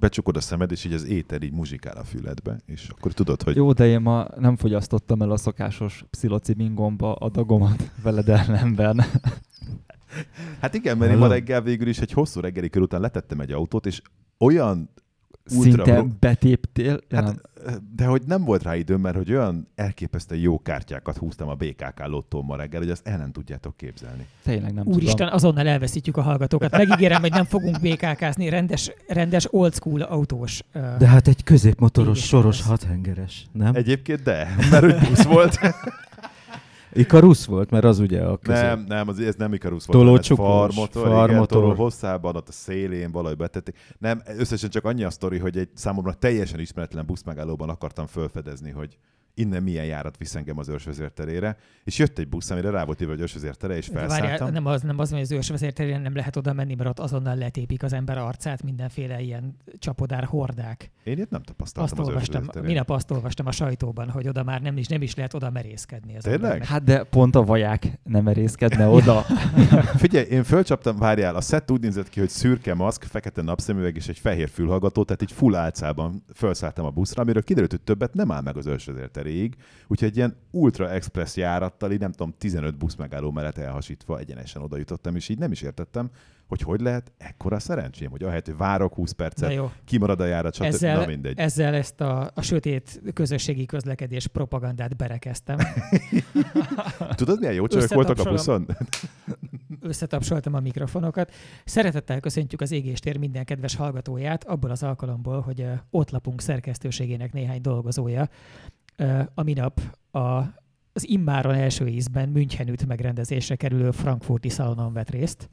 becsukod a szemed, és így az éter így muzsikál a füledbe, és akkor tudod, hogy... Jó, de én ma nem fogyasztottam el a szokásos pszilocibingomba a dagomat veled ellenben. Hát igen, mert én ma reggel végül is egy hosszú reggeli kör után letettem egy autót, és olyan Szinte betéptél? Hát, de hogy nem volt rá időm, mert hogy olyan elképesztően jó kártyákat húztam a BKK lottó ma reggel, hogy azt el nem tudjátok képzelni. Tényleg nem Úristen, tudom. azonnal elveszítjük a hallgatókat. Megígérem, hogy nem fogunk BKK-zni, rendes, rendes old school autós. Uh, de hát egy középmotoros, soros hathengeres, nem? Egyébként de, mert hogy busz volt. Ikarus volt, mert az ugye a közé... Nem, nem, az, ez nem Ikarus volt. Tolócsukos, farmotor, farmotor. Igen, hosszában, ott a szélén valahogy betették. Nem, összesen csak annyi a sztori, hogy egy számomra teljesen ismeretlen buszmegállóban akartam felfedezni, hogy innen milyen járat visz engem az őrsvezérterére, és jött egy busz, amire rá volt írva, hogy őrsvezértere, és felszálltam. Várjál, nem az, nem az, hogy az őrsvezérterére nem lehet oda menni, mert ott azonnal letépik az ember arcát mindenféle ilyen csapodár hordák. Én ilyet nem tapasztaltam azt az olvastam, Minap azt olvastam a sajtóban, hogy oda már nem is, nem is lehet oda merészkedni. Az Tényleg? Hát de pont a vaják nem merészkedne oda. Figyelj, én fölcsaptam, várjál, a szett úgy nézett ki, hogy szürke maszk, fekete napszemüveg és egy fehér fülhallgató, tehát egy full álcában felszálltam a buszra, amiről kiderült, hogy többet nem áll meg az őrsvezérteréig, úgyhogy egy ilyen ultra express járattal, így nem tudom, 15 busz megálló mellett elhasítva egyenesen oda jutottam, és így nem is értettem, hogy hogy lehet ekkora szerencsém, hogy ahelyett, hogy várok 20 percet, jó. kimarad a járat, stb. Ezzel, Na mindegy. Ezzel ezt a, a sötét közösségi közlekedés propagandát berekeztem. Tudod, milyen jó csajok voltak a buszon? Összetapsoltam a mikrofonokat. Szeretettel köszöntjük az égéstér minden kedves hallgatóját, abból az alkalomból, hogy ott lapunk szerkesztőségének néhány dolgozója a minap a az immáron első ízben Münchenüt megrendezésre kerülő frankfurti szalonon vett részt.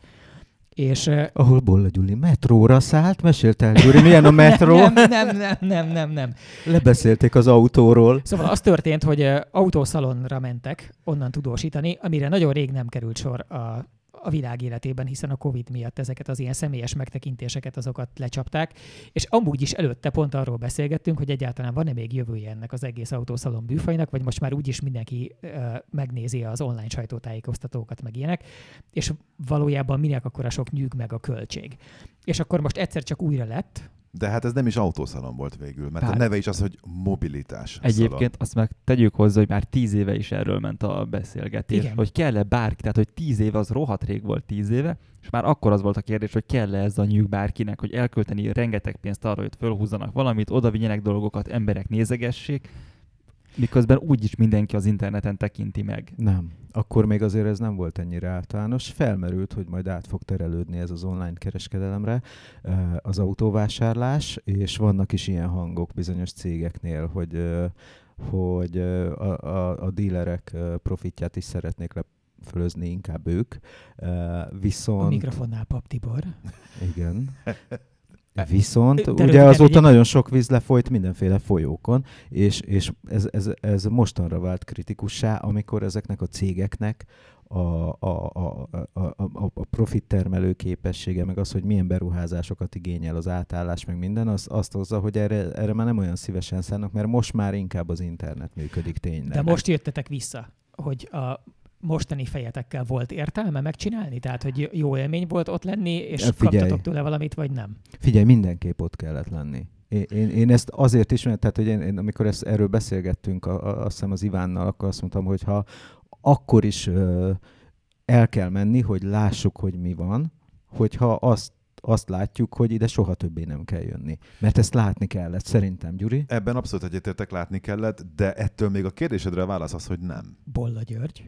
És, Ahol Bolla Gyuri metróra szállt, mesélt el Gyuri, milyen a metró? nem, nem, nem, nem, nem, nem. Lebeszélték az autóról. Szóval az történt, hogy autószalonra mentek onnan tudósítani, amire nagyon rég nem került sor a a világ életében, hiszen a Covid miatt ezeket az ilyen személyes megtekintéseket azokat lecsapták, és amúgy is előtte pont arról beszélgettünk, hogy egyáltalán van-e még jövője ennek az egész autószalon bűfajnak, vagy most már úgyis mindenki uh, megnézi az online sajtótájékoztatókat, meg ilyenek, és valójában minek akkor a sok nyűg meg a költség. És akkor most egyszer csak újra lett, de hát ez nem is autószalon volt végül, mert Bár... a neve is az, hogy mobilitás. Egyébként szalon. azt meg tegyük hozzá, hogy már tíz éve is erről ment a beszélgetés, Igen. hogy kell-e bárki, tehát hogy tíz éve az rohadt rég volt tíz éve, és már akkor az volt a kérdés, hogy kell-e ez a nyűg bárkinek, hogy elkölteni rengeteg pénzt arra, hogy fölhúzzanak valamit, oda dolgokat, emberek nézegessék, miközben úgyis mindenki az interneten tekinti meg. Nem. Akkor még azért ez nem volt ennyire általános. Felmerült, hogy majd át fog terelődni ez az online kereskedelemre az autóvásárlás, és vannak is ilyen hangok bizonyos cégeknél, hogy hogy a, a, a dílerek profitját is szeretnék le fölözni inkább ők. Viszont... A mikrofonnál Pap Tibor. Igen. Viszont De ugye azóta nagyon sok víz lefolyt mindenféle folyókon, és, és ez, ez, ez mostanra vált kritikussá, amikor ezeknek a cégeknek a, a, a, a, a, a profit termelő képessége, meg az, hogy milyen beruházásokat igényel az átállás, meg minden, az, azt hozza, hogy erre, erre már nem olyan szívesen szállnak, mert most már inkább az internet működik tényleg. De most jöttetek vissza, hogy a mostani fejetekkel volt értelme megcsinálni? Tehát, hogy jó élmény volt ott lenni, és Figyelj. kaptatok tőle valamit, vagy nem? Figyelj, mindenképp ott kellett lenni. Én, én, én ezt azért is, mert tehát, hogy én, én, amikor ezt, erről beszélgettünk, a, a, azt hiszem az Ivánnal, akkor azt mondtam, hogy ha akkor is ö, el kell menni, hogy lássuk, hogy mi van, hogyha azt azt látjuk, hogy ide soha többé nem kell jönni. Mert ezt látni kellett, szerintem, Gyuri. Ebben abszolút egyetértek, látni kellett, de ettől még a kérdésedre a válasz az, hogy nem. Bolla György.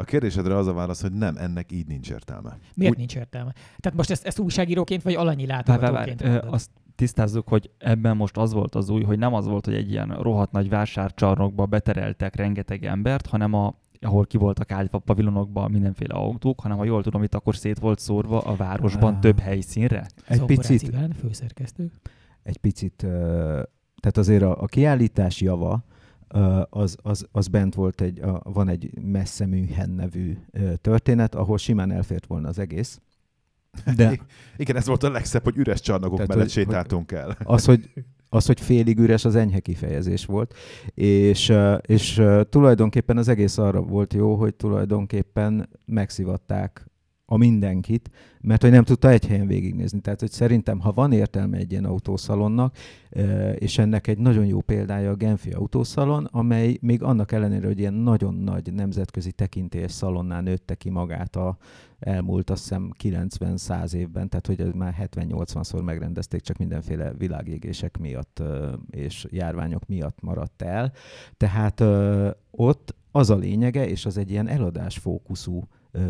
A kérdésedre az a válasz, hogy nem, ennek így nincs értelme. Miért Úgy... nincs értelme? Tehát most ezt, ezt újságíróként vagy alanyi látogatóként vár, vár, Azt tisztázzuk, hogy ebben most az volt az új, hogy nem az volt, hogy egy ilyen rohadt nagy vásárcsarnokba betereltek rengeteg embert, hanem a ahol ki voltak állítva pavilonokban mindenféle autók, hanem ha jól tudom, itt akkor szét volt szórva a városban ah. több helyszínre. Egy picit, Iván, főszerkesztő. Egy picit, tehát azért a, a kiállítás java, az, az, az bent volt egy, a, van egy messze műhen nevű történet, ahol simán elfért volna az egész. De... Igen, ez volt a legszebb, hogy üres csarnokok Tehát, mellett hogy, sétáltunk el. Az, hogy az, hogy félig üres, az enyhe kifejezés volt. És, és tulajdonképpen az egész arra volt jó, hogy tulajdonképpen megszivatták a mindenkit, mert hogy nem tudta egy helyen végignézni. Tehát, hogy szerintem, ha van értelme egy ilyen autószalonnak, és ennek egy nagyon jó példája a Genfi autószalon, amely még annak ellenére, hogy ilyen nagyon nagy nemzetközi tekintélyes szalonnál nőtte ki magát a elmúlt azt hiszem 90-100 évben, tehát hogy már 70-80-szor megrendezték, csak mindenféle világégések miatt és járványok miatt maradt el. Tehát ott az a lényege, és az egy ilyen eladás fókuszú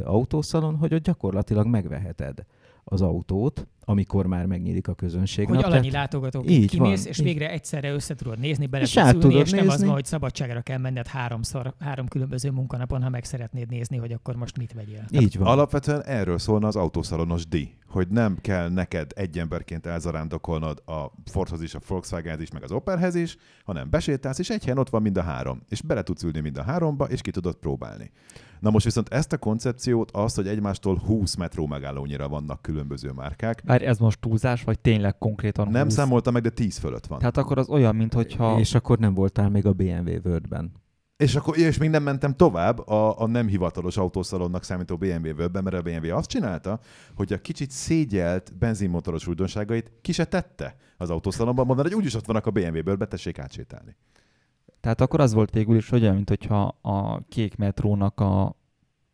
autószalon, hogy ott gyakorlatilag megveheted az autót, amikor már megnyílik a közönség. Hogy alanyi látogatók így kimész, van, és így. végre egyszerre össze tudod nézni, bele és tudsz ülni, és nem nézni. az van, hogy szabadságra kell menned háromszor, három különböző munkanapon, ha meg szeretnéd nézni, hogy akkor most mit vegyél. Így van. Alapvetően erről szólna az autószalonos díj, hogy nem kell neked egy emberként elzarándokolnod a Fordhoz is, a Volkswagenhez is, meg az Opelhez is, hanem besétálsz, és egy helyen ott van mind a három. És bele tudsz ülni mind a háromba, és ki tudod próbálni. Na most viszont ezt a koncepciót, azt, hogy egymástól 20 metró megállónyira vannak különböző márkák. Várj, ez most túlzás, vagy tényleg konkrétan Nem 20? számoltam meg, de 10 fölött van. Tehát akkor az olyan, mint hogyha... És akkor nem voltál még a BMW Worldben. És akkor és még nem mentem tovább a, a nem hivatalos autószalonnak számító BMW Worldben, mert a BMW azt csinálta, hogy a kicsit szégyelt benzinmotoros újdonságait ki se tette az autószalonban, mondaná, hogy úgyis ott vannak a BMW Worldben, tessék átsétálni. Tehát akkor az volt végül is olyan, mint hogyha a kék metrónak a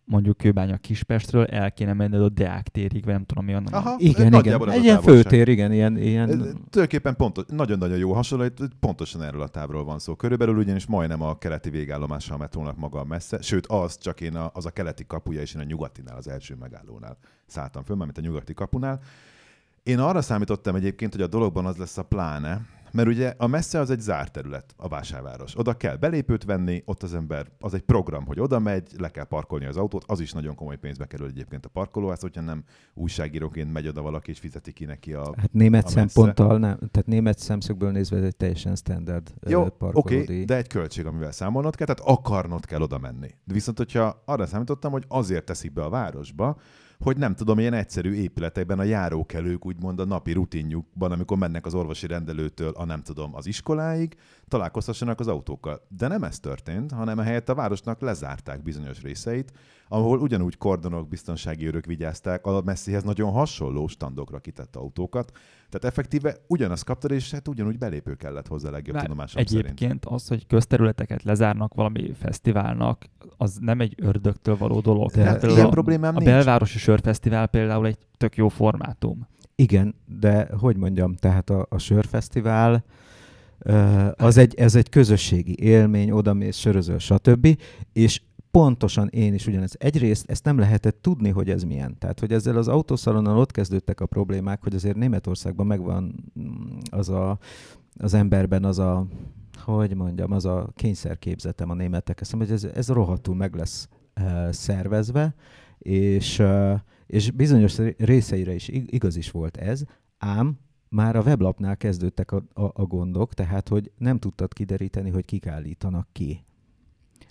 mondjuk Kőbánya Kispestről el kéne menned a Deák térig, vagy nem tudom mi annak. Aha, igen, igen. Egy ilyen főtér, igen, ilyen, ilyen... Tulajdonképpen pontos, nagyon-nagyon jó hasonló, pontosan erről a tábról van szó. Körülbelül ugyanis majdnem a keleti végállomása a metrónak maga a messze, sőt az, csak én a, az a keleti kapuja, és én a nyugatinál, az első megállónál szálltam föl, mint a nyugati kapunál. Én arra számítottam egyébként, hogy a dologban az lesz a pláne, mert ugye a messze az egy zárt terület, a vásárváros. Oda kell belépőt venni, ott az ember, az egy program, hogy oda megy, le kell parkolni az autót, az is nagyon komoly pénzbe kerül egyébként a parkolóház, hogyha nem újságíróként megy oda valaki, és fizeti ki neki a Hát német a szemponttal nem, tehát német szemszögből nézve ez egy teljesen standard Jó, oké, okay, de egy költség, amivel számolnod kell, tehát akarnod kell oda menni. De viszont, hogyha arra számítottam, hogy azért teszik be a városba, hogy nem tudom, ilyen egyszerű épületekben a járókelők úgymond a napi rutinjukban, amikor mennek az orvosi rendelőtől a nem tudom, az iskoláig, találkozhassanak az autókkal. De nem ez történt, hanem ehelyett a városnak lezárták bizonyos részeit, ahol ugyanúgy kordonok, biztonsági őrök vigyázták a messzihez nagyon hasonló standokra kitett autókat. Tehát effektíve ugyanazt kaptad, és hát ugyanúgy belépő kellett hozzá legjobb Bár tudomásom Egyébként szerint. az, hogy közterületeket lezárnak valami fesztiválnak, az nem egy ördögtől való dolog. De hát ilyen a, problémám a nincs. belvárosi sörfesztivál például egy tök jó formátum. Igen, de hogy mondjam, tehát a, a sörfesztivál az egy, ez egy közösségi élmény, odamész, sörözöl, stb. És pontosan én is ugyanez. Egyrészt ezt nem lehetett tudni, hogy ez milyen. Tehát, hogy ezzel az autószalonnal ott kezdődtek a problémák, hogy azért Németországban megvan mm, az a, az emberben az a, hogy mondjam, az a kényszerképzetem a németek. Azt hogy ez, ez rohadtul meg lesz uh, szervezve, és, uh, és bizonyos részeire is igaz is volt ez, ám már a weblapnál kezdődtek a, a, a gondok, tehát hogy nem tudtad kideríteni, hogy kik állítanak ki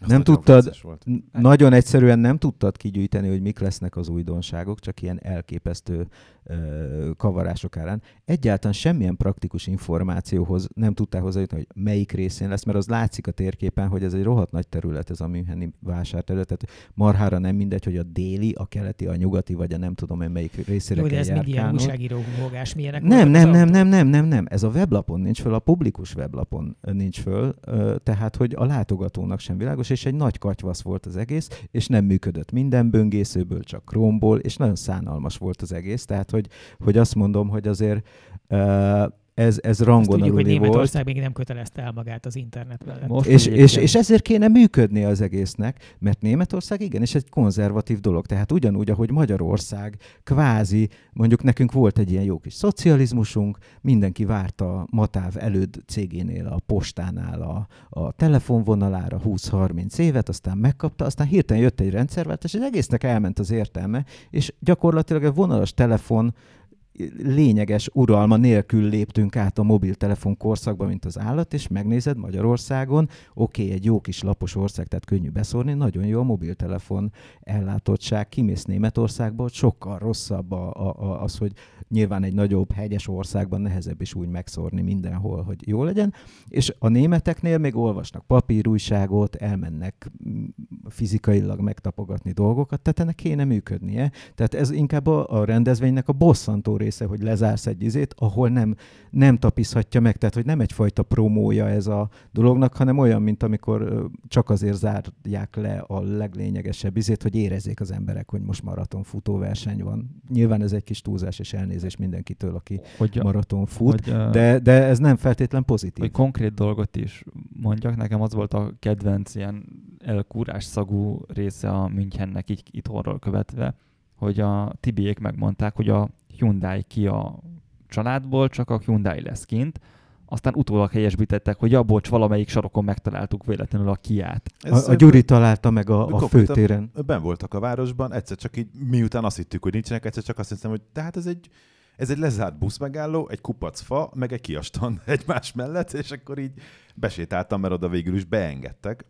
nem tudtad, volt. nagyon egyszerűen nem tudtad kigyűjteni, hogy mik lesznek az újdonságok, csak ilyen elképesztő ö, kavarások árán. Egyáltalán semmilyen praktikus információhoz nem tudtál hozzájutni, hogy melyik részén lesz, mert az látszik a térképen, hogy ez egy rohadt nagy terület, ez a Müncheni vásárterület. Tehát marhára nem mindegy, hogy a déli, a keleti, a nyugati, vagy a nem tudom én melyik részére Jó, de ez mind ilyen újságíró húgás, milyenek nem, nem, nem, nem, nem, nem, nem. Ez a weblapon nincs föl, a publikus weblapon nincs föl, tehát hogy a látogatónak sem világos, és egy nagy katyvasz volt az egész, és nem működött minden böngészőből, csak Chrome-ból, és nagyon szánalmas volt az egész, tehát hogy, hogy azt mondom, hogy azért uh, ez, ez rangon tudjuk, hogy Németország még nem kötelezte el magát az internet mellett. Most és, és, és ezért kéne működni az egésznek, mert Németország igenis egy konzervatív dolog. Tehát ugyanúgy, ahogy Magyarország kvázi, mondjuk nekünk volt egy ilyen jó kis szocializmusunk, mindenki várta Matáv előd cégénél, a postánál a, a telefonvonalára 20-30 évet, aztán megkapta, aztán hirtelen jött egy rendszerváltás, és az egésznek elment az értelme, és gyakorlatilag egy vonalas telefon lényeges uralma nélkül léptünk át a mobiltelefon korszakba, mint az állat, és megnézed Magyarországon, oké, okay, egy jó kis lapos ország, tehát könnyű beszórni, nagyon jó a mobiltelefon ellátottság, kimész Németországba, sokkal rosszabb a, a, az, hogy nyilván egy nagyobb hegyes országban nehezebb is úgy megszórni mindenhol, hogy jó legyen, és a németeknél még olvasnak papírújságot, elmennek fizikailag megtapogatni dolgokat, tehát ennek kéne működnie. Tehát ez inkább a, a rendezvénynek a bosszantó része, hogy lezársz egy izét, ahol nem, nem tapizhatja meg, tehát hogy nem egyfajta promója ez a dolognak, hanem olyan, mint amikor csak azért zárják le a leglényegesebb izét, hogy érezzék az emberek, hogy most maraton futóverseny van. Nyilván ez egy kis túlzás és elnézés mindenkitől, aki hogy, maraton fut, hogy, de, de ez nem feltétlen pozitív. Hogy konkrét dolgot is mondjak, nekem az volt a kedvenc ilyen elkúrás szagú része a Münchennek így itthonról követve, hogy a Tibiék megmondták, hogy a Hyundai ki a családból, csak a Hyundai lesz kint, aztán utólag helyesbítettek, hogy ja, bocs, valamelyik sarokon megtaláltuk véletlenül a kiát. A, a Gyuri találta meg a, a főtéren. Ben voltak a városban, egyszer csak így, miután azt hittük, hogy nincsenek, egyszer csak azt hiszem, hogy tehát ez egy, ez egy lezárt buszmegálló, egy kupac fa, meg egy kiastan egymás mellett, és akkor így besétáltam, mert oda végül is beengedtek.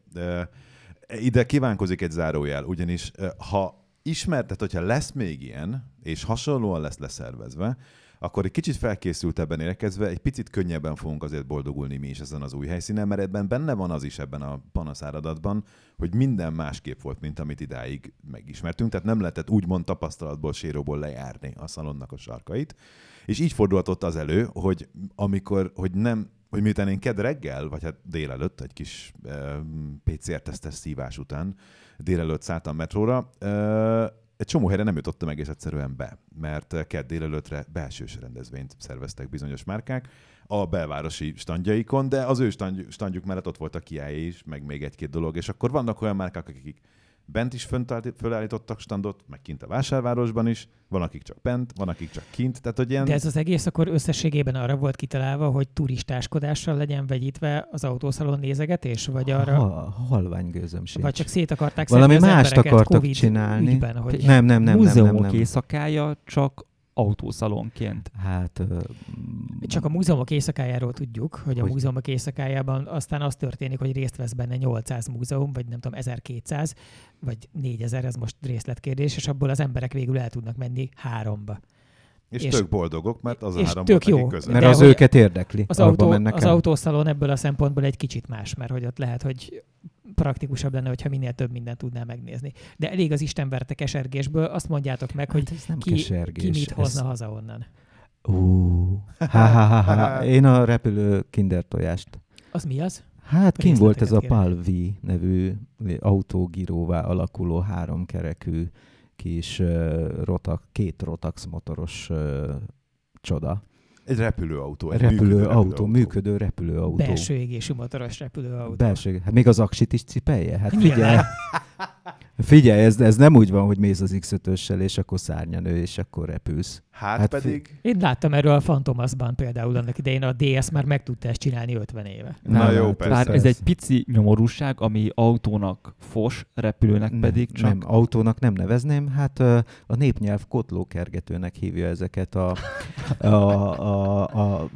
Ide kívánkozik egy zárójel, ugyanis ha ismertet, hogyha lesz még ilyen, és hasonlóan lesz leszervezve, akkor egy kicsit felkészültebben érkezve, egy picit könnyebben fogunk azért boldogulni mi is ezen az új helyszínen, mert ebben benne van az is ebben a panaszáradatban, hogy minden másképp volt, mint amit idáig megismertünk, tehát nem lehetett úgymond tapasztalatból, séróból lejárni a szalonnak a sarkait. És így fordulhatott az elő, hogy amikor, hogy nem, hogy miután én ked reggel, vagy hát délelőtt, egy kis uh, PCR-tesztes szívás után, délelőtt szálltam metróra, egy csomó helyre nem jutottam egész egyszerűen be, mert kedd délelőttre belsős rendezvényt szerveztek bizonyos márkák a belvárosi standjaikon, de az ő standjuk mellett ott volt a kiáé is, meg még egy-két dolog, és akkor vannak olyan márkák, akik bent is fölállítottak standot, meg kint a vásárvárosban is, van akik csak bent, van akik csak kint. Tehát, hogy ilyen... De ez az egész akkor összességében arra volt kitalálva, hogy turistáskodással legyen vegyítve az autószalon nézegetés, vagy arra... Ha, halvány gőzömség. Vagy csak szét akarták Valami mást akartak COVID csinálni. Ügyben, hogy... Nem, nem, nem. Múzeumok nem, nem, nem. éjszakája csak autószalonként. Hát... Ö... Csak a múzeumok éjszakájáról tudjuk, hogy, hogy a múzeumok éjszakájában aztán az történik, hogy részt vesz benne 800 múzeum, vagy nem tudom, 1200, vagy 4000, ez most részletkérdés, és abból az emberek végül el tudnak menni háromba. És, és tök boldogok, mert az a három tök jó, között. Mert az őket érdekli. Az, autó, az autószalon ebből a szempontból egy kicsit más, mert hogy ott lehet, hogy praktikusabb lenne, hogyha minél több mindent tudná megnézni. De elég az istenverte kesergésből, azt mondjátok meg, hát hogy nem ki, kesergés. ki mit hozna ez... haza onnan. Ú, ha, ha, ha, ha. Én a repülő kinder tojást. Az mi az? Hát kim volt ez a Palvi nevű autógíróvá alakuló háromkerekű kis uh, rotak, két rotax motoros uh, csoda. Egy repülőautó. Egy repülőautó, működő, repülőautó. működő repülőautó. Belső égésű motoros repülőautó. Belső, hát még az aksit is cipelje? Hát figyelj! Figyelj, ez, ez nem úgy van, hogy mész az x és akkor szárnyanő, és akkor repülsz. Hát, hát pedig... Én láttam erről a Fantomasban például annak idején, a DS már meg tudta ezt csinálni 50 éve. Na, Na jó, persze. Bár ez egy pici nyomorúság, ami autónak fos, repülőnek nem, pedig csak... Nem, autónak nem nevezném, hát a népnyelv kotlókergetőnek hívja ezeket a, a, a, a, a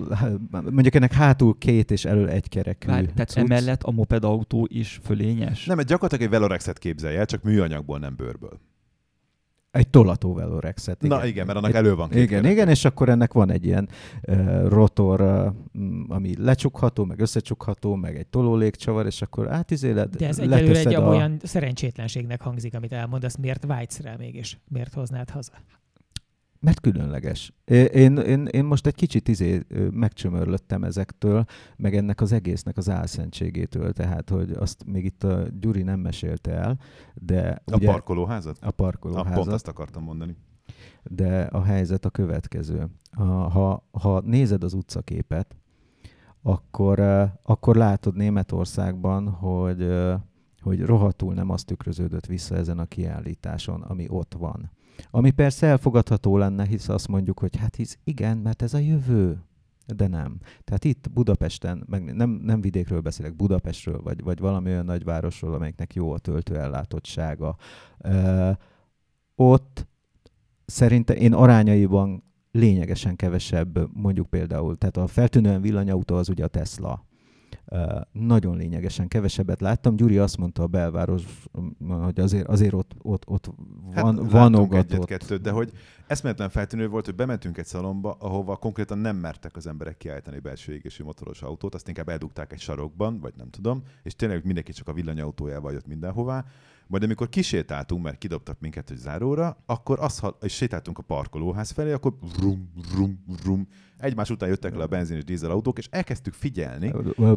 mondjuk ennek hátul két és elől egy kerekű. Vár, tehát cucc. emellett a moped autó is fölényes? Nem, gyakorlatilag egy Velorexet képzelje, csak műanyagból, nem bőrből. Egy tolató velorexet. Igen. Na igen, mert annak elő van két Igen, kerek. igen, és akkor ennek van egy ilyen uh, rotor, uh, ami lecsukható, meg összecsukható, meg egy tolólékcsavar, és akkor átizéled, De ez egyelőre egy a... olyan szerencsétlenségnek hangzik, amit elmondasz. Miért vágysz rá mégis? Miért hoznád haza? Mert különleges. Én, én, én most egy kicsit izé megcsömörlöttem ezektől, meg ennek az egésznek az álszentségétől, tehát, hogy azt még itt a Gyuri nem mesélte el, de... A ugye, parkolóházat? A parkolóházat. A pont azt akartam mondani. De a helyzet a következő. Ha, ha nézed az utcaképet, akkor, akkor látod Németországban, hogy, hogy rohadtul nem azt tükröződött vissza ezen a kiállításon, ami ott van. Ami persze elfogadható lenne, hisz azt mondjuk, hogy hát hisz igen, mert ez a jövő. De nem. Tehát itt Budapesten, meg nem, nem vidékről beszélek, Budapestről, vagy, vagy valami olyan nagyvárosról, amelyiknek jó a töltőellátottsága. Ö, ott szerintem én arányaiban lényegesen kevesebb, mondjuk például, tehát a feltűnően villanyautó az ugye a Tesla, nagyon lényegesen kevesebbet láttam. Gyuri azt mondta a belváros, hogy azért, azért ott, ott, ott van, hát, van egyet-kettőt, de hogy eszméletlen feltűnő volt, hogy bementünk egy szalomba, ahova konkrétan nem mertek az emberek kiállítani belső égésű motoros autót, azt inkább eldugták egy sarokban, vagy nem tudom, és tényleg mindenki csak a villanyautójával jött mindenhová, majd amikor kisétáltunk, mert kidobtak minket egy záróra, akkor azt, és sétáltunk a parkolóház felé, akkor vrum, vrum, vrum, egymás után jöttek le a benzin és dízel autók, és elkezdtük figyelni.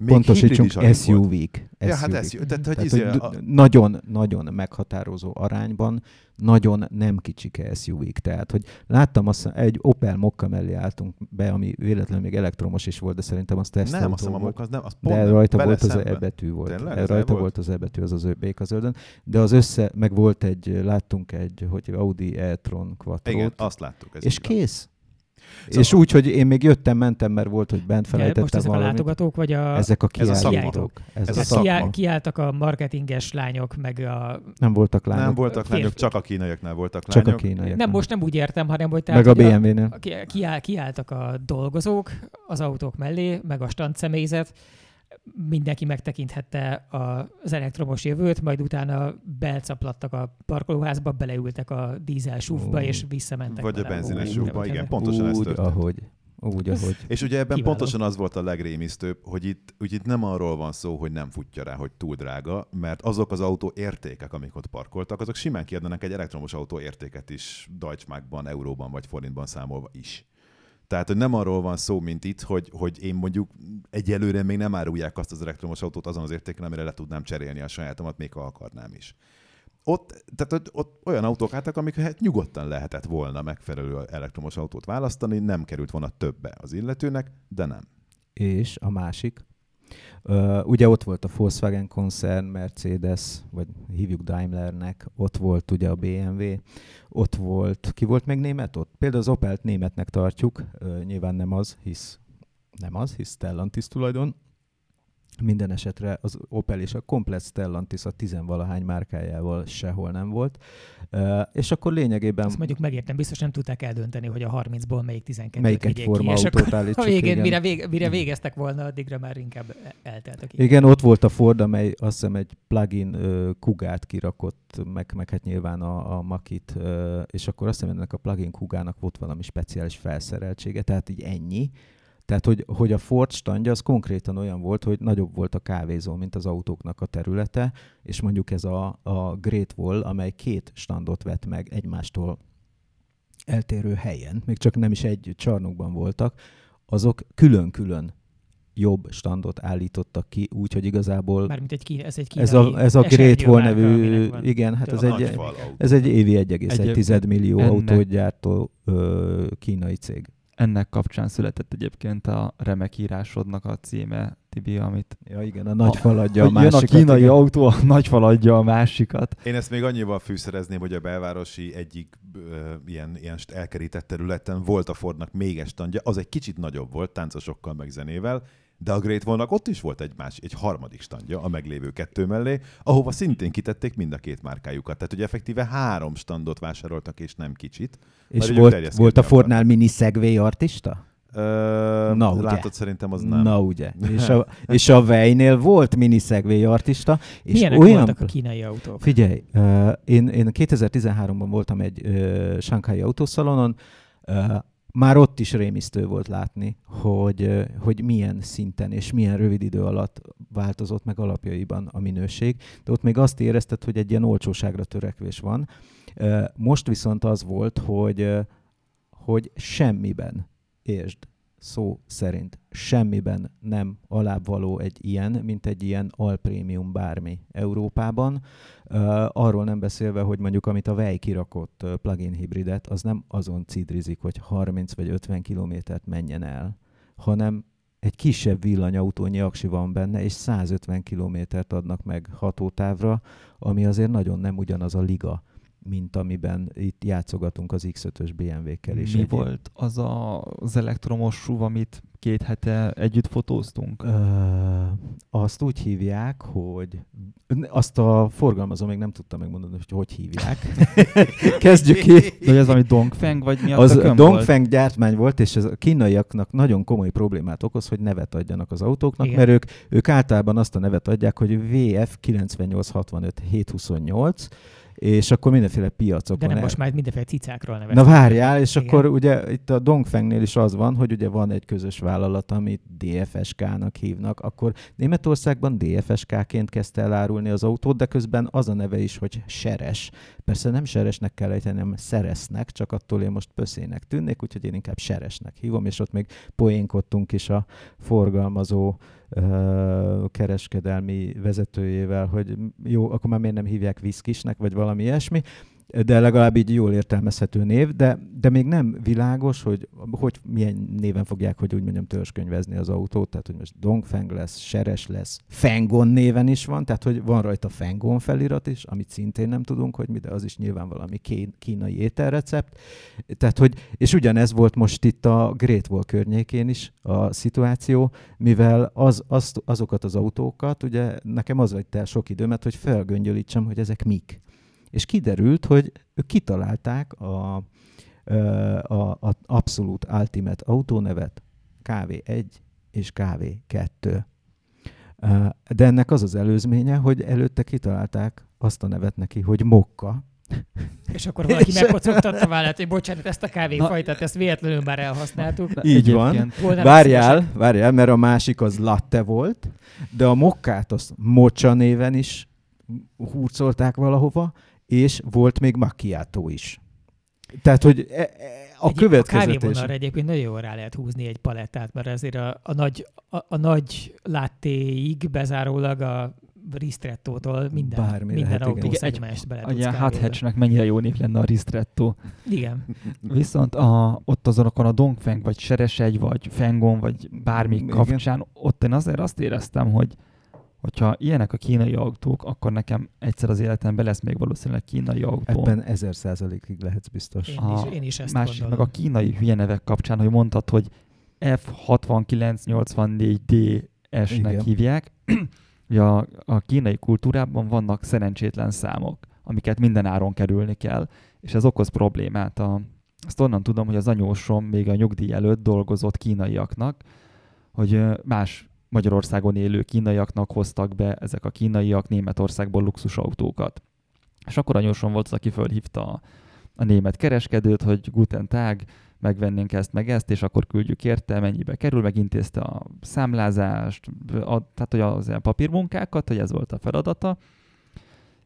Pontosítsunk, SUV-k. Ja, hát SUV. Tehát, hogy, a... nagyon, nagyon meghatározó arányban, nagyon nem kicsik SUV-k. Tehát, hogy láttam azt, egy Opel Mokka mellé álltunk be, ami véletlenül még elektromos is volt, de szerintem az tesztelő. Nem, azt hiszem a Mokka az nem, az pont De nem, rajta volt az E betű volt. Tényleg, rajta volt az E betű, az az béka zöldön. De az össze, meg volt egy, láttunk egy, hogy Audi e-tron quattro Igen, azt láttuk. Ez és kész. Szóval és úgy, hogy én még jöttem, mentem, mert volt, hogy bent felejtettem most ezek valamit. a látogatók, vagy a... Ezek a kiállítók. Ez, ez a szakma. Kiálltak a marketinges lányok, meg a... Nem voltak lányok. Nem voltak férfi. lányok, csak a kínaiaknál voltak lányok. Csak a kínaiaknál. Nem, most nem úgy értem, hanem hogy... Tehát, meg a BMW-nél. Kiáll, kiálltak a dolgozók az autók mellé, meg a stand személyzet, mindenki megtekinthette az elektromos jövőt, majd utána belcaplattak a parkolóházba, beleültek a dízel súfba, és visszamentek. Vagy a benzines súfba, igen, pontosan Úgy, ez történt. ahogy. Úgy, ahogy. És ugye ebben Kiváló. pontosan az volt a legrémisztőbb, hogy itt, hogy itt nem arról van szó, hogy nem futja rá, hogy túl drága, mert azok az autó értékek, amik ott parkoltak, azok simán kiadnak egy elektromos autó értéket is Deutschmarkban, euróban vagy forintban számolva is. Tehát, hogy nem arról van szó, mint itt, hogy, hogy én mondjuk egyelőre még nem árulják azt az elektromos autót azon az értéken, amire le tudnám cserélni a sajátomat, még ha akarnám is. Ott, tehát ott, olyan autók álltak, amik hát nyugodtan lehetett volna megfelelő elektromos autót választani, nem került volna többe az illetőnek, de nem. És a másik, Uh, ugye ott volt a Volkswagen koncern, Mercedes, vagy hívjuk Daimlernek, ott volt ugye a BMW, ott volt, ki volt még német ott? Például az Opelt németnek tartjuk, uh, nyilván nem az, hisz nem az, hisz Stellantis tulajdon, minden esetre az Opel és a komplet Stellantis a tizenvalahány márkájával sehol nem volt. Uh, és akkor lényegében... Ezt mondjuk megértem, biztos nem tudták eldönteni, hogy a 30-ból melyik 12 Melyiket forma ki, autót állítsuk. A végén, igen. mire, vég, mire végeztek volna, addigra már inkább elteltek. Igen. igen, ott volt a Ford, amely azt hiszem egy plugin uh, kugát kirakott, meg, meg hát nyilván a, a makit, uh, és akkor azt hiszem, ennek a plugin kugának volt valami speciális felszereltsége, tehát így ennyi tehát, hogy, hogy a Ford standja az konkrétan olyan volt, hogy nagyobb volt a kávézó, mint az autóknak a területe, és mondjuk ez a, a Great Wall, amely két standot vett meg egymástól eltérő helyen, még csak nem is egy csarnokban voltak, azok külön-külön jobb standot állítottak ki, úgyhogy igazából... Mármint egy, ez egy kínai, ez a, ez a Great Wall nevű, igen, hát ez egy, ez egy évi 1,1 millió autót gyártó ö, kínai cég ennek kapcsán született egyébként a remek írásodnak a címe, Tibi, amit... Ja igen, a nagy faladja a, a másikat. Jön a kínai igen. autó, a nagy faladja a másikat. Én ezt még annyival fűszerezném, hogy a belvárosi egyik ö, ilyen, ilyen elkerített területen volt a Fordnak még egy standja, az egy kicsit nagyobb volt, táncosokkal meg zenével, de a Great Wall-nak ott is volt egy, más, egy harmadik standja a meglévő kettő mellé, ahova szintén kitették mind a két márkájukat. Tehát ugye effektíve három standot vásároltak, és nem kicsit. És volt, volt a Fordnál mini Segway artista? Ö, Na, ugye? Látod, szerintem az nem. Na ugye. És a, és a Vejnél volt mini Segway artista. És Milyenek olyan, voltak a kínai autók? Figyelj, uh, én, én 2013-ban voltam egy uh, Shanghai autószalonon, uh, már ott is rémisztő volt látni, hogy, hogy milyen szinten és milyen rövid idő alatt változott meg alapjaiban a minőség. De ott még azt érezted, hogy egy ilyen olcsóságra törekvés van. Most viszont az volt, hogy, hogy semmiben, értsd, szó szerint semmiben nem alábbvaló egy ilyen, mint egy ilyen alprémium bármi Európában. Arról nem beszélve, hogy mondjuk amit a Vej kirakott plug-in hibridet, az nem azon cidrizik, hogy 30 vagy 50 kilométert menjen el, hanem egy kisebb villanyautónyi aksi van benne, és 150 kilométert adnak meg hatótávra, ami azért nagyon nem ugyanaz a liga, mint amiben itt játszogatunk az X5-ös BMW-kkel. Mi egyéb. volt az a, az elektromos SUV, amit két hete együtt fotóztunk? Ö, azt úgy hívják, hogy azt a forgalmazó még nem tudta megmondani, hogy hogy hívják. Kezdjük ki. De hogy ez valami Dongfeng, vagy mi Az Dongfeng volt? gyártmány volt, és ez a kínaiaknak nagyon komoly problémát okoz, hogy nevet adjanak az autóknak, Igen. mert ők, ők általában azt a nevet adják, hogy VF 9865 728, és akkor mindenféle piacokon. De nem most már mindenféle cicákról nevezünk. Na várjál, és Igen. akkor ugye itt a Dongfengnél is az van, hogy ugye van egy közös vállalat, amit DFSK-nak hívnak, akkor Németországban DFSK-ként kezdte elárulni az autót, de közben az a neve is, hogy Seres. Persze nem Seresnek kell ejteni, hanem Szeresznek, csak attól én most pöszének tűnnék, úgyhogy én inkább Seresnek hívom, és ott még poénkodtunk is a forgalmazó kereskedelmi vezetőjével, hogy jó, akkor már miért nem hívják viszkisnek, vagy valami ilyesmi de legalább így jól értelmezhető név, de, de még nem világos, hogy, hogy milyen néven fogják, hogy úgy mondjam, törzskönyvezni az autót, tehát hogy most Dongfeng lesz, Seres lesz, Fengon néven is van, tehát hogy van rajta Fengon felirat is, amit szintén nem tudunk, hogy mi, de az is nyilván valami kínai ételrecept. Tehát, hogy, és ugyanez volt most itt a Great Wall környékén is a szituáció, mivel az, az, azokat az autókat, ugye nekem az vett el sok időmet, hogy felgöngyölítsem, hogy ezek mik és kiderült, hogy ők kitalálták a, a, a abszolút ultimate autónevet KV1 és KV2. De ennek az az előzménye, hogy előtte kitalálták azt a nevet neki, hogy Mokka, és akkor valaki megkocogtatta vállát, hogy bocsánat, ezt a kávéfajtát, ezt véletlenül már elhasználtuk. Így van. Várjál, várjál, mert a másik az latte volt, de a mokkát azt mocsa néven is hurcolták valahova, és volt még macchiato is. Tehát, hogy e, e, a egy, következetes... A egyébként nagyon jól rá lehet húzni egy palettát, mert azért a, a nagy, a, a nagy láttéig bezárólag a ristrettótól minden, Bármi minden lehet, autó szegmást bele tudsz Ugye hot hatchnek mennyire jó név lenne a ristretto. Igen. Viszont a, ott azonokon a Dongfeng, vagy Seresegy, vagy Fengon, vagy bármi Igen. kapcsán, ott én azért azt éreztem, hogy hogyha ilyenek a kínai autók, akkor nekem egyszer az életemben lesz még valószínűleg kínai autó. Ebben ezer százalékig lehetsz biztos. Én is, én is ezt másik gondolom. meg a kínai hülye nevek kapcsán, hogy mondtad, hogy F6984DS-nek hívják. Ugye a, a kínai kultúrában vannak szerencsétlen számok, amiket minden áron kerülni kell, és ez okoz problémát. A, azt onnan tudom, hogy az anyósom még a nyugdíj előtt dolgozott kínaiaknak, hogy más Magyarországon élő kínaiaknak hoztak be ezek a kínaiak Németországból luxusautókat. És akkor anyósom volt az, aki fölhívta a, a német kereskedőt, hogy Guten Tag, megvennénk ezt, meg ezt, és akkor küldjük érte, mennyibe kerül, megintézte a számlázást, a, tehát hogy az ilyen papírmunkákat, hogy ez volt a feladata,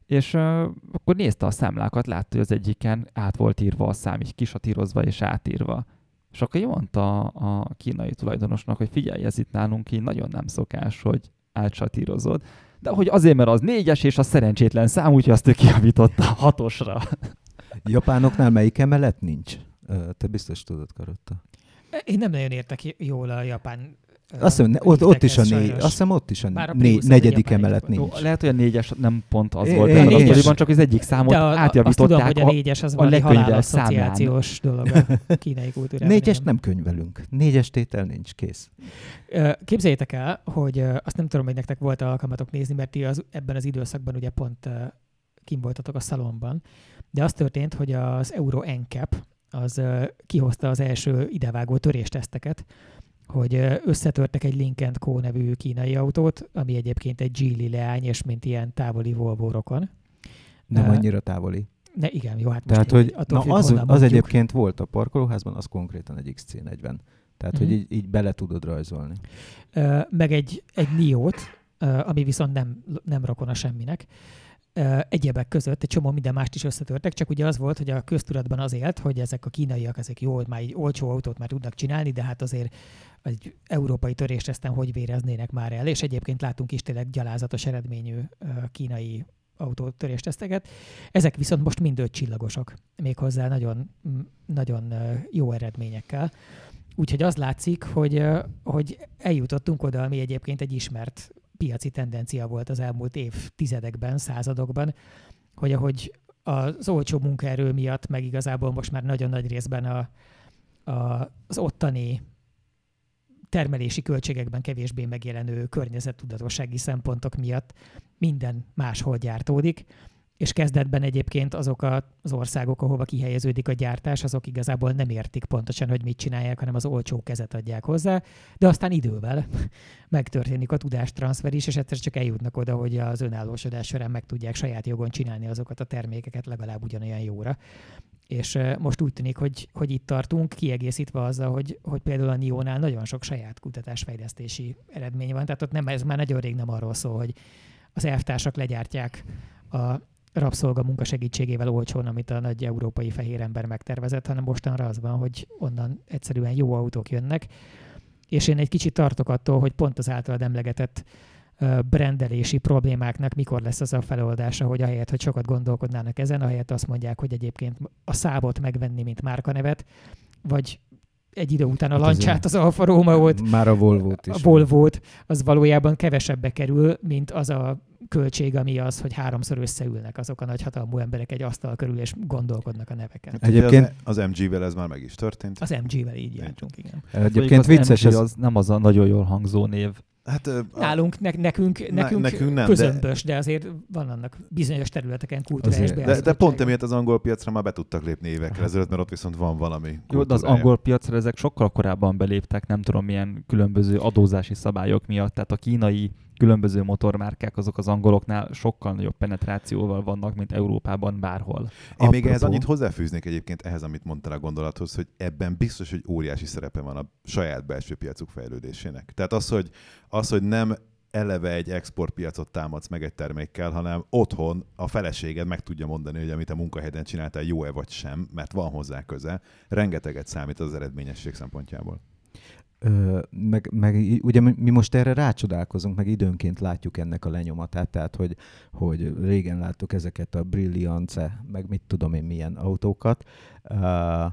és uh, akkor nézte a számlákat, látta, hogy az egyiken át volt írva a szám, így kisatírozva és átírva. És akkor mondta a kínai tulajdonosnak, hogy figyelj, ez itt nálunk így nagyon nem szokás, hogy átsatírozod. De hogy azért, mert az négyes és a szerencsétlen szám, úgyhogy azt ő kiavította hatosra. Japánoknál melyik emelet nincs? Te biztos tudod, Karotta. Én nem nagyon értek jól a japán azt hiszem, ott, ott is a négy, azt hiszem ott is a, a négy, negyedik emelet nincs. Jó, lehet, hogy a négyes nem pont az é, volt, é, é, az csak az egyik számot De a, átjavították. Azt tudom, hogy a négyes az a valami asszociációs dolog a kínai kultúrában. Négyes nem könyvelünk. Négyes tétel nincs, kész. Képzeljétek el, hogy azt nem tudom, hogy nektek volt alkalmatok nézni, mert ti az, ebben az időszakban ugye pont kim voltatok a szalomban, de az történt, hogy az Euro NCAP az kihozta az első idevágó törésteszteket, hogy összetörtek egy Lincoln Co. nevű kínai autót, ami egyébként egy Geely leány, és mint ilyen távoli Volvo rokon. Nem annyira távoli. Ne, igen, jó, hát Tehát, hogy na, az, az egyébként volt a parkolóházban, az konkrétan egy XC40. Tehát, mm-hmm. hogy mhm. így, így bele tudod rajzolni. Meg egy, egy Niót, ami viszont nem, nem rokona semminek. Egyebek között egy csomó minden mást is összetörtek, csak ugye az volt, hogy a köztudatban az élt, hogy ezek a kínaiak, ezek jó, már egy olcsó autót már tudnak csinálni, de hát azért egy európai törést aztán hogy véreznének már el, és egyébként látunk is tényleg gyalázatos eredményű kínai autótörésteszteket. Ezek viszont most mind öt csillagosok, méghozzá nagyon, nagyon jó eredményekkel. Úgyhogy az látszik, hogy, hogy eljutottunk oda, ami egyébként egy ismert piaci tendencia volt az elmúlt évtizedekben, századokban, hogy ahogy az olcsó munkaerő miatt, meg igazából most már nagyon nagy részben a, a, az ottani termelési költségekben kevésbé megjelenő környezettudatossági szempontok miatt minden máshol gyártódik, és kezdetben egyébként azok az országok, ahova kihelyeződik a gyártás, azok igazából nem értik pontosan, hogy mit csinálják, hanem az olcsó kezet adják hozzá, de aztán idővel megtörténik a tudástranszfer is, és egyszer csak eljutnak oda, hogy az önállósodás során meg tudják saját jogon csinálni azokat a termékeket legalább ugyanolyan jóra. És most úgy tűnik, hogy, hogy itt tartunk, kiegészítve azzal, hogy, hogy például a NIO-nál nagyon sok saját kutatásfejlesztési eredmény van. Tehát ott nem, ez már nagyon rég nem arról szól, hogy az elvtársak legyártják a rabszolga munka segítségével olcsón, amit a nagy európai fehér ember megtervezett, hanem mostanra az van, hogy onnan egyszerűen jó autók jönnek. És én egy kicsit tartok attól, hogy pont az általad emlegetett brendelési problémáknak mikor lesz az a feloldása, hogy ahelyett, hogy sokat gondolkodnának ezen, ahelyett azt mondják, hogy egyébként a szábot megvenni, mint márkanevet, vagy egy idő után a hát lancsát, az Alfa Romeo-t, már a Volvo-t is. A volvo az valójában kevesebbe kerül, mint az a költség, ami az, hogy háromszor összeülnek azok a nagyhatalmú emberek egy asztal körül, és gondolkodnak a neveken. Egyébként az, az MG-vel ez már meg is történt. Az MG-vel így jártunk, igen. Egyébként vicces, ez... az nem az a nagyon jól hangzó név, Hát, Nálunk, ne, nekünk, ne, nekünk, nekünk nem, közömbös, de... de azért van annak bizonyos területeken kulturális De, de pont emiatt az angol piacra már be tudtak lépni évekkel ezelőtt, mert ott viszont van valami Jó, de az angol piacra ezek sokkal korábban beléptek, nem tudom milyen különböző adózási szabályok miatt, tehát a kínai különböző motormárkák azok az angoloknál sokkal nagyobb penetrációval vannak, mint Európában bárhol. Én Apropó. még ehhez annyit hozzáfűznék egyébként ehhez, amit mondtál a gondolathoz, hogy ebben biztos, hogy óriási szerepe van a saját belső piacuk fejlődésének. Tehát az, hogy, az, hogy nem eleve egy exportpiacot támadsz meg egy termékkel, hanem otthon a feleséged meg tudja mondani, hogy amit a munkahelyeden csináltál jó-e vagy sem, mert van hozzá köze, rengeteget számít az eredményesség szempontjából meg, meg ugye mi most erre rácsodálkozunk, meg időnként látjuk ennek a lenyomatát, tehát hogy, hogy régen láttuk ezeket a Brilliance, meg mit tudom én milyen autókat, uh,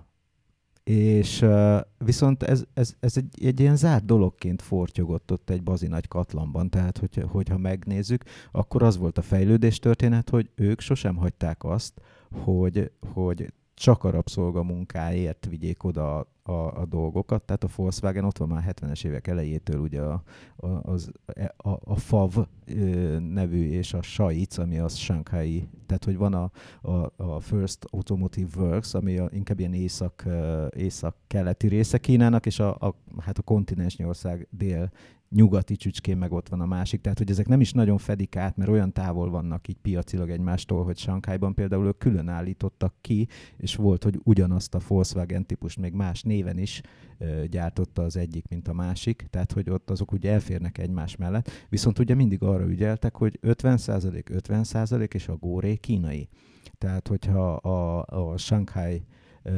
és uh, viszont ez, ez, ez egy, egy ilyen zárt dologként fortyogott ott egy bazi nagy katlanban, tehát hogy, hogyha megnézzük, akkor az volt a fejlődés történet, hogy ők sosem hagyták azt, hogy, hogy csak a rabszolgamunkáért vigyék oda a, a, a dolgokat. Tehát a Volkswagen ott van már 70-es évek elejétől ugye a, a, az, a, a FAV nevű és a SAIC, ami az Shanghai, tehát hogy van a, a, a First Automotive Works, ami a, inkább ilyen észak, észak-keleti része Kínának, és a, a, hát a kontinensnyi ország dél nyugati csücskén meg ott van a másik. Tehát, hogy ezek nem is nagyon fedik át, mert olyan távol vannak így piacilag egymástól, hogy Sankhájban például ők külön állítottak ki, és volt, hogy ugyanazt a Volkswagen típust még más néven is ö, gyártotta az egyik, mint a másik, tehát, hogy ott azok ugye elférnek egymás mellett. Viszont ugye mindig arra ügyeltek, hogy 50% 50% és a góré kínai. Tehát, hogyha a, a Shanghai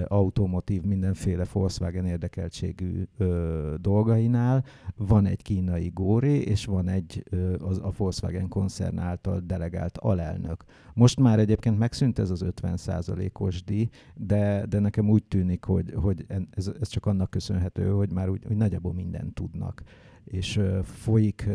automotív, mindenféle Volkswagen érdekeltségű ö, dolgainál. Van egy kínai góri, és van egy ö, az, a Volkswagen koncern által delegált alelnök. Most már egyébként megszűnt ez az 50%-os díj, de, de nekem úgy tűnik, hogy, hogy ez, ez csak annak köszönhető, hogy már úgy, úgy nagyjából mindent tudnak és folyik,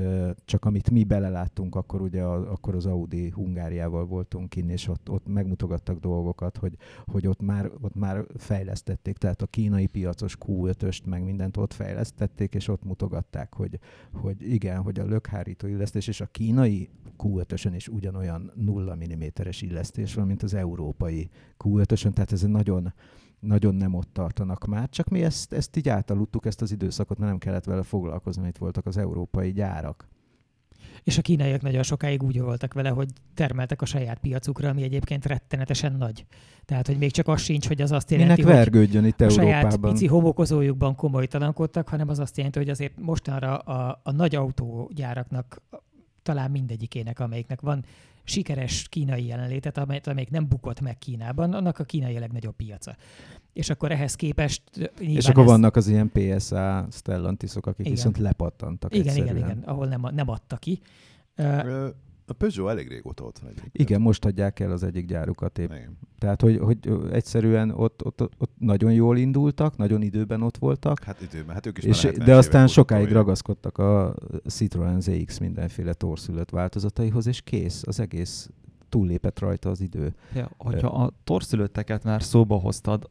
csak amit mi beleláttunk, akkor ugye a, akkor az Audi Hungáriával voltunk kinn, és ott, ott megmutogattak dolgokat, hogy, hogy ott, már, ott már fejlesztették, tehát a kínai piacos Q5-öst meg mindent ott fejlesztették, és ott mutogatták, hogy, hogy igen, hogy a lökhárító illesztés és a kínai Q5-ösön is ugyanolyan 0 mm-es illesztés van, mint az európai Q5-ösön, tehát ez egy nagyon, nagyon nem ott tartanak már, csak mi ezt, ezt így átaludtuk, ezt az időszakot, mert nem kellett vele foglalkozni, itt voltak az európai gyárak. És a kínaiak nagyon sokáig úgy voltak vele, hogy termeltek a saját piacukra, ami egyébként rettenetesen nagy. Tehát, hogy még csak az sincs, hogy az azt jelenti, Minek vergődjön itt a Európában. saját pici homokozójukban komolytalankodtak, hanem az azt jelenti, hogy azért mostanra a, a nagy autógyáraknak talán mindegyikének, amelyiknek van sikeres kínai jelenlétet, amelyet, amelyik nem bukott meg Kínában, annak a kínai a legnagyobb piaca. És akkor ehhez képest... És akkor ez... vannak az ilyen PSA Stellantisok, akik igen. viszont lepattantak Igen, egyszerűen. igen, igen, ahol nem, nem adta ki. Uh, a Peugeot elég régóta ott van egyébként. Igen, most adják el az egyik gyárukat épp. Igen. Tehát, hogy, hogy egyszerűen ott, ott, ott, nagyon jól indultak, nagyon időben ott voltak. Hát időben, hát ők is és, De aztán sokáig ragaszkodtak a Citroen ZX mindenféle torszülött változataihoz, és kész, az egész túllépett rajta az idő. Ja, hogyha a torszülötteket már szóba hoztad,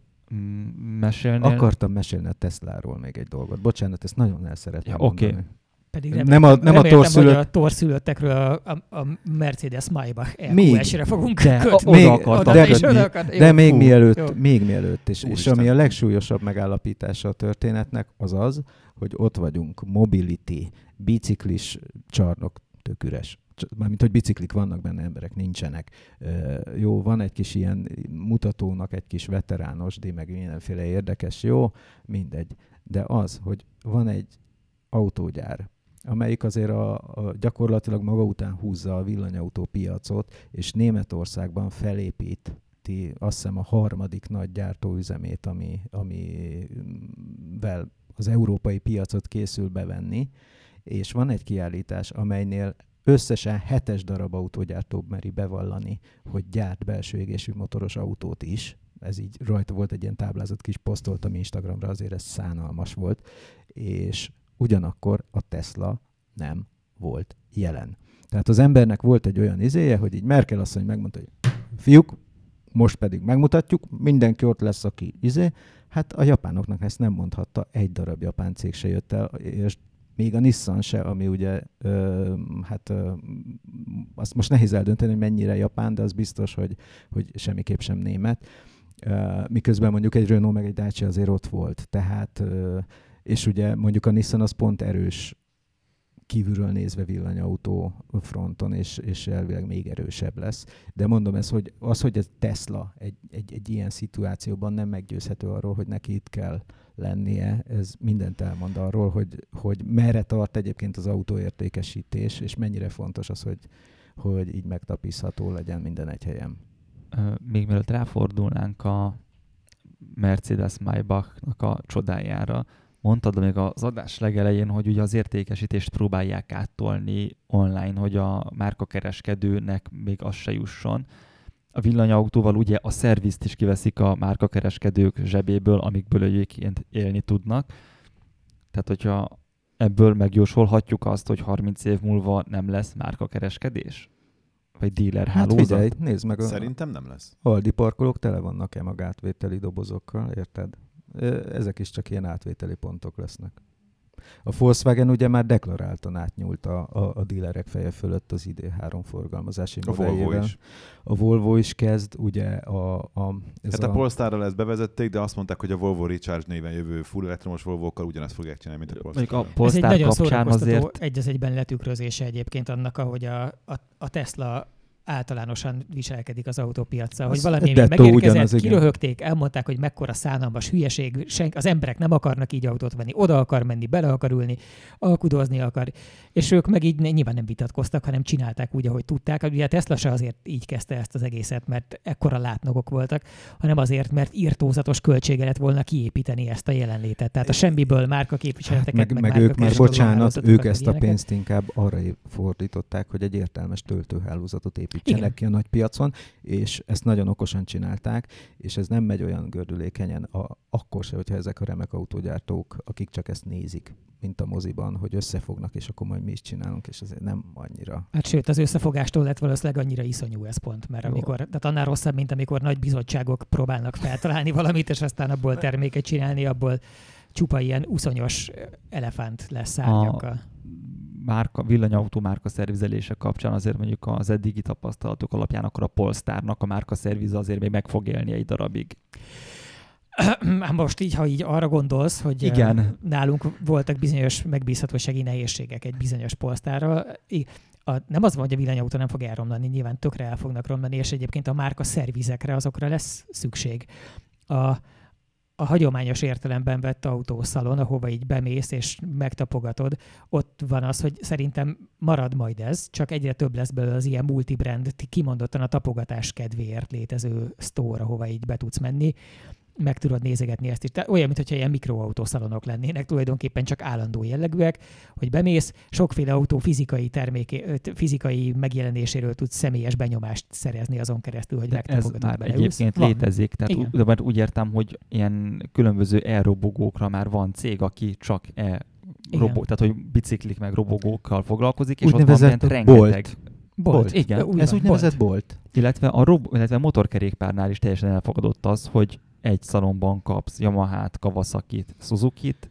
mesélnél? Akartam mesélni a Tesláról még egy dolgot. Bocsánat, ezt nagyon el szeretném ja. Okay. Pedig reméltem, nem a, nem reméltem, a torszülött... hogy a torszülöttekről a, a, a Mercedes Maybach EQS-re fogunk de, kötni. Még, oda de, oda akart, de még Fú, mielőtt, jó. még mielőtt, és, és ami a legsúlyosabb megállapítása a történetnek, az az, hogy ott vagyunk, mobility, biciklis csarnok, tök üres mármint, hogy biciklik vannak benne, emberek nincsenek. Jó, van egy kis ilyen mutatónak egy kis veterános, de meg mindenféle érdekes, jó, mindegy. De az, hogy van egy autógyár, amelyik azért a, a gyakorlatilag maga után húzza a villanyautó piacot, és Németországban felépíti azt hiszem a harmadik nagy gyártóüzemét, ami, amivel az európai piacot készül bevenni, és van egy kiállítás, amelynél összesen hetes darab autógyártó meri bevallani, hogy gyárt belső égésű motoros autót is. Ez így rajta volt egy ilyen táblázat, kis posztoltam Instagramra, azért ez szánalmas volt. És ugyanakkor a Tesla nem volt jelen. Tehát az embernek volt egy olyan izéje, hogy így Merkel asszony megmondta, hogy fiúk, most pedig megmutatjuk, mindenki ott lesz, aki izé. Hát a japánoknak ezt nem mondhatta, egy darab japán cég se jött el, és még a Nissan se, ami ugye, ö, hát ö, azt most nehéz eldönteni, hogy mennyire japán, de az biztos, hogy, hogy semmiképp sem német. Ö, miközben mondjuk egy Renault meg egy Dacia azért ott volt. Tehát, ö, és ugye mondjuk a Nissan az pont erős kívülről nézve villanyautó fronton, és, és elvileg még erősebb lesz. De mondom ez, hogy az, hogy ez Tesla egy, egy, egy ilyen szituációban nem meggyőzhető arról, hogy neki itt kell lennie, ez mindent elmond arról, hogy, hogy merre tart egyébként az autóértékesítés, és mennyire fontos az, hogy, hogy így megtapizható legyen minden egy helyen. Még mielőtt ráfordulnánk a Mercedes Maybachnak a csodájára, mondtad még az adás legelején, hogy ugye az értékesítést próbálják áttolni online, hogy a márkakereskedőnek még az se jusson. A villanyautóval ugye a szervizt is kiveszik a márkakereskedők zsebéből, amikből egyébként élni tudnak. Tehát, hogyha ebből megjósolhatjuk azt, hogy 30 év múlva nem lesz márkakereskedés? Vagy dealer hát hálózat? Figyelj, nézd meg. A Szerintem nem lesz. Aldi parkolók tele vannak-e magátvételi dobozokkal, érted? Ezek is csak ilyen átvételi pontok lesznek. A Volkswagen ugye már deklaráltan átnyúlt a, a, a dílerek feje fölött az ID3 forgalmazási a Volvo is. A Volvo is kezd, ugye a... a ez hát a, a Polestarral ezt bevezették, de azt mondták, hogy a Volvo Recharge néven jövő full elektromos Volvo-kkal ugyanezt fogják csinálni, mint a Polestar. A Polestar Ez egy nagyon szórakoztató azért... egy az egyben letükrözése egyébként annak, ahogy a, a, a Tesla általánosan viselkedik az autópiacra, hogy valami megérkezett, kiröhögték, elmondták, hogy mekkora szánalmas hülyeség, senk, az emberek nem akarnak így autót venni, oda akar menni, bele akar ülni, alkudozni akar, és ők meg így nyilván nem vitatkoztak, hanem csinálták úgy, ahogy tudták. Ugye a Tesla se azért így kezdte ezt az egészet, mert ekkora látnokok voltak, hanem azért, mert írtózatos költsége lett volna kiépíteni ezt a jelenlétet. Tehát a semmiből márka képviseleteket, hát meg, meg, meg ők már, bocsánat, ők ezt a pénzt inkább arra fordították, hogy egy értelmes töltőhálózatot építsenek építsenek ki a nagy piacon, és ezt nagyon okosan csinálták, és ez nem megy olyan gördülékenyen, a, akkor se, hogyha ezek a remek autógyártók, akik csak ezt nézik, mint a moziban, hogy összefognak, és akkor majd mi is csinálunk, és azért nem annyira. Hát sőt, az összefogástól lett valószínűleg annyira iszonyú ez pont, mert amikor, tehát annál rosszabb, mint amikor nagy bizottságok próbálnak feltalálni valamit, és aztán abból terméket csinálni, abból csupa ilyen uszonyos elefánt lesz szárnyakkal. A márka, villanyautó márka szervizelése kapcsán azért mondjuk az eddigi tapasztalatok alapján akkor a Polestarnak a márka szervize azért még meg fog élni egy darabig. Most így, ha így arra gondolsz, hogy Igen. nálunk voltak bizonyos megbízhatósági nehézségek egy bizonyos polsztárral, a, nem az van, hogy a villanyautó nem fog elromlani, nyilván tökre el fognak romlani, és egyébként a márka szervizekre azokra lesz szükség. A, a hagyományos értelemben vett autószalon, ahova így bemész és megtapogatod, ott van az, hogy szerintem marad majd ez, csak egyre több lesz belőle az ilyen multibrand, kimondottan a tapogatás kedvéért létező store, ahova így be tudsz menni, meg tudod nézegetni ezt is. Tehát olyan, mintha ilyen mikroautószalonok lennének, tulajdonképpen csak állandó jellegűek, hogy bemész, sokféle autó fizikai terméké, fizikai megjelenéséről tudsz személyes benyomást szerezni azon keresztül, hogy megtapogatod Ez már beleülsz. egyébként van. létezik, tehát úgy, de úgy értem, hogy ilyen különböző e-robogókra már van cég, aki csak e robó, tehát hogy biciklik meg robogókkal foglalkozik, és ott van rengeteg bolt. Bolt, bolt. igen. Ez úgynevezett bolt. bolt. Illetve a rob- illetve motorkerékpárnál is teljesen elfogadott az, hogy egy szalomban kapsz Yamaha-t, Kawasaki-t, Suzuki-t,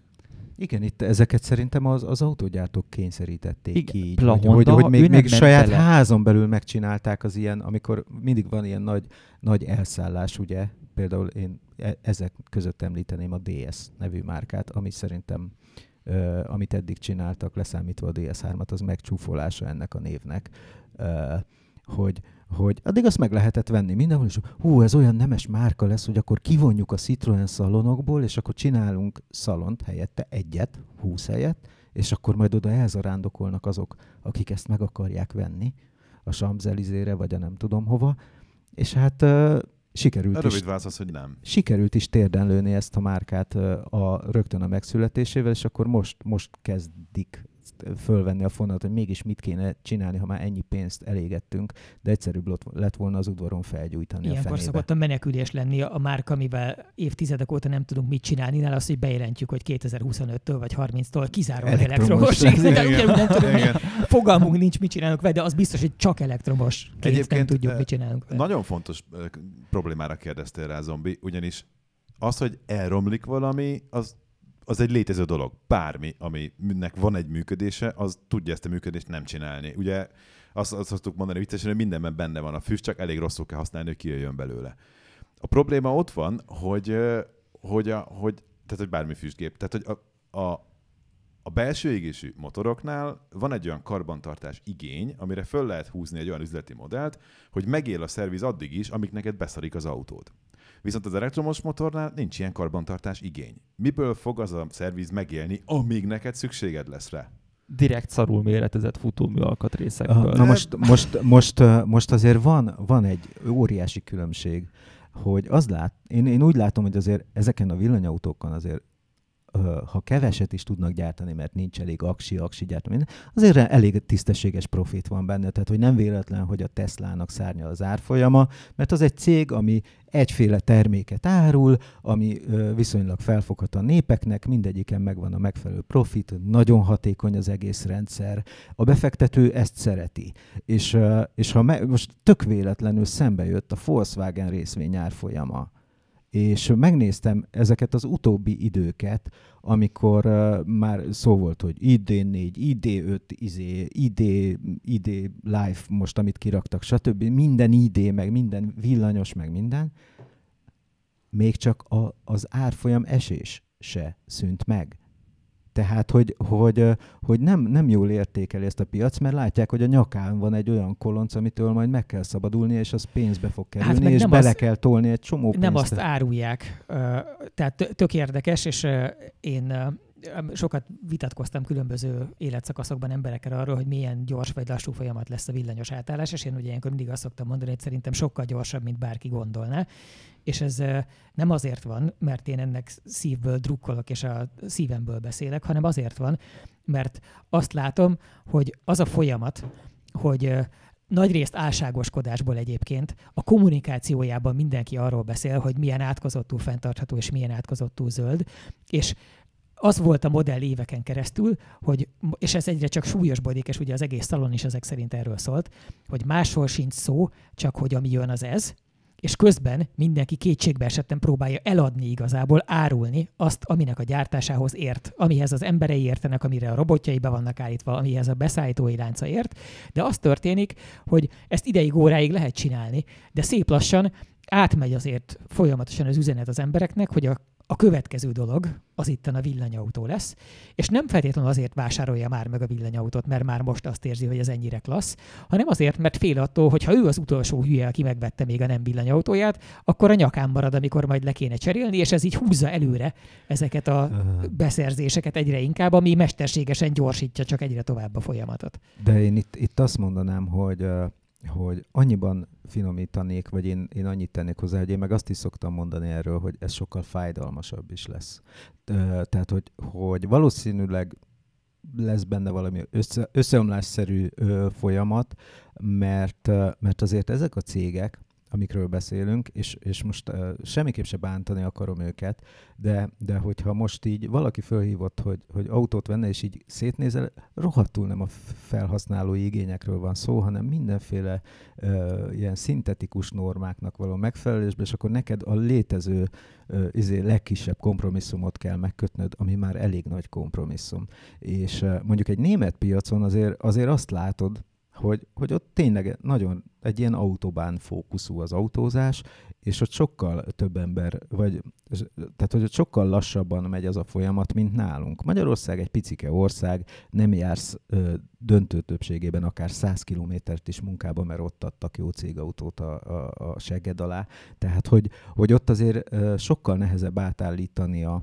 igen, itt ezeket szerintem az, az autógyártók kényszerítették Igen, ki így, hogy, hogy, hogy még, még saját bele. házon belül megcsinálták az ilyen, amikor mindig van ilyen nagy, nagy elszállás, ugye, például én e, ezek között említeném a DS nevű márkát, ami szerintem uh, amit eddig csináltak, leszámítva a DS3-at, az megcsúfolása ennek a névnek, uh, hogy, hogy addig azt meg lehetett venni mindenhol, és hú, ez olyan nemes márka lesz, hogy akkor kivonjuk a Citroen szalonokból, és akkor csinálunk szalont helyette, egyet, húsz helyet, és akkor majd oda elzarándokolnak azok, akik ezt meg akarják venni a Champs-Élysére, vagy a nem tudom hova, és hát uh, sikerült a rövid is, az, hogy nem. Sikerült is térden lőni ezt a márkát a, rögtön a megszületésével, és akkor most, most kezdik fölvenni a fonalat, hogy mégis mit kéne csinálni, ha már ennyi pénzt elégettünk, de egyszerűbb lett volna az udvaron felgyújtani Ilyenkor a fenébe. szokott a menekülés lenni a márka, amivel évtizedek óta nem tudunk mit csinálni, nála az, hogy bejelentjük, hogy 2025-től vagy 30-tól kizárólag elektromos. fogalmunk nincs, mit csinálunk vele, de az biztos, hogy csak elektromos Egyébként nem tudjuk, mit csinálunk vele. Nagyon fontos problémára kérdeztél rá, Zombi, ugyanis az, hogy elromlik valami, az az egy létező dolog. Bármi, aminek van egy működése, az tudja ezt a működést nem csinálni. Ugye azt, azt szoktuk mondani viccesen, hogy mindenben benne van a füst, csak elég rosszul kell használni, hogy kijöjjön belőle. A probléma ott van, hogy, hogy, a, hogy tehát, hogy bármi füstgép, tehát, hogy a, a, a belső égésű motoroknál van egy olyan karbantartás igény, amire föl lehet húzni egy olyan üzleti modellt, hogy megél a szerviz addig is, amíg neked beszarik az autód. Viszont az elektromos motornál nincs ilyen karbantartás igény. Miből fog az a szerviz megélni, amíg neked szükséged lesz rá? direkt szarul méretezett futómű alkatrészekből. Na most, most, most, most azért van, van egy óriási különbség, hogy az lát, én, én úgy látom, hogy azért ezeken a villanyautókon azért ha keveset is tudnak gyártani, mert nincs elég aksi, aksi gyártani, azért elég tisztességes profit van benne, tehát hogy nem véletlen, hogy a Teslának szárnya az árfolyama, mert az egy cég, ami egyféle terméket árul, ami viszonylag felfogható a népeknek, mindegyiken megvan a megfelelő profit, nagyon hatékony az egész rendszer. A befektető ezt szereti. És, és ha me, most tök véletlenül szembe jött a Volkswagen részvény árfolyama, és megnéztem ezeket az utóbbi időket, amikor uh, már szó volt, hogy ID4, ID5, izé, ID, ID Life most, amit kiraktak, stb. Minden ID, meg minden villanyos, meg minden, még csak a, az árfolyam esés se szűnt meg. Tehát, hogy, hogy, hogy nem, nem jól értékeli ezt a piac, mert látják, hogy a nyakán van egy olyan kolonc, amitől majd meg kell szabadulni, és az pénzbe fog kerülni, hát és bele az, kell tolni egy csomó pénzt. Nem azt árulják. Tehát tök érdekes, és én sokat vitatkoztam különböző életszakaszokban emberekkel arról, hogy milyen gyors vagy lassú folyamat lesz a villanyos átállás, és én ugye ilyenkor mindig azt szoktam mondani, hogy szerintem sokkal gyorsabb, mint bárki gondolná. És ez nem azért van, mert én ennek szívből drukkolok és a szívemből beszélek, hanem azért van, mert azt látom, hogy az a folyamat, hogy nagyrészt álságoskodásból egyébként a kommunikációjában mindenki arról beszél, hogy milyen átkozottú fenntartható és milyen átkozottú zöld, és az volt a modell éveken keresztül, hogy, és ez egyre csak súlyosbodik, és ugye az egész szalon is ezek szerint erről szólt, hogy máshol sincs szó, csak hogy ami jön az ez, és közben mindenki kétségbe esetten próbálja eladni igazából, árulni azt, aminek a gyártásához ért, amihez az emberei értenek, amire a robotjai be vannak állítva, amihez a beszállítói lánca ért, de az történik, hogy ezt ideig óráig lehet csinálni, de szép lassan átmegy azért folyamatosan az üzenet az embereknek, hogy a a következő dolog az itten a villanyautó lesz, és nem feltétlenül azért vásárolja már meg a villanyautót, mert már most azt érzi, hogy ez ennyire klassz, hanem azért, mert fél attól, hogy ha ő az utolsó hülye, aki megvette még a nem villanyautóját, akkor a nyakán marad, amikor majd le kéne cserélni, és ez így húzza előre ezeket a beszerzéseket egyre inkább, ami mesterségesen gyorsítja csak egyre tovább a folyamatot. De én itt, itt azt mondanám, hogy hogy annyiban finomítanék, vagy én, én annyit tennék hozzá, hogy én meg azt is szoktam mondani erről, hogy ez sokkal fájdalmasabb is lesz. Tehát, hogy, hogy valószínűleg lesz benne valami össze, összeomlásszerű ö, folyamat, mert, mert azért ezek a cégek, amikről beszélünk, és, és most uh, semmiképp se bántani akarom őket, de, de hogyha most így valaki fölhívott, hogy, hogy autót venne, és így szétnézel, rohadtul nem a felhasználói igényekről van szó, hanem mindenféle uh, ilyen szintetikus normáknak való megfelelésbe, és akkor neked a létező uh, izé, legkisebb kompromisszumot kell megkötnöd, ami már elég nagy kompromisszum. És uh, mondjuk egy német piacon azért, azért azt látod, hogy, hogy ott tényleg nagyon egy ilyen autobán fókuszú az autózás, és ott sokkal több ember, vagy tehát hogy ott sokkal lassabban megy az a folyamat, mint nálunk. Magyarország egy picike ország, nem jársz ö, döntő többségében akár 100 kilométert is munkába, mert ott adtak jó cégautót a, a, a segged alá. Tehát, hogy, hogy ott azért ö, sokkal nehezebb átállítani a,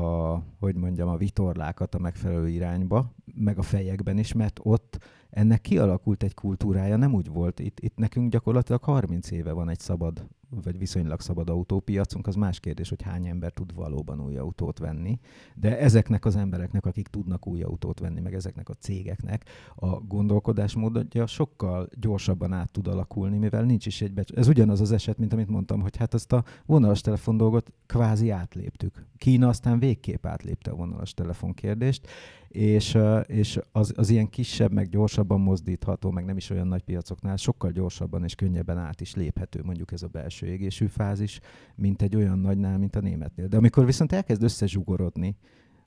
a, hogy mondjam, a vitorlákat a megfelelő irányba, meg a fejekben is, mert ott ennek kialakult egy kultúrája, nem úgy volt. Itt, itt nekünk gyakorlatilag 30 éve van egy szabad, vagy viszonylag szabad autópiacunk, az más kérdés, hogy hány ember tud valóban új autót venni. De ezeknek az embereknek, akik tudnak új autót venni, meg ezeknek a cégeknek, a gondolkodásmódja sokkal gyorsabban át tud alakulni, mivel nincs is egy becs- Ez ugyanaz az eset, mint amit mondtam, hogy hát ezt a vonalas telefon dolgot kvázi átléptük. Kína aztán végképp átlépte a vonalas telefon kérdést, és, és az, az ilyen kisebb, meg gyorsabban mozdítható, meg nem is olyan nagy piacoknál sokkal gyorsabban és könnyebben át is léphető mondjuk ez a belső égésű fázis, mint egy olyan nagynál, mint a németnél. De amikor viszont elkezd összezsugorodni,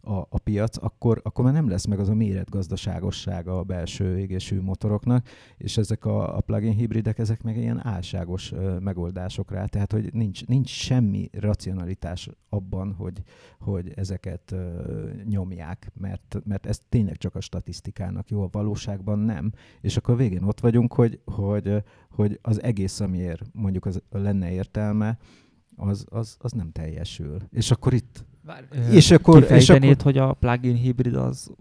a, a piac, akkor, akkor már nem lesz meg az a méretgazdaságossága a belső égésű motoroknak, és ezek a, a plug-in hibridek, ezek meg ilyen álságos ö, megoldások rá, tehát hogy nincs, nincs semmi racionalitás abban, hogy, hogy ezeket ö, nyomják, mert, mert ez tényleg csak a statisztikának jó, a valóságban nem. És akkor végén ott vagyunk, hogy, hogy, hogy az egész, amiért mondjuk az lenne értelme, az, az, az nem teljesül. És akkor itt Vár, és akkor, és akkor... hogy a plug-in hibrid az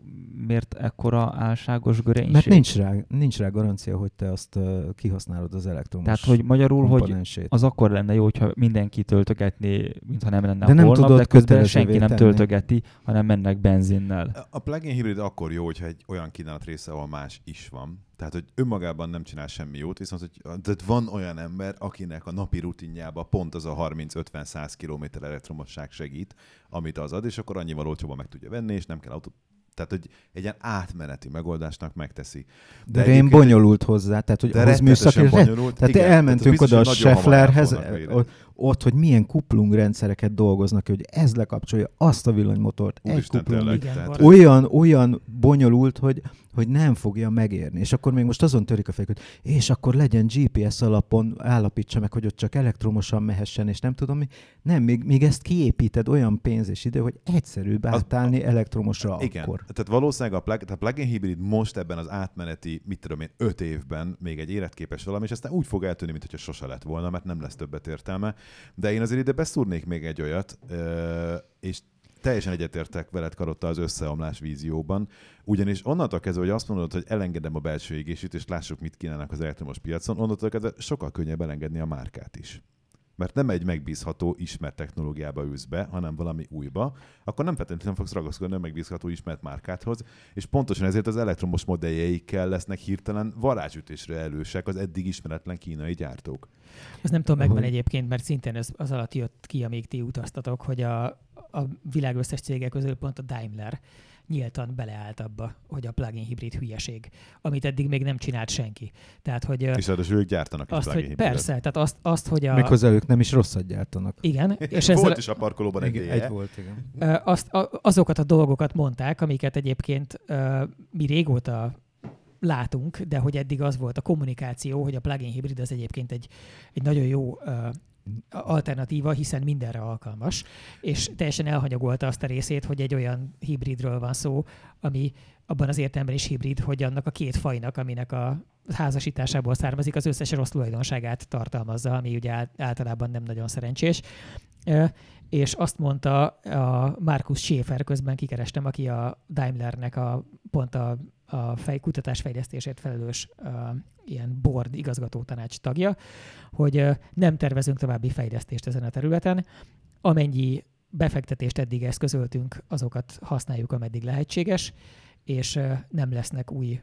miért ekkora álságos görénység? Mert nincs rá, nincs rá garancia, hogy te azt uh, kihasználod az elektromos Tehát, hogy magyarul, hogy az akkor lenne jó, hogyha mindenki töltögetné, mintha nem lenne de nem holnap, tudod de közben senki nem tenni. töltögeti, hanem mennek benzinnel. A plug-in hibrid akkor jó, hogyha egy olyan kínálat része, ahol más is van. Tehát, hogy önmagában nem csinál semmi jót, viszont hogy tehát van olyan ember, akinek a napi rutinjába pont az a 30-50-100 km elektromosság segít, amit az ad, és akkor annyival olcsóban meg tudja venni, és nem kell autót tehát, hogy egy ilyen átmeneti megoldásnak megteszi. De, de én bonyolult hozzá, tehát, hogy ahhoz műszaki... Bonyolult, tehát igen, elmentünk tehát oda a Schefflerhez, ott, hogy milyen kuplungrendszereket dolgoznak, hogy ez lekapcsolja azt a villanymotort, egy kuplung. Olyan, olyan bonyolult, hogy hogy nem fogja megérni. És akkor még most azon törik a fejük, hogy és akkor legyen GPS alapon, állapítsa meg, hogy ott csak elektromosan mehessen, és nem tudom mi. Nem, még, még ezt kiépíted olyan pénz és idő, hogy egyszerűbb átállni elektromosra igen. akkor. Tehát valószínűleg a, plug, a plug-in hibrid most ebben az átmeneti, mit tudom én, öt évben még egy életképes valami, és aztán úgy fog eltűnni, mintha sose lett volna, mert nem lesz többet értelme. De én azért ide beszúrnék még egy olyat, és teljesen egyetértek veled karotta az összeomlás vízióban, ugyanis onnantól kezdve, hogy azt mondod, hogy elengedem a belső égését, és lássuk, mit kínálnak az elektromos piacon, onnantól kezdve sokkal könnyebb elengedni a márkát is mert nem egy megbízható, ismert technológiába ülsz be, hanem valami újba, akkor nem feltétlenül fogsz ragaszkodni a megbízható, ismert márkáthoz, és pontosan ezért az elektromos modelljeikkel lesznek hirtelen varázsütésre elősek az eddig ismeretlen kínai gyártók. Az nem tudom, megvan egyébként, mert szintén ez az alatt jött ki, amíg ti utaztatok, hogy a, a világ összes cégek közül pont a Daimler nyíltan beleállt abba, hogy a plugin hibrid hülyeség, amit eddig még nem csinált senki. Tehát, hogy, és ráadásul ők gyártanak azt, hogy Persze, tehát azt, azt, hogy a... Méghozzá ők nem is rosszat gyártanak. Igen. És volt ezzel, is a parkolóban egy, egy volt, igen. Azt, azokat a dolgokat mondták, amiket egyébként uh, mi régóta látunk, de hogy eddig az volt a kommunikáció, hogy a plugin hibrid az egyébként egy, egy nagyon jó uh, alternatíva, hiszen mindenre alkalmas, és teljesen elhanyagolta azt a részét, hogy egy olyan hibridről van szó, ami abban az értelemben is hibrid, hogy annak a két fajnak, aminek a házasításából származik, az összes rossz tulajdonságát tartalmazza, ami ugye általában nem nagyon szerencsés. És azt mondta a Markus Schäfer, közben kikerestem, aki a Daimlernek a, pont a a fej, kutatás fejlesztésért felelős uh, ilyen board igazgató tanács tagja, hogy uh, nem tervezünk további fejlesztést ezen a területen. Amennyi befektetést eddig eszközöltünk, azokat használjuk, ameddig lehetséges, és uh, nem lesznek új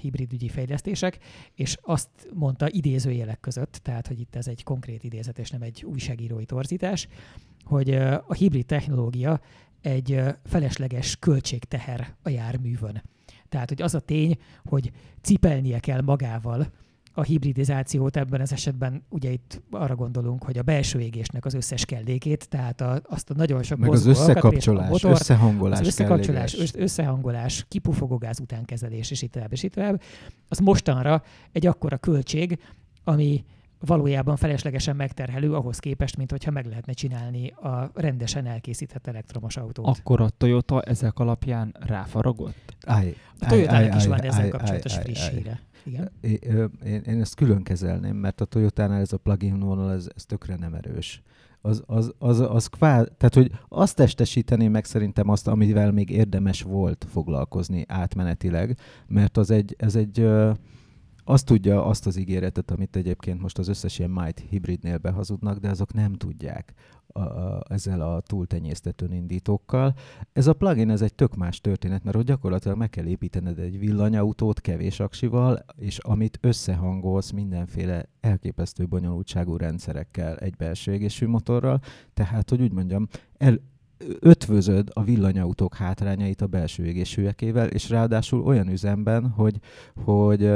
hibrid ügyi fejlesztések, és azt mondta idézőjelek között, tehát hogy itt ez egy konkrét idézet, és nem egy újságírói torzítás, hogy a hibrid technológia egy felesleges költségteher a járművön. Tehát, hogy az a tény, hogy cipelnie kell magával a hibridizációt ebben az esetben ugye itt arra gondolunk, hogy a belső égésnek az összes kellékét, tehát a, azt a nagyon sok Meg az összekapcsolás, motor, összehangolás, az összekapcsolás, össz, összehangolás, kipufogógáz utánkezelés, és itt tovább, és itt tovább, az mostanra egy akkora költség, ami valójában feleslegesen megterhelő ahhoz képest, mint hogyha meg lehetne csinálni a rendesen elkészített elektromos autót. Akkor a Toyota ezek alapján ráfaragott? Állj, a Toyota-nak is van ezzel kapcsolatos friss híre. Igen? Én, én ezt külön kezelném, mert a Toyota-nál ez a plug-in vonal, ez, ez tökre nem erős. Az, az, az, az kvá, tehát, hogy azt testesítené meg szerintem azt, amivel még érdemes volt foglalkozni átmenetileg, mert az egy, ez egy, azt tudja azt az ígéretet, amit egyébként most az összes ilyen Might hibridnél behazudnak, de azok nem tudják a, a, ezzel a túltenyésztető indítókkal. Ez a plugin, ez egy tök más történet, mert ott gyakorlatilag meg kell építened egy villanyautót kevés aksival, és amit összehangolsz mindenféle elképesztő bonyolultságú rendszerekkel egy belső égésű motorral, tehát, hogy úgy mondjam, el, ötvözöd a villanyautók hátrányait a belső égésűekével, és ráadásul olyan üzemben, hogy, hogy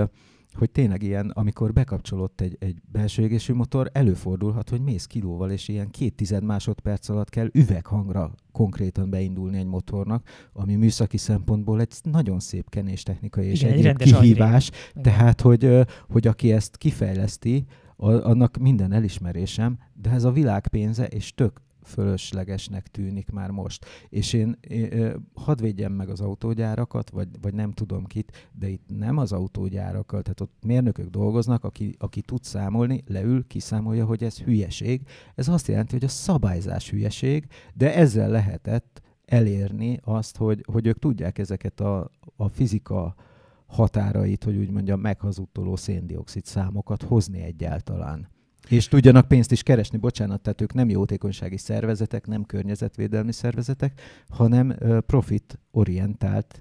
hogy tényleg ilyen, amikor bekapcsolott egy, egy belső égésű motor, előfordulhat, hogy mész kilóval, és ilyen két tized másodperc alatt kell üveghangra konkrétan beindulni egy motornak, ami műszaki szempontból egy nagyon szép kenéstechnikai és Igen, egy kihívás. Tehát, hogy, hogy aki ezt kifejleszti, annak minden elismerésem, de ez a világ pénze, és tök fölöslegesnek tűnik már most. És én, én hadd védjem meg az autógyárakat, vagy, vagy nem tudom kit, de itt nem az autógyárakkal, tehát ott mérnökök dolgoznak, aki, aki tud számolni, leül, kiszámolja, hogy ez hülyeség. Ez azt jelenti, hogy a szabályzás hülyeség, de ezzel lehetett elérni azt, hogy, hogy ők tudják ezeket a, a fizika határait, hogy úgy mondjam, meghazudtoló széndiokszid számokat hozni egyáltalán. És tudjanak pénzt is keresni, bocsánat, tehát ők nem jótékonysági szervezetek, nem környezetvédelmi szervezetek, hanem profit orientált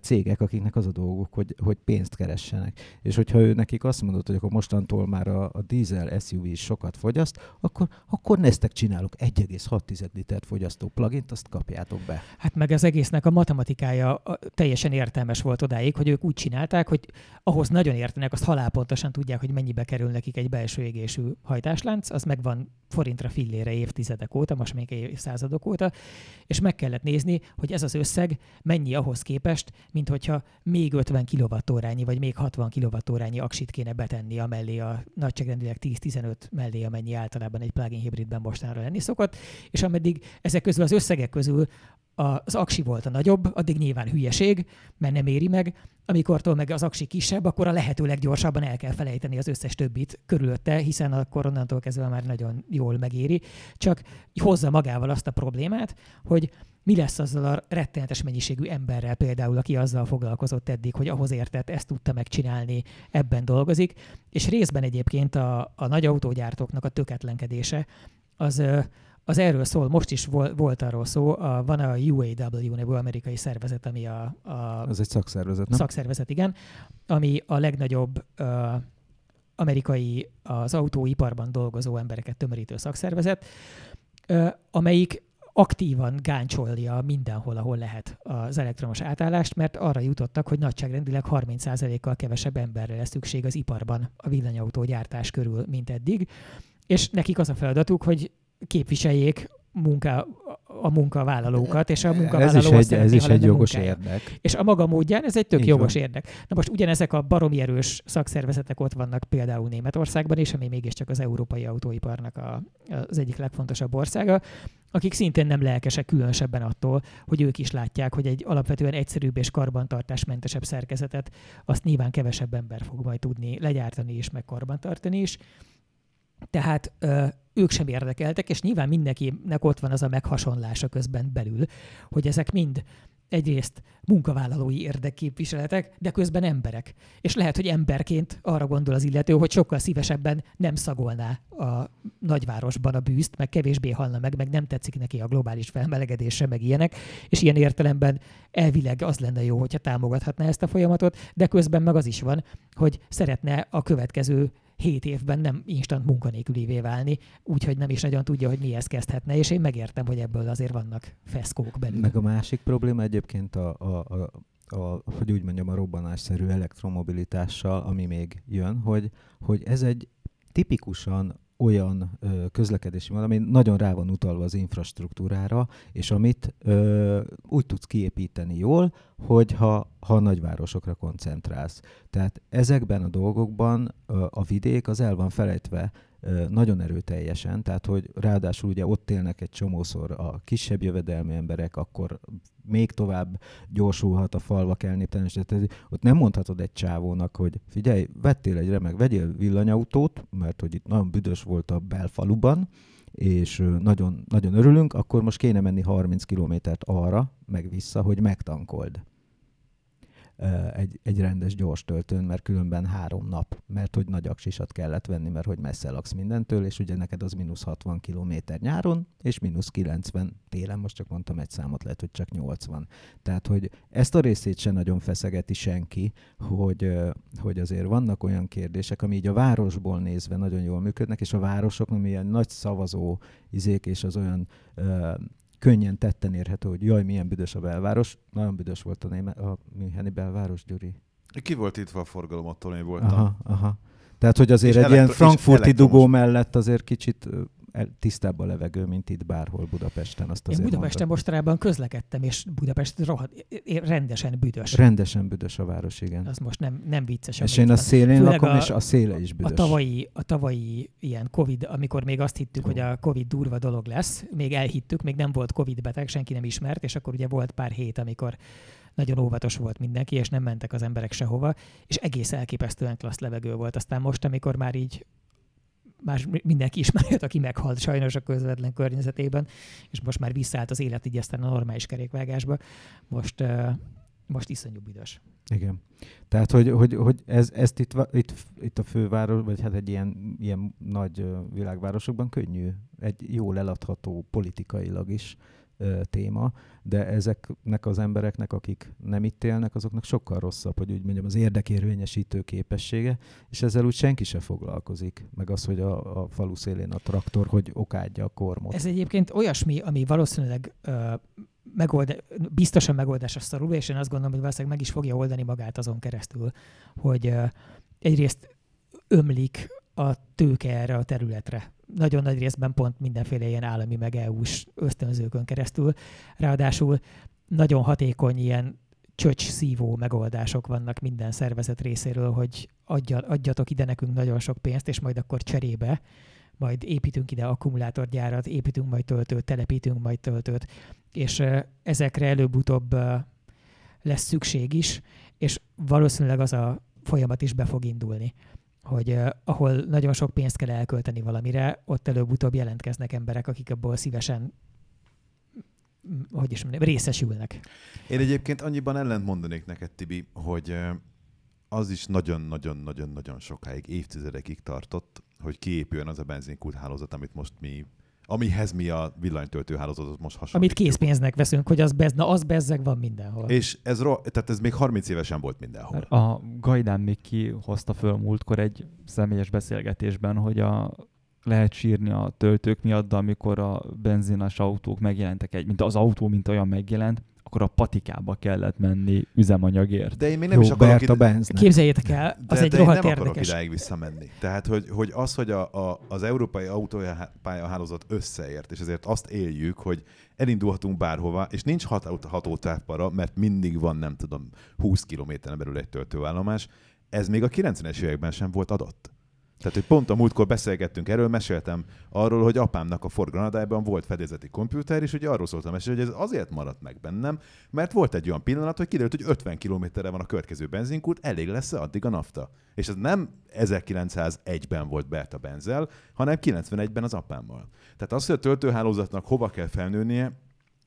cégek, akiknek az a dolguk, hogy, hogy pénzt keressenek. És hogyha ő nekik azt mondott, hogy akkor mostantól már a, a diesel SUV is sokat fogyaszt, akkor, akkor neztek csinálok 1,6 litert fogyasztó plugint, azt kapjátok be. Hát meg az egésznek a matematikája teljesen értelmes volt odáig, hogy ők úgy csinálták, hogy ahhoz nagyon értenek, azt halálpontosan tudják, hogy mennyibe kerül nekik egy belső égésű hajtáslánc, az megvan forintra fillére évtizedek óta, most még évszázadok óta, és meg kellett nézni, hogy ez az összeg mennyi ahhoz képest, mint hogyha még 50 kWh vagy még 60 kWh aksit kéne betenni a mellé a nagyságrendileg 10-15 mellé, amennyi általában egy plug-in hibridben mostanra lenni szokott, és ameddig ezek közül az összegek közül az aksi volt a nagyobb, addig nyilván hülyeség, mert nem éri meg. Amikortól meg az aksi kisebb, akkor a lehető leggyorsabban el kell felejteni az összes többit körülötte, hiszen akkor onnantól kezdve már nagyon jól megéri. Csak hozza magával azt a problémát, hogy mi lesz azzal a rettenetes mennyiségű emberrel például, aki azzal foglalkozott eddig, hogy ahhoz értett, ezt tudta megcsinálni, ebben dolgozik, és részben egyébként a, a nagy autógyártóknak a töketlenkedése az az erről szól, most is vol, volt arról szó, a, van a UAW nevű amerikai szervezet, ami a... a az egy szakszervezet, nem? Szakszervezet, igen, ami a legnagyobb uh, amerikai az autóiparban dolgozó embereket tömörítő szakszervezet, uh, amelyik aktívan gáncsolja mindenhol, ahol lehet az elektromos átállást, mert arra jutottak, hogy nagyságrendileg 30%-kal kevesebb emberre lesz szükség az iparban a villanyautó gyártás körül, mint eddig. És nekik az a feladatuk, hogy képviseljék munka, a munkavállalókat, és a munkavállaló ez is egy, ez is egy jogos munkája. érdek. És a maga módján ez egy tök Így jogos van. érdek. Na most ugyanezek a baromi erős szakszervezetek ott vannak például Németországban is, ami mégiscsak az európai autóiparnak a, az egyik legfontosabb országa, akik szintén nem lelkesek különösebben attól, hogy ők is látják, hogy egy alapvetően egyszerűbb és karbantartásmentesebb szerkezetet azt nyilván kevesebb ember fog majd tudni legyártani és meg karbantartani is. Tehát ö, ők sem érdekeltek, és nyilván mindenkinek ott van az a meghasonlása közben belül, hogy ezek mind egyrészt munkavállalói érdekképviseletek, de közben emberek. És lehet, hogy emberként arra gondol az illető, hogy sokkal szívesebben nem szagolná a nagyvárosban a bűzt, meg kevésbé halna meg, meg nem tetszik neki a globális felmelegedése, meg ilyenek, és ilyen értelemben elvileg az lenne jó, hogyha támogathatná ezt a folyamatot, de közben meg az is van, hogy szeretne a következő hét évben nem instant munkanélkülévé válni, úgyhogy nem is nagyon tudja, hogy mihez kezdhetne, és én megértem, hogy ebből azért vannak feszkók belül. Meg a másik probléma egyébként a, a, a a, hogy úgy mondjam, a robbanásszerű elektromobilitással, ami még jön, hogy, hogy ez egy tipikusan olyan ö, közlekedési mód, ami nagyon rá van utalva az infrastruktúrára, és amit ö, úgy tudsz kiépíteni jól, hogyha ha a nagyvárosokra koncentrálsz. Tehát ezekben a dolgokban ö, a vidék az el van felejtve nagyon erőteljesen, tehát hogy ráadásul ugye ott élnek egy csomószor a kisebb jövedelmi emberek, akkor még tovább gyorsulhat a falvak elnéptelenedése. Ott nem mondhatod egy csávónak, hogy figyelj, vettél egy remek, vegyél villanyautót, mert hogy itt nagyon büdös volt a belfaluban, és nagyon, nagyon örülünk, akkor most kéne menni 30 kilométert arra, meg vissza, hogy megtankold egy, egy rendes gyors töltőn, mert különben három nap, mert hogy nagy aksisat kellett venni, mert hogy messze laksz mindentől, és ugye neked az mínusz 60 kilométer nyáron, és mínusz 90 télen, most csak mondtam egy számot, lehet, hogy csak 80. Tehát, hogy ezt a részét sem nagyon feszegeti senki, hogy, hogy azért vannak olyan kérdések, ami így a városból nézve nagyon jól működnek, és a városoknak milyen nagy szavazó izék, és az olyan könnyen tetten érhető, hogy jaj, milyen büdös a belváros. Nagyon büdös volt a, néme, a Müncheni belváros, Gyuri. Ki volt itt a forgalom attól, én voltam. Aha, aha. Tehát, hogy azért és egy elektro- ilyen frankfurti dugó mellett azért kicsit tisztább a levegő, mint itt bárhol Budapesten. Azt Én Budapesten mondom. mostanában közlekedtem, és Budapest rohadt, rendesen büdös. Rendesen büdös a város, igen. Az most nem, nem vicces. És én a szélén lakom, a, és a széle is büdös. A tavalyi, a tavalyi ilyen Covid, amikor még azt hittük, oh. hogy a Covid durva dolog lesz, még elhittük, még nem volt Covid beteg, senki nem ismert, és akkor ugye volt pár hét, amikor nagyon óvatos volt mindenki, és nem mentek az emberek sehova, és egész elképesztően klassz levegő volt. Aztán most, amikor már így más mindenki ismeri, aki meghalt sajnos a közvetlen környezetében, és most már visszaállt az élet így aztán a normális kerékvágásba. Most, uh, most iszonyú büdös. Igen. Tehát, hogy, hogy, hogy ez, ezt itt, itt, itt a főváros, vagy hát egy ilyen, ilyen nagy világvárosokban könnyű, egy jól eladható politikailag is téma, de ezeknek az embereknek, akik nem itt élnek, azoknak sokkal rosszabb, hogy úgy mondjam, az érdekérvényesítő képessége, és ezzel úgy senki se foglalkozik, meg az, hogy a, a falu szélén a traktor, hogy okádja a kormot. Ez egyébként olyasmi, ami valószínűleg uh, megold, biztosan megoldás a szarul, és én azt gondolom, hogy valószínűleg meg is fogja oldani magát azon keresztül, hogy uh, egyrészt ömlik a tőke erre a területre nagyon nagy részben pont mindenféle ilyen állami meg EU-s ösztönzőkön keresztül. Ráadásul nagyon hatékony ilyen csöcs szívó megoldások vannak minden szervezet részéről, hogy adja, adjatok ide nekünk nagyon sok pénzt, és majd akkor cserébe majd építünk ide akkumulátorgyárat, építünk majd töltőt, telepítünk majd töltőt, és ezekre előbb-utóbb lesz szükség is, és valószínűleg az a folyamat is be fog indulni hogy uh, ahol nagyon sok pénzt kell elkölteni valamire, ott előbb-utóbb jelentkeznek emberek, akik abból szívesen hogy is mondjam, részesülnek. Én egyébként annyiban ellent mondanék neked, Tibi, hogy az is nagyon-nagyon-nagyon-nagyon sokáig, évtizedekig tartott, hogy kiépüljön az a benzinkút hálózat, amit most mi amihez mi a villanytöltő hálózatot most hasonlítjuk. Amit készpénznek veszünk, hogy az, bez, na, az bezzeg van mindenhol. És ez, tehát ez még 30 évesen volt mindenhol. A Gajdán még hozta föl múltkor egy személyes beszélgetésben, hogy a lehet sírni a töltők miatt, de amikor a benzinas autók megjelentek, egy, mint az autó, mint olyan megjelent, akkor a patikába kellett menni üzemanyagért. De én még nem Jó, is akarok ide... Benznek. Képzeljétek el, az de, egy de rohadt nem érdekes. akarok idáig visszamenni. Tehát, hogy, hogy az, hogy a, a, az európai autópályahálózat összeért, és ezért azt éljük, hogy elindulhatunk bárhova, és nincs hat, hatótávpara, mert mindig van, nem tudom, 20 kilométeren belül egy töltőállomás, ez még a 90-es években sem volt adott. Tehát, hogy pont a múltkor beszélgettünk erről, meséltem arról, hogy apámnak a Ford volt fedélzeti komputer, és ugye arról szóltam mesélni, hogy ez azért maradt meg bennem, mert volt egy olyan pillanat, hogy kiderült, hogy 50 kilométerre van a következő benzinkút, elég lesz addig a nafta. És ez nem 1901-ben volt Berta Benzel, hanem 91-ben az apámmal. Tehát az, hogy a töltőhálózatnak hova kell felnőnie,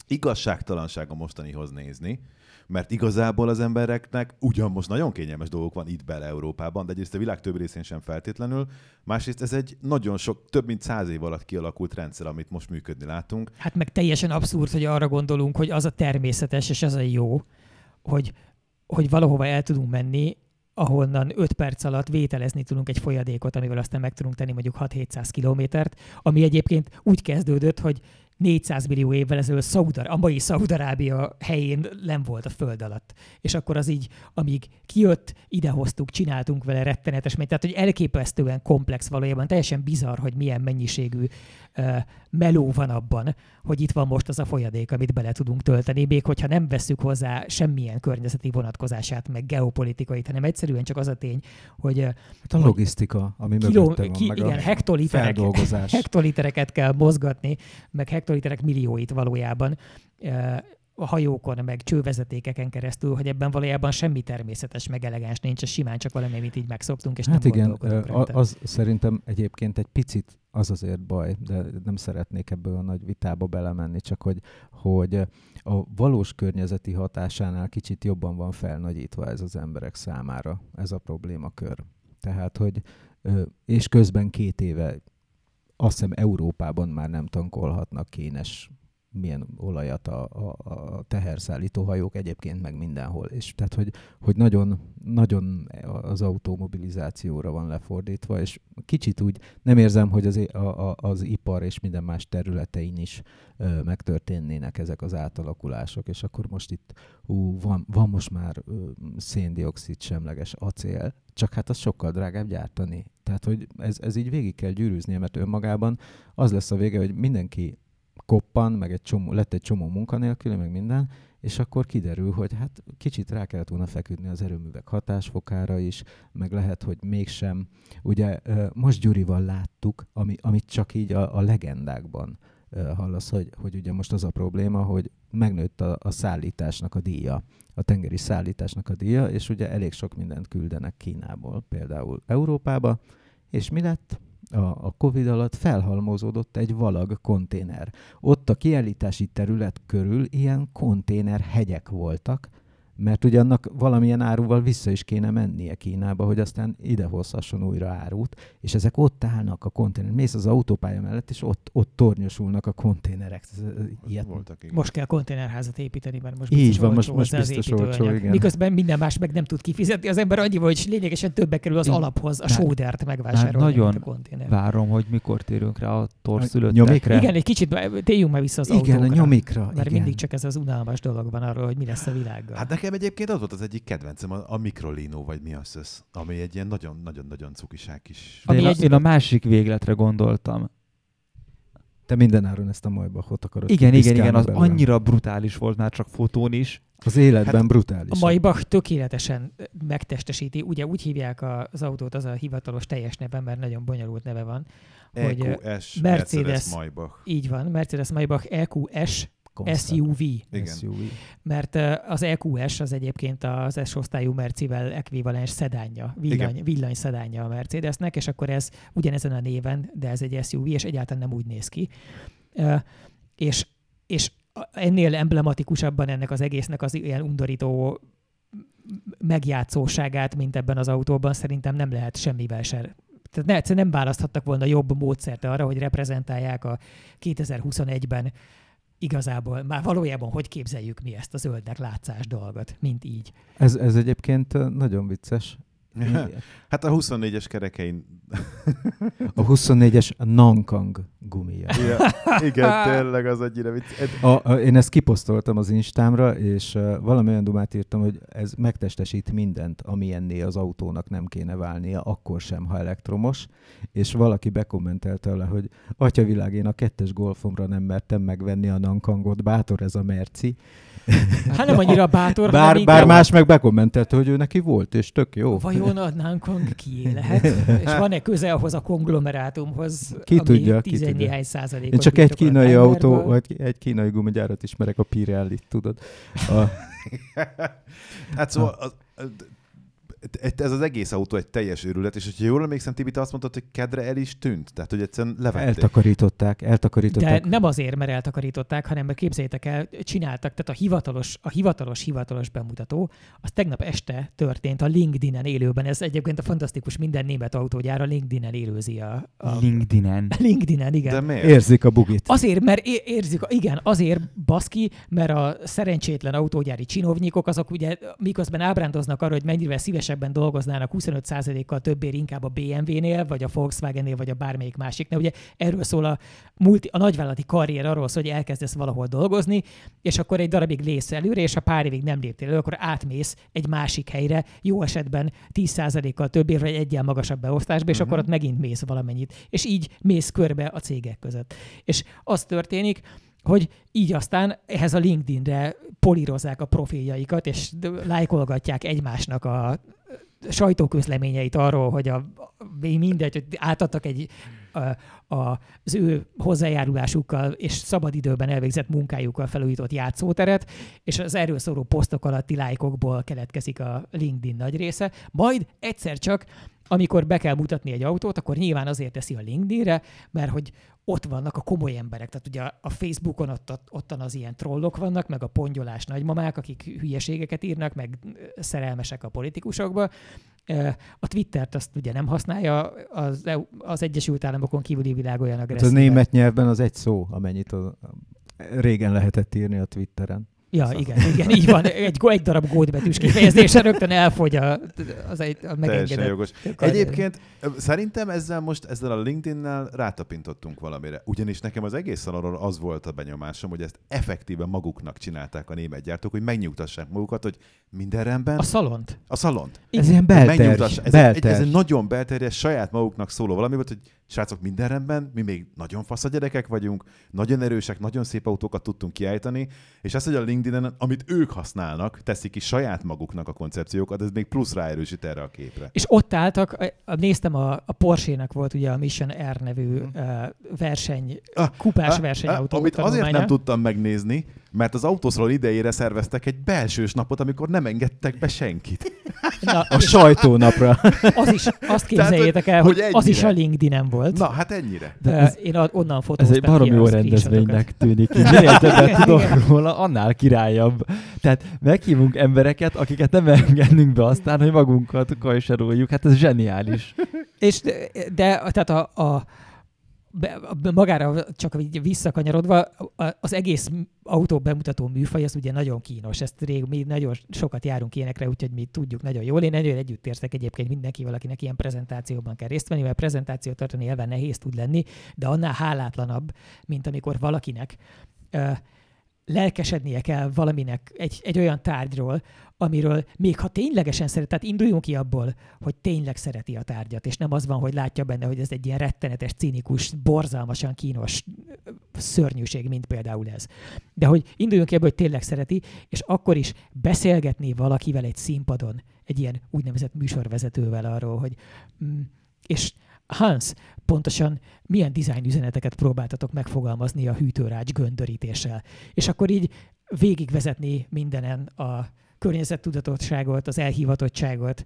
igazságtalanság a mostanihoz nézni, mert igazából az embereknek ugyan most nagyon kényelmes dolgok van itt bele Európában, de egyrészt a világ több részén sem feltétlenül, másrészt ez egy nagyon sok, több mint száz év alatt kialakult rendszer, amit most működni látunk. Hát meg teljesen abszurd, hogy arra gondolunk, hogy az a természetes és az a jó, hogy, hogy valahova el tudunk menni, ahonnan 5 perc alatt vételezni tudunk egy folyadékot, amivel aztán meg tudunk tenni mondjuk 6-700 kilométert, ami egyébként úgy kezdődött, hogy 400 millió évvel ezelőtt Szaudar, a mai Szaudarábia helyén nem volt a föld alatt. És akkor az így, amíg kijött, idehoztuk, csináltunk vele rettenetes, tehát hogy elképesztően komplex valójában, teljesen bizarr, hogy milyen mennyiségű meló van abban, hogy itt van most az a folyadék, amit bele tudunk tölteni, még hogyha nem vesszük hozzá semmilyen környezeti vonatkozását, meg geopolitikait, hanem egyszerűen csak az a tény, hogy... Hát a logisztika, ami kiló, van, ki, meg igen, a hektoliterek, hektolitereket kell mozgatni, meg hektoliterek millióit valójában a hajókon, meg csővezetékeken keresztül, hogy ebben valójában semmi természetes, meg elegáns nincs, ez simán csak valami, amit így megszoktunk, és hát nem igen, az szerintem egyébként egy picit az azért baj, de nem szeretnék ebből a nagy vitába belemenni, csak hogy, hogy a valós környezeti hatásánál kicsit jobban van felnagyítva ez az emberek számára, ez a problémakör. Tehát, hogy és közben két éve azt hiszem Európában már nem tankolhatnak kénes milyen olajat a, a, a teherszállító hajók egyébként meg mindenhol. És tehát, hogy, hogy nagyon, nagyon az automobilizációra van lefordítva, és kicsit úgy nem érzem, hogy az, a, a, az ipar és minden más területein is ö, megtörténnének ezek az átalakulások, és akkor most itt ú, van, van most már ö, széndiokszid semleges acél, csak hát az sokkal drágább gyártani. Tehát, hogy ez, ez így végig kell gyűrűznie, mert önmagában az lesz a vége, hogy mindenki koppan, meg egy csomó, lett egy csomó munkanélkül, meg minden, és akkor kiderül, hogy hát kicsit rá kellett volna feküdni az erőművek hatásfokára is, meg lehet, hogy mégsem. Ugye most Gyurival láttuk, ami, amit csak így a, a legendákban hallasz, hogy, hogy ugye most az a probléma, hogy megnőtt a, a szállításnak a díja, a tengeri szállításnak a díja, és ugye elég sok mindent küldenek Kínából, például Európába, és mi lett? A, a Covid alatt felhalmozódott egy valag konténer. Ott a kiállítási terület körül ilyen konténer hegyek voltak, mert ugye annak valamilyen áruval vissza is kéne mennie Kínába, hogy aztán idehozhasson újra árut, és ezek ott állnak a konténer. Mész az autópálya mellett, és ott, ott tornyosulnak a konténerek. Ilyet. Voltak, igen. Most kell konténerházat építeni, mert most Így van, most, most biztos olcsó, igen. Miközben minden más meg nem tud kifizetni. Az ember annyi, hogy lényegesen többe kerül az alaphoz, a sódert megvásárolni, nagyon a konténer. várom, hogy mikor térünk rá a torszülöttekre. Igen, egy kicsit térjünk már vissza az igen, autókra. a nyomikra. Mert igen. mindig csak ez az unalmas dolog van arról, hogy mi lesz a világgal. Hát nekem egyébként az volt az egyik kedvencem, a, a Microlino, vagy mi az ez, ami egy ilyen nagyon-nagyon-nagyon cukiság is. Én, egy... én a másik végletre gondoltam. Te mindenáron ezt a Maybachot akarod. Igen, igen, igen, az belőle. annyira brutális volt már csak fotón is. Az életben hát brutális. A Maybach tökéletesen megtestesíti, ugye úgy hívják az autót, az a hivatalos teljes neve, mert nagyon bonyolult neve van. EQS hogy Mercedes, Mercedes Maybach. Így van, Mercedes Maybach EQS SUV. Igen. SUV. Mert az EQS az egyébként az S-osztályú Mercivel ekvivalens szedánja, villany, villany szedánja a Mercedesnek, és akkor ez ugyanezen a néven, de ez egy SUV, és egyáltalán nem úgy néz ki. És, és ennél emblematikusabban ennek az egésznek az ilyen undorító megjátszóságát, mint ebben az autóban, szerintem nem lehet semmivel se tehát ne, nem választhattak volna jobb módszert arra, hogy reprezentálják a 2021-ben igazából már valójában hogy képzeljük mi ezt a zöldnek látszás dolgot, mint így. Ez, ez egyébként nagyon vicces. hát a 24-es kerekein... a 24-es Nankang gumia. ja, igen, tényleg az annyira vicc. A, a, én ezt kiposztoltam az Instámra, és uh, valami olyan dumát írtam, hogy ez megtestesít mindent, amilyenné az autónak nem kéne válnia, akkor sem, ha elektromos, és valaki bekommentelte le, hogy atya világ, én a kettes golfomra nem mertem megvenni a Nankangot, bátor ez a merci, Hát nem annyira bátor, bár, bár más meg bekommentelte, hogy ő neki volt, és tök jó. Vajon a Nankong ki lehet? És van-e köze ahhoz a konglomerátumhoz, ki ami tudja, ki tudja. százalékot Én csak egy kínai autó, vagy egy kínai gumigyárat ismerek, a Pirelli, tudod. A... hát szóval az, ez az egész autó egy teljes őrület, és hogyha jól emlékszem, Tibi, te azt mondtad, hogy kedre el is tűnt, tehát hogy egyszerűen levették. Eltakarították, eltakarították. De nem azért, mert eltakarították, hanem mert képzeljétek el, csináltak, tehát a hivatalos, a hivatalos, hivatalos bemutató, az tegnap este történt a LinkedIn-en élőben. Ez egyébként a fantasztikus minden német autógyár a LinkedIn-en élőzi a... a LinkedIn-en. LinkedIn-en, igen. De miért? Érzik a bugit. Azért, mert érzik, igen, azért baszki, mert a szerencsétlen autógyári csinovnyikok, azok ugye miközben ábrándoznak arra, hogy mennyivel szívesebben dolgoznának 25%-kal többért inkább a BMW-nél, vagy a Volkswagen-nél, vagy a bármelyik másiknél. Ugye erről szól a, multi, a nagyvállalati karrier, arról szól, hogy elkezdesz valahol dolgozni, és akkor egy darabig lész előre, és ha pár évig nem léptél elő, akkor átmész egy másik helyre, jó esetben 10%-kal többért, vagy egyel magasabb beosztásba, és uh-huh. akkor ott megint mész valamennyit. És így mész körbe a cégek között. És az történik, hogy így aztán ehhez a LinkedInre polírozzák a profiljaikat, és lájkolgatják egymásnak a sajtóközleményeit arról, hogy a, mindegy, hogy átadtak egy a, a, az ő hozzájárulásukkal és szabadidőben elvégzett munkájukkal felújított játszóteret, és az erről szóló posztok alatti lájkokból keletkezik a LinkedIn nagy része. Majd egyszer csak amikor be kell mutatni egy autót, akkor nyilván azért teszi a LinkedInre, mert hogy ott vannak a komoly emberek. Tehát ugye a Facebookon ott, ott, ottan az ilyen trollok vannak, meg a pongyolás nagymamák, akik hülyeségeket írnak, meg szerelmesek a politikusokba. A Twittert azt ugye nem használja az, e az Egyesült Államokon kívüli világ olyan agresszív. Hát a német nyelvben az egy szó, amennyit a, régen lehetett írni a Twitteren. Ja, szóval. igen, igen, így van. Egy, egy darab gótbetűs kifejezése rögtön elfogy a, az egy, a megengedett. jogos. Egyébként szerintem ezzel most, ezzel a LinkedIn-nel rátapintottunk valamire. Ugyanis nekem az egész szalonról az volt a benyomásom, hogy ezt effektíven maguknak csinálták a német gyártók, hogy megnyugtassák magukat, hogy minden rendben. A szalont. A szalont. Ez ilyen belterjes. Ez, Egy, ez egy nagyon belterjes, saját maguknak szóló valami volt, hogy srácok, minden rendben, mi még nagyon fasz a gyerekek vagyunk, nagyon erősek, nagyon szép autókat tudtunk kiállítani, és ez, hogy a LinkedIn-en, amit ők használnak, teszik ki saját maguknak a koncepciókat, ez még plusz ráerősít erre a képre. És ott álltak, néztem a, a Porsche-nak volt ugye a Mission R nevű uh, verseny, ah, kupás ah, versenyautó. Ah, amit azért nem tudtam megnézni, mert az autószról idejére szerveztek egy belsős napot, amikor nem engedtek be senkit. Na, a sajtónapra. Az is, azt képzeljétek el, hogy, hogy az is a LinkedIn-en volt. Na, hát ennyire. De ez, én onnan fotóztam Ez egy baromi jó rendezvénynek tűnik. Minél többet tudok róla, annál királyabb. Tehát meghívunk embereket, akiket nem engedünk be aztán, hogy magunkat kajseroljuk. Hát ez zseniális. És de, de tehát a, a magára csak visszakanyarodva, az egész autó bemutató műfaj, az ugye nagyon kínos. Ezt rég mi nagyon sokat járunk ilyenekre, úgyhogy mi tudjuk nagyon jól. Én nagyon együtt érzek egyébként mindenkivel, akinek ilyen prezentációban kell részt venni, mert prezentációt tartani elven nehéz tud lenni, de annál hálátlanabb, mint amikor valakinek uh, lelkesednie kell valaminek, egy, egy olyan tárgyról, amiről még ha ténylegesen szeret, tehát induljunk ki abból, hogy tényleg szereti a tárgyat, és nem az van, hogy látja benne, hogy ez egy ilyen rettenetes, cinikus, borzalmasan kínos szörnyűség, mint például ez. De hogy induljunk ki abból, hogy tényleg szereti, és akkor is beszélgetni valakivel egy színpadon, egy ilyen úgynevezett műsorvezetővel arról, hogy mm, és Hans, pontosan milyen dizájn üzeneteket próbáltatok megfogalmazni a hűtőrács göndörítéssel. És akkor így végigvezetni mindenen a környezettudatosságot, az elhivatottságot,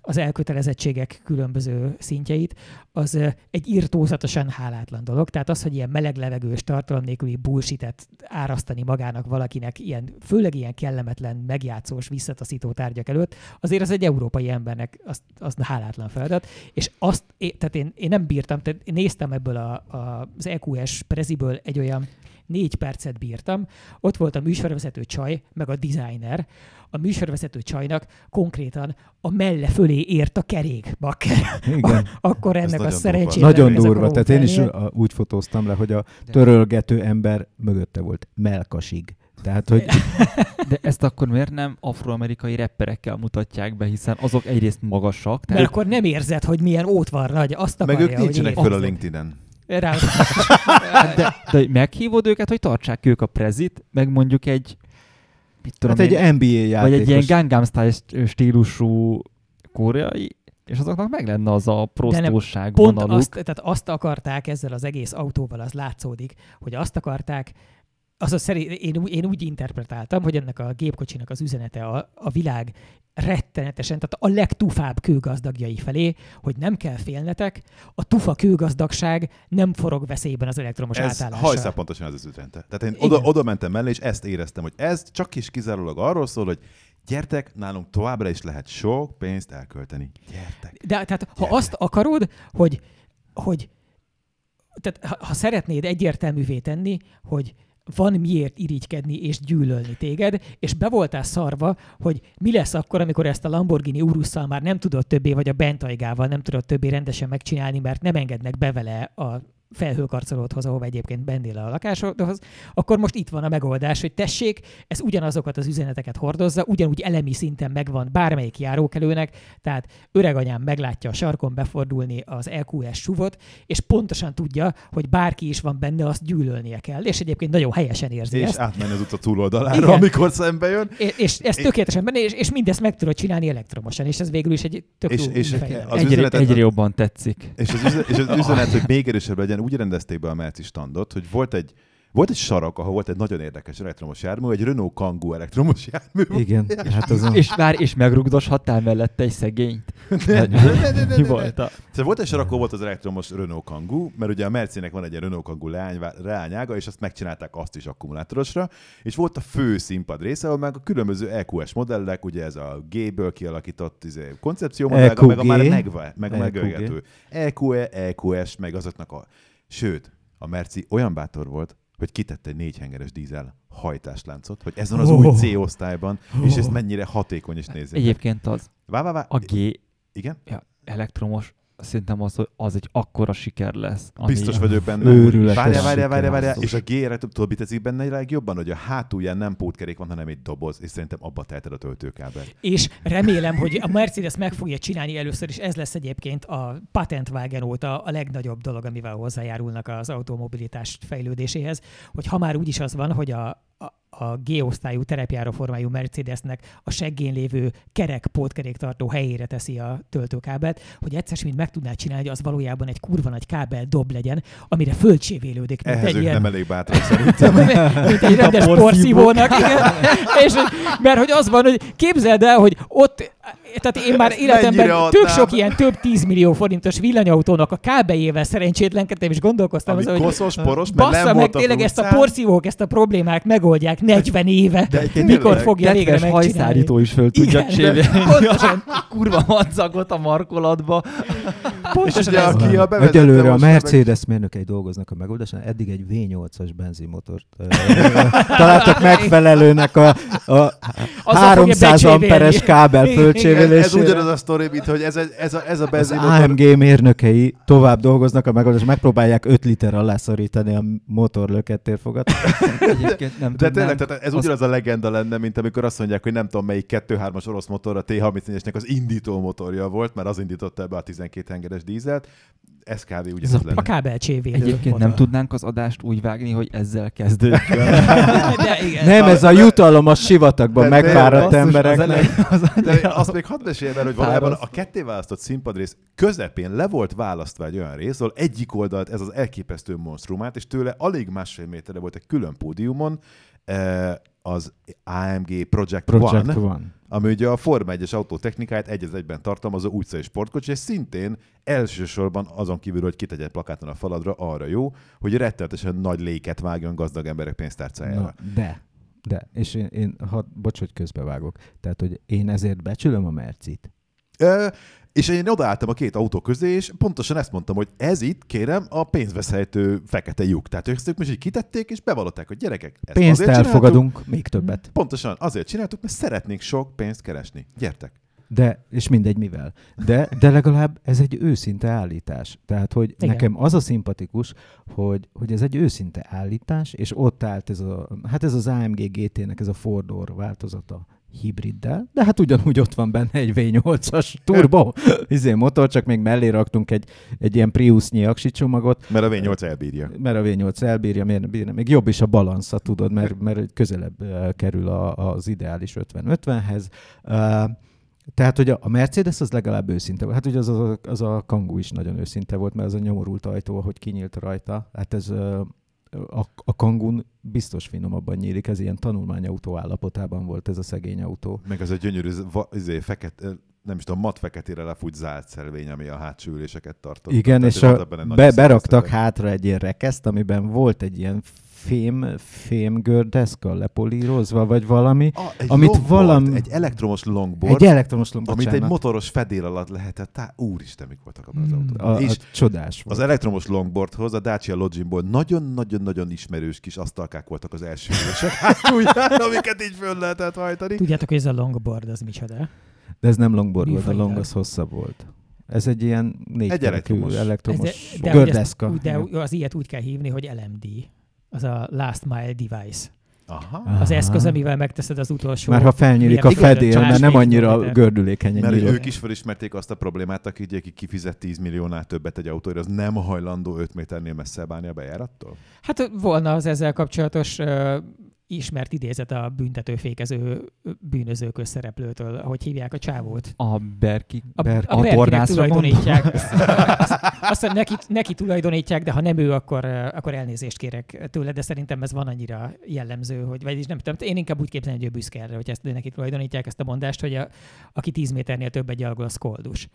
az elkötelezettségek különböző szintjeit, az egy irtózatosan hálátlan dolog. Tehát az, hogy ilyen meleg levegős, tartalom nélküli bullshit árasztani magának valakinek, ilyen, főleg ilyen kellemetlen, megjátszós, visszataszító tárgyak előtt, azért az egy európai embernek az, az hálátlan feladat. És azt, tehát én, én nem bírtam, tehát én néztem ebből a, a, az EQS preziből egy olyan négy percet bírtam, ott volt a műsorvezető csaj, meg a designer. A műsorvezető csajnak konkrétan a melle fölé ért a kerék, bakker. Igen. Akkor ennek a szerencsére. Nagyon durva, tehát én is úgy fotóztam le, hogy a törölgető ember mögötte volt melkasig. Tehát, hogy... De ezt akkor miért nem afroamerikai rapperekkel mutatják be, hiszen azok egyrészt magasak. Tehát... Mert akkor nem érzed, hogy milyen ótvar nagy, azt akarja, Meg ők nincsenek föl a LinkedIn-en. Rá... de, de meghívod őket, hogy tartsák ők a prezit, meg mondjuk egy mit tudom hát én, egy NBA játékos. Vagy egy ilyen Gangnam Style stílusú koreai, és azoknak meg lenne az a prostóság pont vonaluk. Azt, tehát azt akarták ezzel az egész autóval, az látszódik, hogy azt akarták az a szerint, én, én úgy interpretáltam, hogy ennek a gépkocsinak az üzenete a, a világ rettenetesen, tehát a legtufább kőgazdagjai felé, hogy nem kell félnetek, a tufa kőgazdagság nem forog veszélyben az elektromos ez átállással. hajszál pontosan az az üzenete. Tehát én oda, oda mentem mellé, és ezt éreztem, hogy ez csak is kizárólag arról szól, hogy gyertek, nálunk továbbra is lehet sok pénzt elkölteni. Gyertek. De tehát, gyertek. ha azt akarod, hogy, hogy tehát ha, ha szeretnéd egyértelművé tenni, hogy van miért irigykedni és gyűlölni téged, és be voltál szarva, hogy mi lesz akkor, amikor ezt a Lamborghini Urusszal már nem tudod többé, vagy a Bentaygával nem tudod többé rendesen megcsinálni, mert nem engednek be vele a felhőkarcolódhoz, ahova egyébként bennél a lakásodhoz, akkor most itt van a megoldás, hogy tessék, ez ugyanazokat az üzeneteket hordozza, ugyanúgy elemi szinten megvan bármelyik járókelőnek, tehát öreganyám meglátja a sarkon befordulni az LQS suvot, és pontosan tudja, hogy bárki is van benne, azt gyűlölnie kell, és egyébként nagyon helyesen érzi és ezt. átmenni az út a túloldalára, amikor szembe jön. És, és ez tökéletesen benne, és, és mindezt meg tudod csinálni elektromosan, és ez végül is egy tök és, jó és az egyre, üzenetet, egyre jobban tetszik. És az, üzenet, és az üzenet, hogy még erősebb legyen, úgy rendezték be a Merci standot, hogy volt egy volt egy sarak, ahol volt egy nagyon érdekes elektromos jármű, egy Renault Kangoo elektromos jármű. Igen. És, hát az és már is megrugdoshattál mellette egy szegényt. Mi volt. Szóval volt egy sarak, ahol volt az elektromos Renault Kangoo, mert ugye a Mercinek van egy Renault Kangoo leány, leányága, és azt megcsinálták azt is akkumulátorosra, és volt a fő színpad része, ahol meg a különböző EQS modellek, ugye ez a G-ből kialakított izé, koncepció meg a már megve, meg a megölgető. EQE, EQS, meg azoknak a... Sőt, a Merci olyan bátor volt, hogy kitett egy négyhengeres dízel hajtásláncot, hogy ez van az oh. új C-osztályban, oh. és ez mennyire hatékony és nézzék. Egyébként az. Vá, vá, vá. A G... Igen? Ja, elektromos szerintem az, hogy az egy akkora siker lesz. Biztos vagyok benne. Őrületes várjál, várjál, várjál, várjál. És a G-re tudod, mit tetszik benne legjobban, hogy a hátulján nem pótkerék van, hanem egy doboz, és szerintem abba teheted a töltőkábel. És remélem, hogy a Mercedes meg fogja csinálni először, és ez lesz egyébként a patentvágen óta a legnagyobb dolog, amivel hozzájárulnak az automobilitás fejlődéséhez, hogy ha már úgyis az van, hogy a, a G-osztályú terepjáró formájú Mercedesnek a seggén lévő kerek pótkeréktartó helyére teszi a töltőkábelt, hogy egyszer mint meg tudná csinálni, hogy az valójában egy kurva nagy kábel dob legyen, amire fölcsévélődik. Ehhez egy ilyen... nem elég bátrak szerintem. mint egy rendes porszívónak. És, mert hogy az van, hogy képzeld el, hogy ott tehát én már életemben tök sok ilyen több 10 millió forintos villanyautónak a kábeljével szerencsétlenkedtem, és gondolkoztam Ami az, koszos, hogy poros, bassza meg volt tényleg ezt a porszívók, ezt a problémát megoldják 40 éve. De mikor fogja végre megcsinálni? hajszárító is föl tudja csinálni. Kurva madzagot a markolatba. Pontosan és ugye, aki a Egyelőre a Mercedes mérnökei dolgoznak a megoldáson, eddig egy V8-as benzinmotort találtak megfelelőnek a, a 300 amperes kábel földcsévélésére. Ez ugyanaz a sztori, mint hogy ez a, ez a, ez a benzinmotor... Az AMG mérnökei tovább dolgoznak a megoldáson, megpróbálják 5 liter alá szorítani a motor lökettérfogat. nem De tényleg, tehát ez ugyanaz a legenda lenne, mint amikor azt mondják, hogy nem tudom melyik 2-3-as orosz motor a T-34-esnek az indító motorja volt, mert az indította ebbe a 12 hengeres dízelt, ez kb. ugyanaz lenne. A kábelcsévé. Egyébként nem tudnánk az adást úgy vágni, hogy ezzel kezdődik. nem, ez a jutalom a sivatagban megfáradt embereknek. Az, az, de azt még hadd mesélj el, hogy valójában a ketté választott színpadrész közepén le volt választva egy olyan rész, ahol egyik oldalt ez az elképesztő monstrumát, és tőle alig másfél méterre volt egy külön pódiumon, az AMG Project, Project One, One, ami ugye a Forma 1-es autótechnikáját egy egyben tartalmazó utcai sportkocsi, és szintén elsősorban azon kívül, hogy kitegy egy plakáton a faladra, arra jó, hogy rettenetesen nagy léket vágjon gazdag emberek pénztárcájára. Na, de, de, és én, én ha, bocs, hogy közbevágok, tehát, hogy én ezért becsülöm a Mercit. És én odaálltam a két autó közé, és pontosan ezt mondtam, hogy ez itt, kérem, a pénzveszhető fekete lyuk. Tehát ők most így kitették, és bevallották, hogy gyerekek, ezt pénzt elfogadunk, még többet. Pontosan, azért csináltuk, mert szeretnénk sok pénzt keresni. Gyertek! De, és mindegy mivel. De, de legalább ez egy őszinte állítás. Tehát, hogy Igen. nekem az a szimpatikus, hogy, hogy ez egy őszinte állítás, és ott állt ez a, hát ez az AMG GT-nek ez a Fordor változata hibriddel, de hát ugyanúgy ott van benne egy V8-as turbo izé motor, csak még mellé raktunk egy, egy ilyen Prius-nyi aksi csomagot. Mert a V8 elbírja. Mert a V8 elbírja, miért bírja. Még jobb is a balansza, tudod, mert, mert közelebb kerül a, az ideális 50-50-hez. Uh, tehát, hogy a Mercedes az legalább őszinte volt. Hát ugye az a, az a Kangoo is nagyon őszinte volt, mert az a nyomorult ajtó, ahogy kinyílt rajta. Hát ez a, a kangun biztos finomabban nyílik, ez ilyen tanulmányautó állapotában volt ez a szegény autó. Meg az a gyönyörű, izé, fekete, nem is tudom, mat feketére lefújt zárt szervény, ami a hátsó üléseket tartott. Igen, és a, be, beraktak hátra egy ilyen rekeszt, amiben volt egy ilyen fém, fémgördeszka lepolírozva, vagy valami, ah, egy amit valami... Egy elektromos longboard. Egy elektromos longboard, Amit egy motoros fedél alatt lehetett. Tá, úristen, mik voltak abban az hmm, autóban. A, és a csodás volt. Az elektromos longboardhoz a Dacia Logimból nagyon-nagyon-nagyon ismerős kis asztalkák voltak az első ülések amiket így föl lehetett hajtani. Tudjátok, hogy ez a longboard, az micsoda? De ez nem longboard volt, a long az hosszabb volt. Ez egy ilyen négy egy elektromos, elektromos de, de gördeszka. De az ilyet úgy kell hívni, hogy LMD az a last mile device. Aha. Az eszköz, amivel megteszed az utolsó... Már ha felnyílik a fedél, mert nem annyira gördülékeny. Mert ők is felismerték azt a problémát, aki, aki kifizet 10 milliónál többet egy autóra, az nem hajlandó 5 méternél messzebb állni a bejárattól? Hát volna az ezzel kapcsolatos ismert idézet a büntetőfékező bűnöző közszereplőtől, hogy hívják a csávót. A Berki, a, Berki, a Berkinek tulajdonítják. azt, azt neki, neki tulajdonítják, de ha nem ő, akkor, akkor elnézést kérek tőle, de szerintem ez van annyira jellemző, hogy vagyis nem tudom, én inkább úgy képzelem, hogy ő büszke erre, hogy ezt neki tulajdonítják ezt a mondást, hogy a, aki 10 méternél többet gyalogol, az koldus.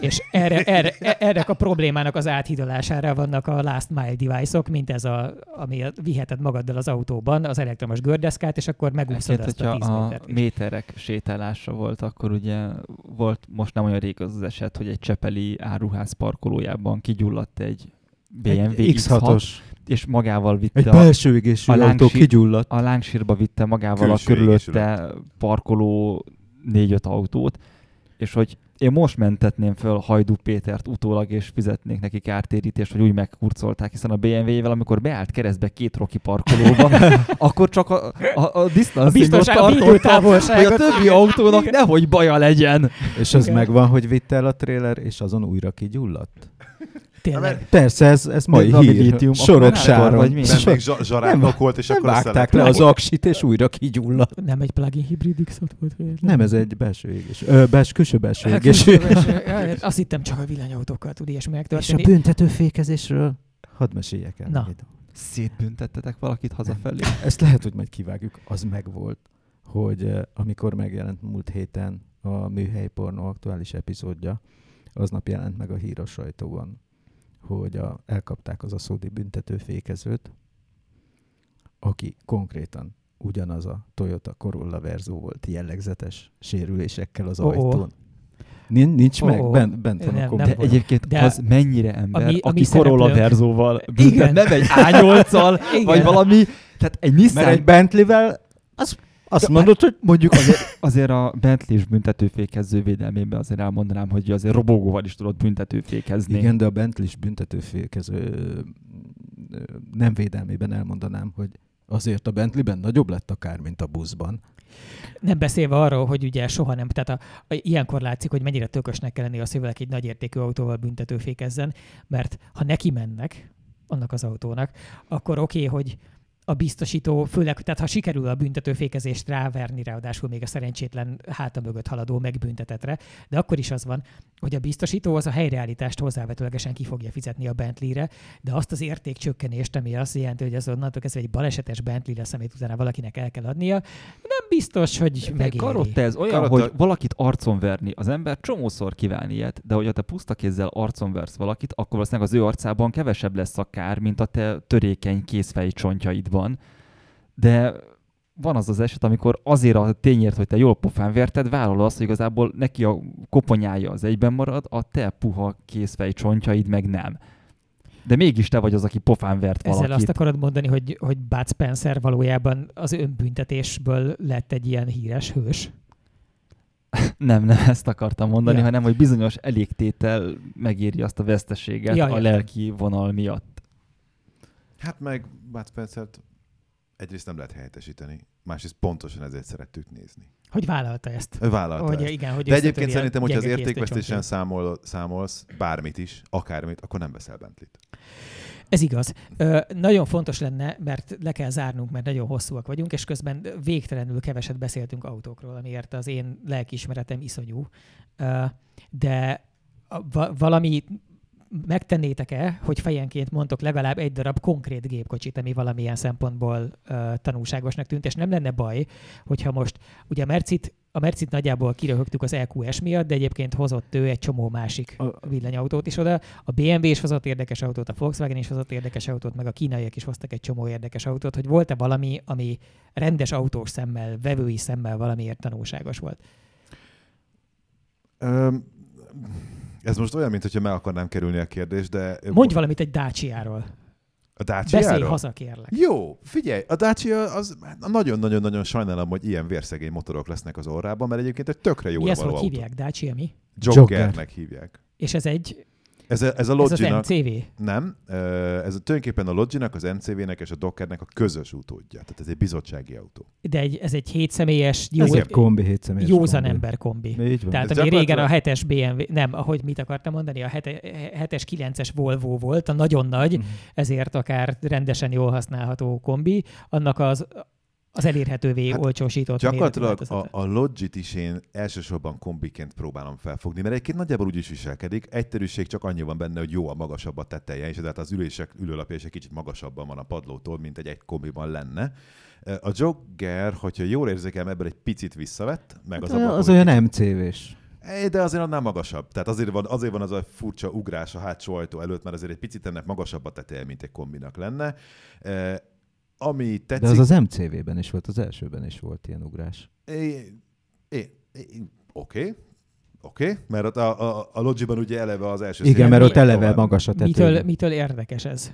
És erre, erre, erre a problémának az áthidalására vannak a last mile device-ok, mint ez, a, ami viheted magaddal az autóban, az elektromos elektromos gördeszkát, és akkor megúszod ezt a 10 a méterek sétálása volt, akkor ugye volt most nem olyan rég az, az eset, hogy egy Csepeli áruház parkolójában kigyulladt egy BMW egy X6-os és magával vitte egy belső égésű a, autó kigyulladt. A lángsírba vitte magával Külső a körülötte parkoló négy-öt autót, és hogy én most mentetném föl Hajdú Pétert utólag, és fizetnék neki kártérítést, hogy úgy megkurcolták, hiszen a BMW-vel, amikor beállt keresztbe két roki parkolóba, akkor csak a, a, a disztanszingot tartottam, hogy a többi autónak nehogy baja legyen. És az megvan, hogy vitte el a tréler, és azon újra kigyulladt? Tényleg. Persze, ez, ez mai nem hír. Lítium, Sorok sára. Vagy mi? Nem, még zsaránok volt, és akkor vágták le az aksit, és újra kigyulladt. Nem egy plug-in hibrid x volt? Nem, ez egy belső égés. Ö, bels, külső belső hát, égés. Azt hittem csak a villanyautókkal tud ilyesmi megtörténni. És a büntetőfékezésről hadd meséljek el. Na. Szétbüntettetek valakit hazafelé? Ezt lehet, hogy majd kivágjuk. Az megvolt, hogy amikor megjelent múlt héten a műhely pornó aktuális epizódja, aznap jelent meg a hír a sajtóban, hogy a, elkapták az aszódi büntetőfékezőt, aki konkrétan ugyanaz a Toyota Corolla Verzo volt jellegzetes sérülésekkel az oh, ajtón. Nincs, nincs oh, meg? Oh. Bent, bent van nem, a komment. De egyébként de az mennyire ember, ami, aki ami Corolla Verzóval büntet, nem egy A8-al, vagy valami, tehát egy Nissan... Mert egy Bentley-vel az azt mondod, hogy mondjuk azért, azért a Bentley-s büntetőfékező védelmében azért elmondanám, hogy azért robogóval is tudod büntetőfékezni. Igen, de a Bentley-s büntetőfékező nem védelmében elmondanám, hogy azért a Bentley-ben nagyobb lett akár, mint a buszban. Nem beszélve arról, hogy ugye soha nem, tehát a, a, ilyenkor látszik, hogy mennyire tökösnek kell lenni a hogy egy nagyértékű autóval büntetőfékezzen, mert ha neki mennek annak az autónak, akkor oké, okay, hogy a biztosító, főleg, tehát ha sikerül a büntetőfékezést ráverni, ráadásul még a szerencsétlen háta mögött haladó megbüntetetre, de akkor is az van, hogy a biztosító az a helyreállítást hozzávetőlegesen ki fogja fizetni a Bentley-re, de azt az értékcsökkenést, ami azt jelenti, hogy az onnantól kezdve egy balesetes Bentley lesz, amit utána valakinek el kell adnia, nem biztos, hogy megéri. Karotta ez olyan, Karotta... hogy valakit arcon verni. Az ember csomószor kíván ilyet, de hogyha te puszta kézzel arcon versz valakit, akkor valószínűleg az ő arcában kevesebb lesz a kár, mint a te törékeny kézfej csontjaidban. De van az az eset, amikor azért a tényért, hogy te jól pofán verted, vállalod azt, hogy igazából neki a koponyája az egyben marad, a te puha kézfej csontjaid meg nem. De mégis te vagy az, aki pofán vert valakit. Ezzel azt akarod mondani, hogy, hogy Bud Spencer valójában az önbüntetésből lett egy ilyen híres hős? nem, nem ezt akartam mondani, ja. hanem hogy bizonyos elégtétel megéri azt a veszteséget ja, a lelki vonal miatt. Hát meg Bud Spencer-t egyrészt nem lehet helyettesíteni, másrészt pontosan ezért szerettük nézni. Hogy vállalta ezt. Ő vállalta hogy, ezt. Igen, hogy De egyébként szerintem, hogyha az értékvesztésen számol, számolsz bármit is, akármit, akkor nem veszel Bentley-t. Ez igaz. Ö, nagyon fontos lenne, mert le kell zárnunk, mert nagyon hosszúak vagyunk, és közben végtelenül keveset beszéltünk autókról, amiért az én lelkiismeretem iszonyú. Ö, de valami megtennétek-e, hogy fejenként mondtok legalább egy darab konkrét gépkocsit, ami valamilyen szempontból uh, tanulságosnak tűnt, és nem lenne baj, hogyha most, ugye a Mercit, a Mercit nagyjából kiröhögtük az EQS miatt, de egyébként hozott ő egy csomó másik villanyautót is oda. A BMW is hozott érdekes autót, a Volkswagen is hozott érdekes autót, meg a kínaiak is hoztak egy csomó érdekes autót, hogy volt-e valami, ami rendes autós szemmel, vevői szemmel valamiért tanulságos volt? Um, ez most olyan, mintha meg akarnám kerülni a kérdést, de... Mondj valamit egy Dacia-ról. A dacia Beszélj haza, kérlek. Jó, figyelj, a Dacia az nagyon-nagyon-nagyon sajnálom, hogy ilyen vérszegény motorok lesznek az orrában, mert egyébként egy tökre jó Mi ezt hogy hívják? Dacia mi? Joggernek hívják. És ez egy ez a, ez a Loginak, ez az MCV? Nem, ez a, tulajdonképpen a Loginak, az MCV-nek és a Dockernek a közös utódja. Tehát ez egy bizottsági autó. De egy, ez egy hétszemélyes, jó, ez egy kombi, hétszemélyes józan kombi. ember kombi. Így van. Tehát ez ami régen a 7-es BMW, nem, ahogy mit akartam mondani, a 7-es 9-es Volvo volt, a nagyon nagy, mm. ezért akár rendesen jól használható kombi, annak az az elérhetővé hát olcsósított Gyakorlatilag a, a Logit is én elsősorban kombiként próbálom felfogni, mert egyébként nagyjából úgy is viselkedik. Egyterűség csak annyi van benne, hogy jó a magasabb a teteje, és tehát az ülések ülőlapja is egy kicsit magasabban van a padlótól, mint egy egy kombiban lenne. A Jogger, hogyha jól érzékelem, ebből egy picit visszavett, meg az hát, Az olyan MCV-s. De azért annál magasabb. Tehát azért van, azért van az a furcsa ugrás a hátsó ajtó előtt, mert azért egy picit ennek magasabb a teteje, mint egy kombinak lenne ami tetszik... De az az MCV-ben is volt, az elsőben is volt ilyen ugrás. Oké, okay. Oké, okay, mert a, a, a Logiban ugye eleve az első Igen, mert ott eleve tovább. magas a tető. Mitől, mitől érdekes ez?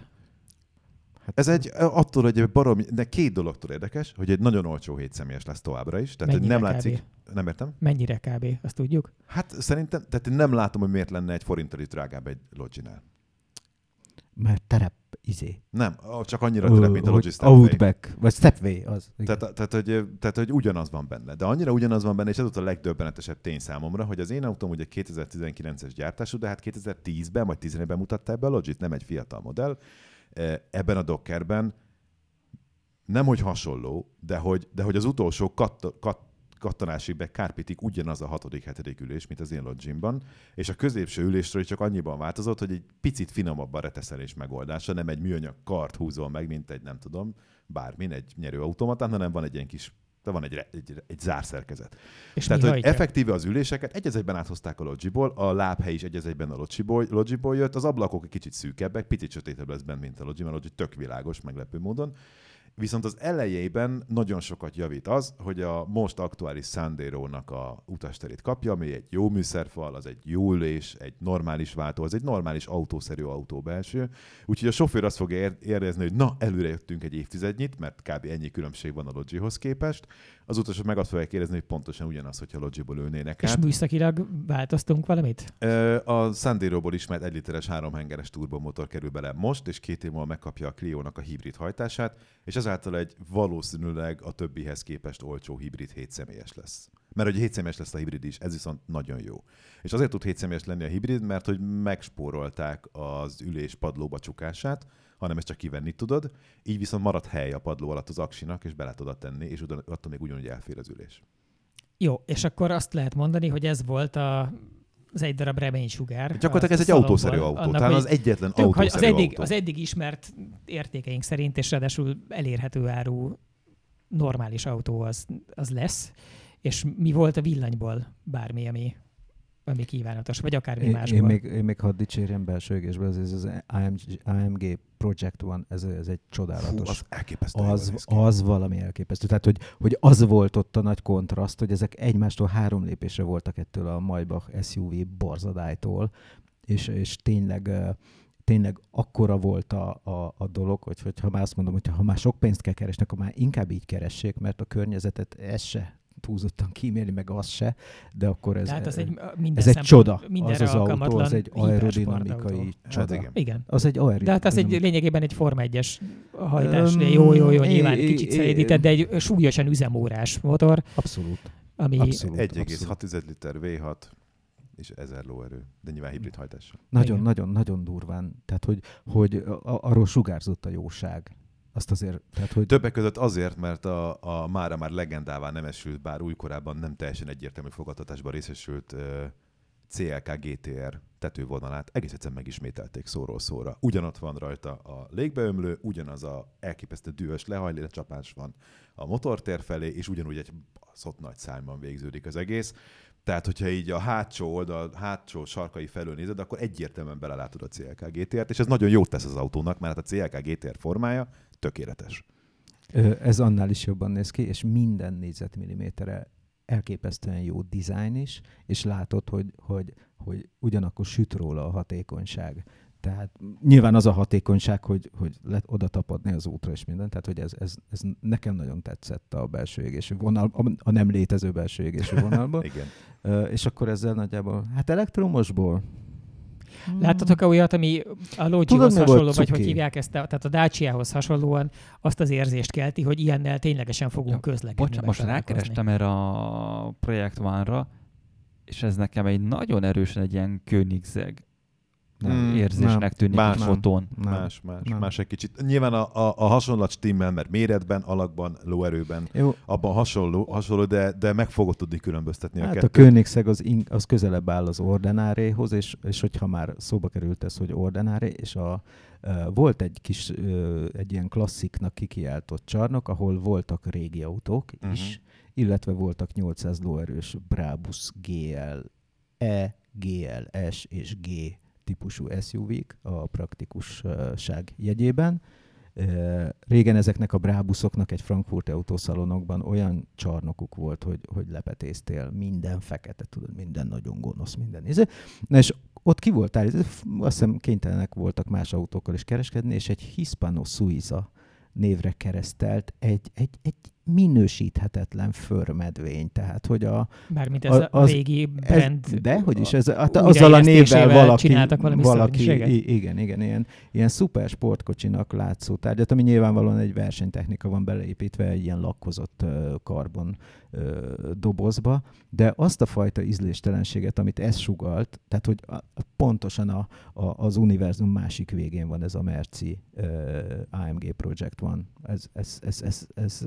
Hát ez egy, attól, hogy egy barom, de két dologtól érdekes, hogy egy nagyon olcsó hétszemélyes lesz továbbra is. Tehát Mennyire nem látszik, kb? nem értem. Mennyire kb. Azt tudjuk? Hát szerintem, tehát én nem látom, hogy miért lenne egy forinttal is drágább egy Loginál. Mert terep izé. Nem, csak annyira terep, mint a Logi Outback, vagy Stepway az. Tehát, tehát, hogy, tehát, hogy ugyanaz van benne. De annyira ugyanaz van benne, és ez volt a legdöbbenetesebb tény számomra, hogy az én autóm ugye 2019-es gyártású, de hát 2010-ben vagy 11-ben mutatta ebbe a Logit, nem egy fiatal modell. Ebben a Dockerben nem hogy hasonló, de hogy, de hogy az utolsó kat, kat, kattanásig kárpitik ugyanaz a hatodik, hetedik ülés, mint az én logimban, és a középső ülésről csak annyiban változott, hogy egy picit finomabb a reteszelés megoldása, nem egy műanyag kart húzol meg, mint egy, nem tudom, bármin, egy nyerőautomatán, hanem van egy ilyen kis de van egy, egy, egy zárszerkezet. És Tehát, hogy hajtja? effektíve az üléseket egy egyben áthozták a Logiból, a lábhely is egy egyben a Logiból, Logiból jött, az ablakok egy kicsit szűkebbek, picit sötétebb lesz benne, mint a Logi, mert a Logi tök világos, meglepő módon. Viszont az elejében nagyon sokat javít az, hogy a most aktuális Sandero-nak a utasterét kapja, ami egy jó műszerfal, az egy jó ülés, egy normális váltó, az egy normális autószerű autó belső. Úgyhogy a sofőr azt fogja érezni, hogy na, előre jöttünk egy évtizednyit, mert kb. ennyi különbség van a Logihoz képest. Az utasok meg azt fogják érezni, hogy pontosan ugyanaz, hogyha Logiból ülnének És át. műszakilag változtunk valamit? A Sandero-ból ismert egy literes háromhengeres turbomotor kerül bele most, és két év múlva megkapja a Clio-nak a hibrid hajtását, és ezáltal egy valószínűleg a többihez képest olcsó hibrid 7 személyes lesz. Mert hogy 7 személyes lesz a hibrid is, ez viszont nagyon jó. És azért tud 7 személyes lenni a hibrid, mert hogy megspórolták az ülés padlóba csukását, hanem ezt csak kivenni tudod, így viszont marad hely a padló alatt az aksinak, és bele tudod tenni, és attól még ugyanúgy elfér az ülés. Jó, és akkor azt lehet mondani, hogy ez volt a az egy darab reménysugár. Gyakorlatilag ez egy autószerű autó, annak, talán az egyetlen tök, autószerű az eddig, autó. Az eddig ismert értékeink szerint, és ráadásul elérhető áru normális autó az, az lesz. És mi volt a villanyból bármi, ami, ami kívánatos, vagy akármi én, másból? Én még, én még hadd dicsérjem belső égésbe, ez, ez az IMG Project One, ez, ez egy csodálatos. Fú, az elképesztő. Az, az valami elképesztő. Tehát, hogy, hogy az volt ott a nagy kontraszt, hogy ezek egymástól három lépésre voltak ettől a Maybach SUV borzadálytól, és, és tényleg tényleg akkora volt a, a, a dolog, hogy, hogy ha már azt mondom, hogy ha már sok pénzt kell keresnek, akkor már inkább így keressék, mert a környezetet ez se túlzottan kímélni, meg az se, de akkor ez, Tehát az egy, ez egy csoda. Az az autó, az egy aerodinamikai csoda. Hát igen. igen. Az egy aerodinamikai. De hát az egy lényegében egy Forma 1-es hajtás. Um, jó, jó, jó, nyilván é, kicsit szeredített, de egy súlyosan üzemórás motor. Abszolút. Ami... Abszolút 1,6 liter V6 és 1000 lóerő, de nyilván hibrid hajtással. Nagyon, Igen. nagyon, nagyon durván. Tehát, hogy, hogy arról sugárzott a jóság. Azt azért, tehát, hogy... Többek között azért, mert a, a mára már legendává nem esült, bár újkorában nem teljesen egyértelmű fogadtatásban részesült uh, CLK GTR tetővonalát egész egyszerűen megismételték szóról szóra. Ugyanott van rajta a légbeömlő, ugyanaz a elképesztő dühös lehajlé csapás van a motortér felé, és ugyanúgy egy baszott nagy szájban végződik az egész. Tehát, hogyha így a hátsó oldal, hátsó sarkai felől nézed, akkor egyértelműen belelátod a CLK GTR-t, és ez nagyon jót tesz az autónak, mert hát a CLK GTR formája tökéletes. Ez annál is jobban néz ki, és minden négyzetmilliméterre elképesztően jó dizájn is, és látod, hogy, hogy, hogy ugyanakkor süt róla a hatékonyság. Tehát nyilván az a hatékonyság, hogy, hogy lehet oda tapadni az útra és minden, tehát hogy ez, ez, ez nekem nagyon tetszett a belső égésű vonal, a nem létező belső égésű vonalban. Igen. Uh, és akkor ezzel nagyjából, hát elektromosból, Láttatok-e olyat, ami a Logihoz hasonló, vagy hogy hívják ezt, tehát a Dacia-hoz hasonlóan azt az érzést kelti, hogy ilyennel ténylegesen fogunk ja, közlekedni. Bocsánat, most rákerestem erre a Projekt One-ra, és ez nekem egy nagyon erősen egy ilyen Königszeg nem, érzésnek nem, tűnik más, a fotón. Nem, más, más, nem. más egy kicsit. Nyilván a, a, a hasonlat stimmel, mert méretben, alakban, lóerőben, Jó. abban hasonló, hasonló de, de meg fogod tudni különböztetni hát a kettőt. a Königszeg az, in, az közelebb áll az ordenáréhoz, és, és hogyha már szóba került ez, hogy ordenáré, és a, volt egy kis, egy ilyen klassziknak kikiáltott csarnok, ahol voltak régi autók uh-huh. is, illetve voltak 800 lóerős Brabus GL, E, GLS és G típusú SUV-k a praktikusság jegyében. Régen ezeknek a brábuszoknak egy frankfurti autószalonokban olyan csarnokuk volt, hogy, hogy lepetéztél minden fekete, tudod, minden nagyon gonosz, minden néző. Na és ott ki voltál, azt hiszem kénytelenek voltak más autókkal is kereskedni, és egy Hispano Suiza névre keresztelt egy, egy, egy minősíthetetlen förmedvény. Tehát, hogy a... Bármint ez a, az, a régi brand... Ez, de, hogy is, ez, a, azzal a névvel valaki... valami valaki igen, igen, ilyen, ilyen szuper sportkocsinak látszó tárgyat, ami nyilvánvalóan egy versenytechnika van beleépítve egy ilyen lakkozott uh, karbon uh, dobozba, de azt a fajta ízléstelenséget, amit ez sugalt, tehát, hogy a, pontosan a, a, az univerzum másik végén van ez a Merci uh, AMG Project One. Ez, ez, ez, ez, ez, ez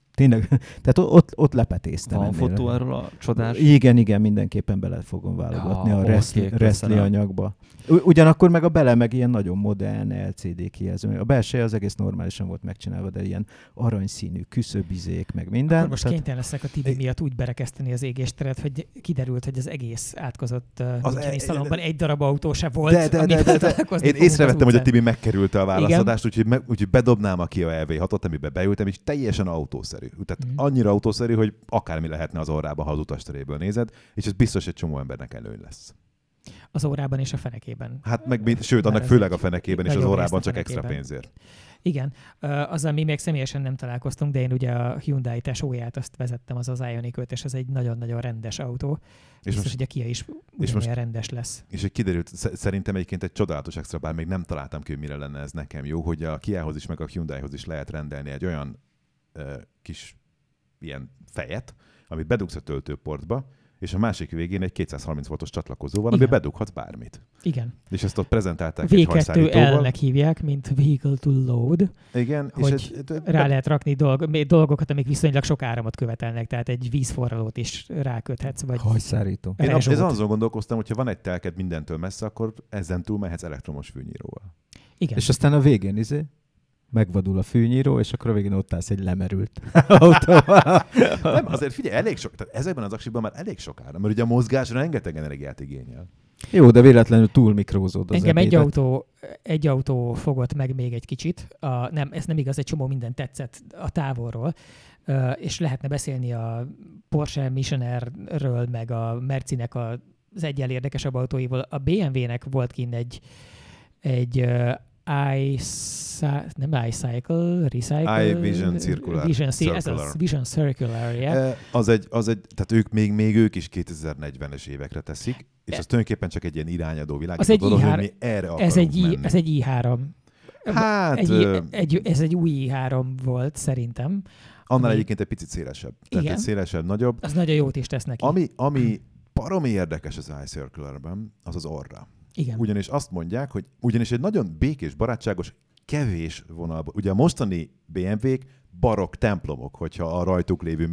tényleg, tehát ott, ott lepetéztem. Van ennél. fotó erről a csodás? Igen, igen, mindenképpen bele fogom válogatni ja, a reszli, reszli anyagba. Ugyanakkor meg a bele meg ilyen nagyon modern LCD kijelző. A belső az egész normálisan volt megcsinálva, de ilyen aranyszínű küszöbizék, meg minden. Akkor most tehát... kénytelen leszek a Tibi miatt úgy berekeszteni az égésteret, hogy kiderült, hogy az egész átkozott az e- szalomban egy darab autó se volt. De, de, de, de, de, de. Én észrevettem, hogy a Tibi megkerülte a válaszadást, úgyhogy, meg, úgyhogy bedobnám a Kia EV6-ot, amiben beültem, és teljesen autószerű. Tehát mm. annyira autószerű, hogy akármi lehetne az orrába, ha az utasteréből nézed, és ez biztos egy csomó embernek előny lesz. Az órában és a fenekében. Hát meg, mint, sőt, annak főleg a fenekében és az órában csak extra pénzért. Igen, azzal mi még személyesen nem találkoztunk, de én ugye a Hyundai Tesóját azt vezettem, az az ioniq és ez egy nagyon-nagyon rendes autó. És most, hogy a Kia is és most, rendes lesz. És hogy kiderült, szerintem egyébként egy csodálatos extra, bár még nem találtam ki, hogy mire lenne ez nekem jó, hogy a Kiahoz is, meg a Hyundaihoz is lehet rendelni egy olyan kis ilyen fejet, amit bedugsz a töltőportba, és a másik végén egy 230 voltos csatlakozó van, ami bedughatsz bármit. Igen. És ezt ott prezentálták V2 L-nek hívják, mint Vehicle to Load. Igen. Hogy és ez, rá lehet rakni dolg, dolgokat, amik viszonylag sok áramot követelnek, tehát egy vízforralót is ráköthetsz. Vagy Hajszárító. Én ez azon gondolkoztam, hogy ha van egy telked mindentől messze, akkor ezen túl mehetsz elektromos fűnyíróval. Igen. És aztán a végén izé, megvadul a fűnyíró, és akkor a végén ott állsz egy lemerült autóval. Nem, azért figyelj, elég sok, tehát ezekben az aksikban már elég sok ára, mert ugye a mozgás rengeteg energiát igényel. Jó, de véletlenül túl mikrózód az Engem egy autó, egy autó fogott meg még egy kicsit. A, nem, ez nem igaz, egy csomó minden tetszett a távolról. Uh, és lehetne beszélni a Porsche Missionerről, meg a Mercinek a, az egyel érdekesebb autóival. A BMW-nek volt kint egy, egy I, nem iCycle, Recycle. iVision Circular. Vision, circular. Ez az Vision Circular, yeah. Az egy, az egy, tehát ők még, még ők is 2040-es évekre teszik, és az tulajdonképpen csak egy ilyen irányadó világ. Az egy dolog, hogy mi erre ez egy, menni. ez egy i3. Hát... Egy, ö... egy, ez egy új i3 volt, szerintem. Annál ami... egyébként egy picit szélesebb. Tehát Igen. egy szélesebb, nagyobb. Az nagyon jót is tesz neki. Ami, ami baromi érdekes az iCircular-ben, az az orra. Igen. Ugyanis azt mondják, hogy ugyanis egy nagyon békés, barátságos, kevés vonalból. Ugye a mostani BMW-k barokk templomok, hogyha a rajtuk lévő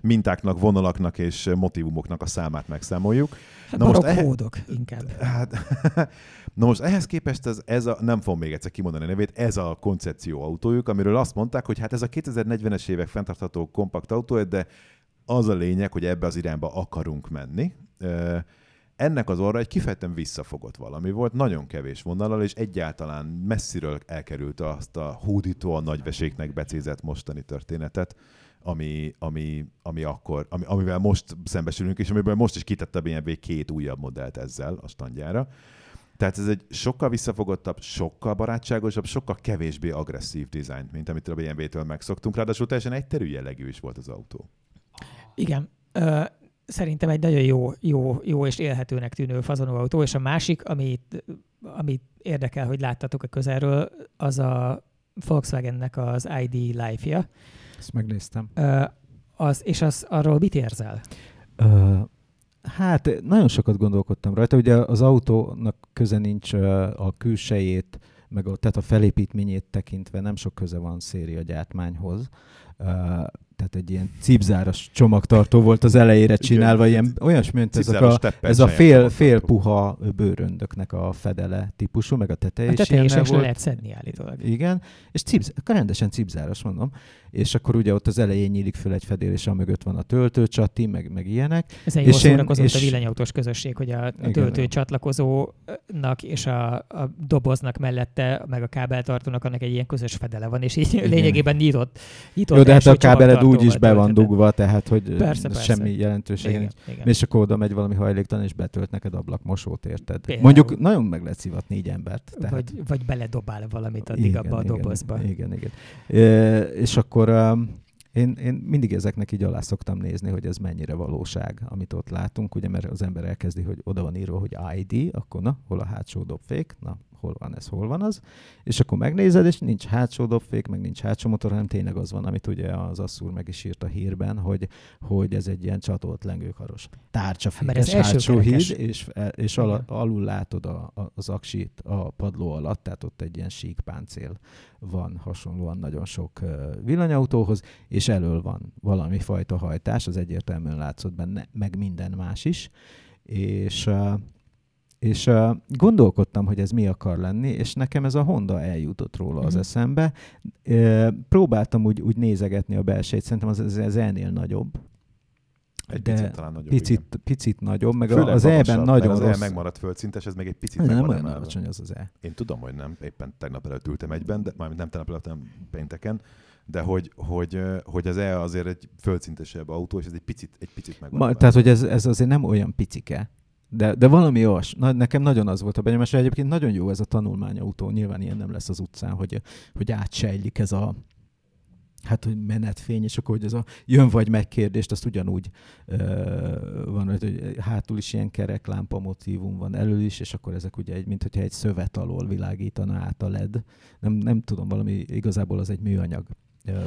mintáknak, vonalaknak és motivumoknak a számát megszámoljuk. Hát Na most ehhez, hódok inkább. Hát, na most ehhez képest ez, ez a, nem fogom még egyszer kimondani a nevét, ez a koncepció autójuk, amiről azt mondták, hogy hát ez a 2040-es évek fenntartható kompakt autó, de az a lényeg, hogy ebbe az irányba akarunk menni ennek az orra egy kifejezetten visszafogott valami volt, nagyon kevés vonalal, és egyáltalán messziről elkerült azt a a nagyveséknek becézett mostani történetet, ami, ami, ami akkor, ami, amivel most szembesülünk, és amiből most is kitette a BMW két újabb modellt ezzel a standjára. Tehát ez egy sokkal visszafogottabb, sokkal barátságosabb, sokkal kevésbé agresszív dizájn, mint amit a BMW-től megszoktunk. Ráadásul teljesen egyterű jellegű is volt az autó. Igen szerintem egy nagyon jó, jó, jó és élhetőnek tűnő fazonú autó, és a másik, amit, amit érdekel, hogy láttatok a közelről, az a Volkswagennek az ID Life-ja. Ezt megnéztem. Uh, az, és az, arról mit érzel? Uh, hát nagyon sokat gondolkodtam rajta. Ugye az autónak köze nincs a külsejét, meg a, tehát a felépítményét tekintve nem sok köze van széria gyártmányhoz. Tehát egy ilyen cipzáros csomagtartó volt az elejére csinálva, ilyen olyasmi, mint ezek a, ez a fél, fél puha bőröndöknek a fedele típusú, meg a teteje is ilyen volt. lehet szedni állítólag. Igen, és cipz, rendesen cipzáros mondom, és akkor ugye ott az elején nyílik föl egy fedél, és mögött van a töltőcsati, meg, meg ilyenek. Ez egy és jól és... a villanyautós közösség, hogy a, a töltőcsatlakozónak és a, a doboznak mellette, meg a kábeltartónak annak egy ilyen közös fedele van, és így igen. lényegében nyitott, nyitott Jó, de hát a kábeled úgy is be van dugva, tehát hogy persze, persze. semmi jelentőség nincs. És akkor oda megy valami hajléktalan, és betölt neked ablakmosót, érted? Például. Mondjuk nagyon meg lehet szivatni így embert. Tehát... Vagy, vagy beledobál valamit addig igen, abba a dobozba. Igen, igen. igen. E, és akkor um, én, én mindig ezeknek így alá szoktam nézni, hogy ez mennyire valóság, amit ott látunk, ugye, mert az ember elkezdi, hogy oda van írva, hogy ID, akkor na, hol a hátsó dobfék, na, hol van ez, hol van az, és akkor megnézed, és nincs hátsó dobfék, meg nincs hátsó motor, hanem tényleg az van, amit ugye az Asszúr meg is írt a hírben, hogy, hogy ez egy ilyen csatolt lengőkaros tárcsafékes hátsó híd, és, és al, alul látod a, a, az aksit a padló alatt, tehát ott egy ilyen sík páncél van hasonlóan nagyon sok villanyautóhoz, és elől van valami fajta hajtás, az egyértelműen látszott benne, meg minden más is, és és uh, gondolkodtam, hogy ez mi akar lenni, és nekem ez a Honda eljutott róla az mm. eszembe. Uh, próbáltam úgy, úgy nézegetni a belsejét, szerintem az, ez ennél nagyobb. Egy de picit talán nagyobb. Picit, picit nagyobb, meg Főleg az E-ben nagyon az rossz. E megmaradt földszintes, ez meg egy picit Nem olyan alacsony az az E. Én tudom, hogy nem. Éppen tegnap előtt ültem egyben, de mármint nem tegnap előtt, hanem pénteken, de hogy, hogy, hogy az E azért egy földszintesebb autó, és ez egy picit, egy picit megvan. Tehát, hogy ez, ez azért nem olyan picike, de, de valami olyas. Na, nekem nagyon az volt a benyomás, hogy egyébként nagyon jó ez a tanulmányautó. Nyilván ilyen nem lesz az utcán, hogy, hogy átsejlik ez a, hát, hogy menetfény, és akkor, hogy ez a jön vagy megy kérdést, azt ugyanúgy ö, van, hogy hátul is ilyen kerek lámpa motívum van elő is, és akkor ezek ugye egy, mint hogyha egy szövet alól világítana át a LED. Nem, nem tudom, valami igazából az egy műanyag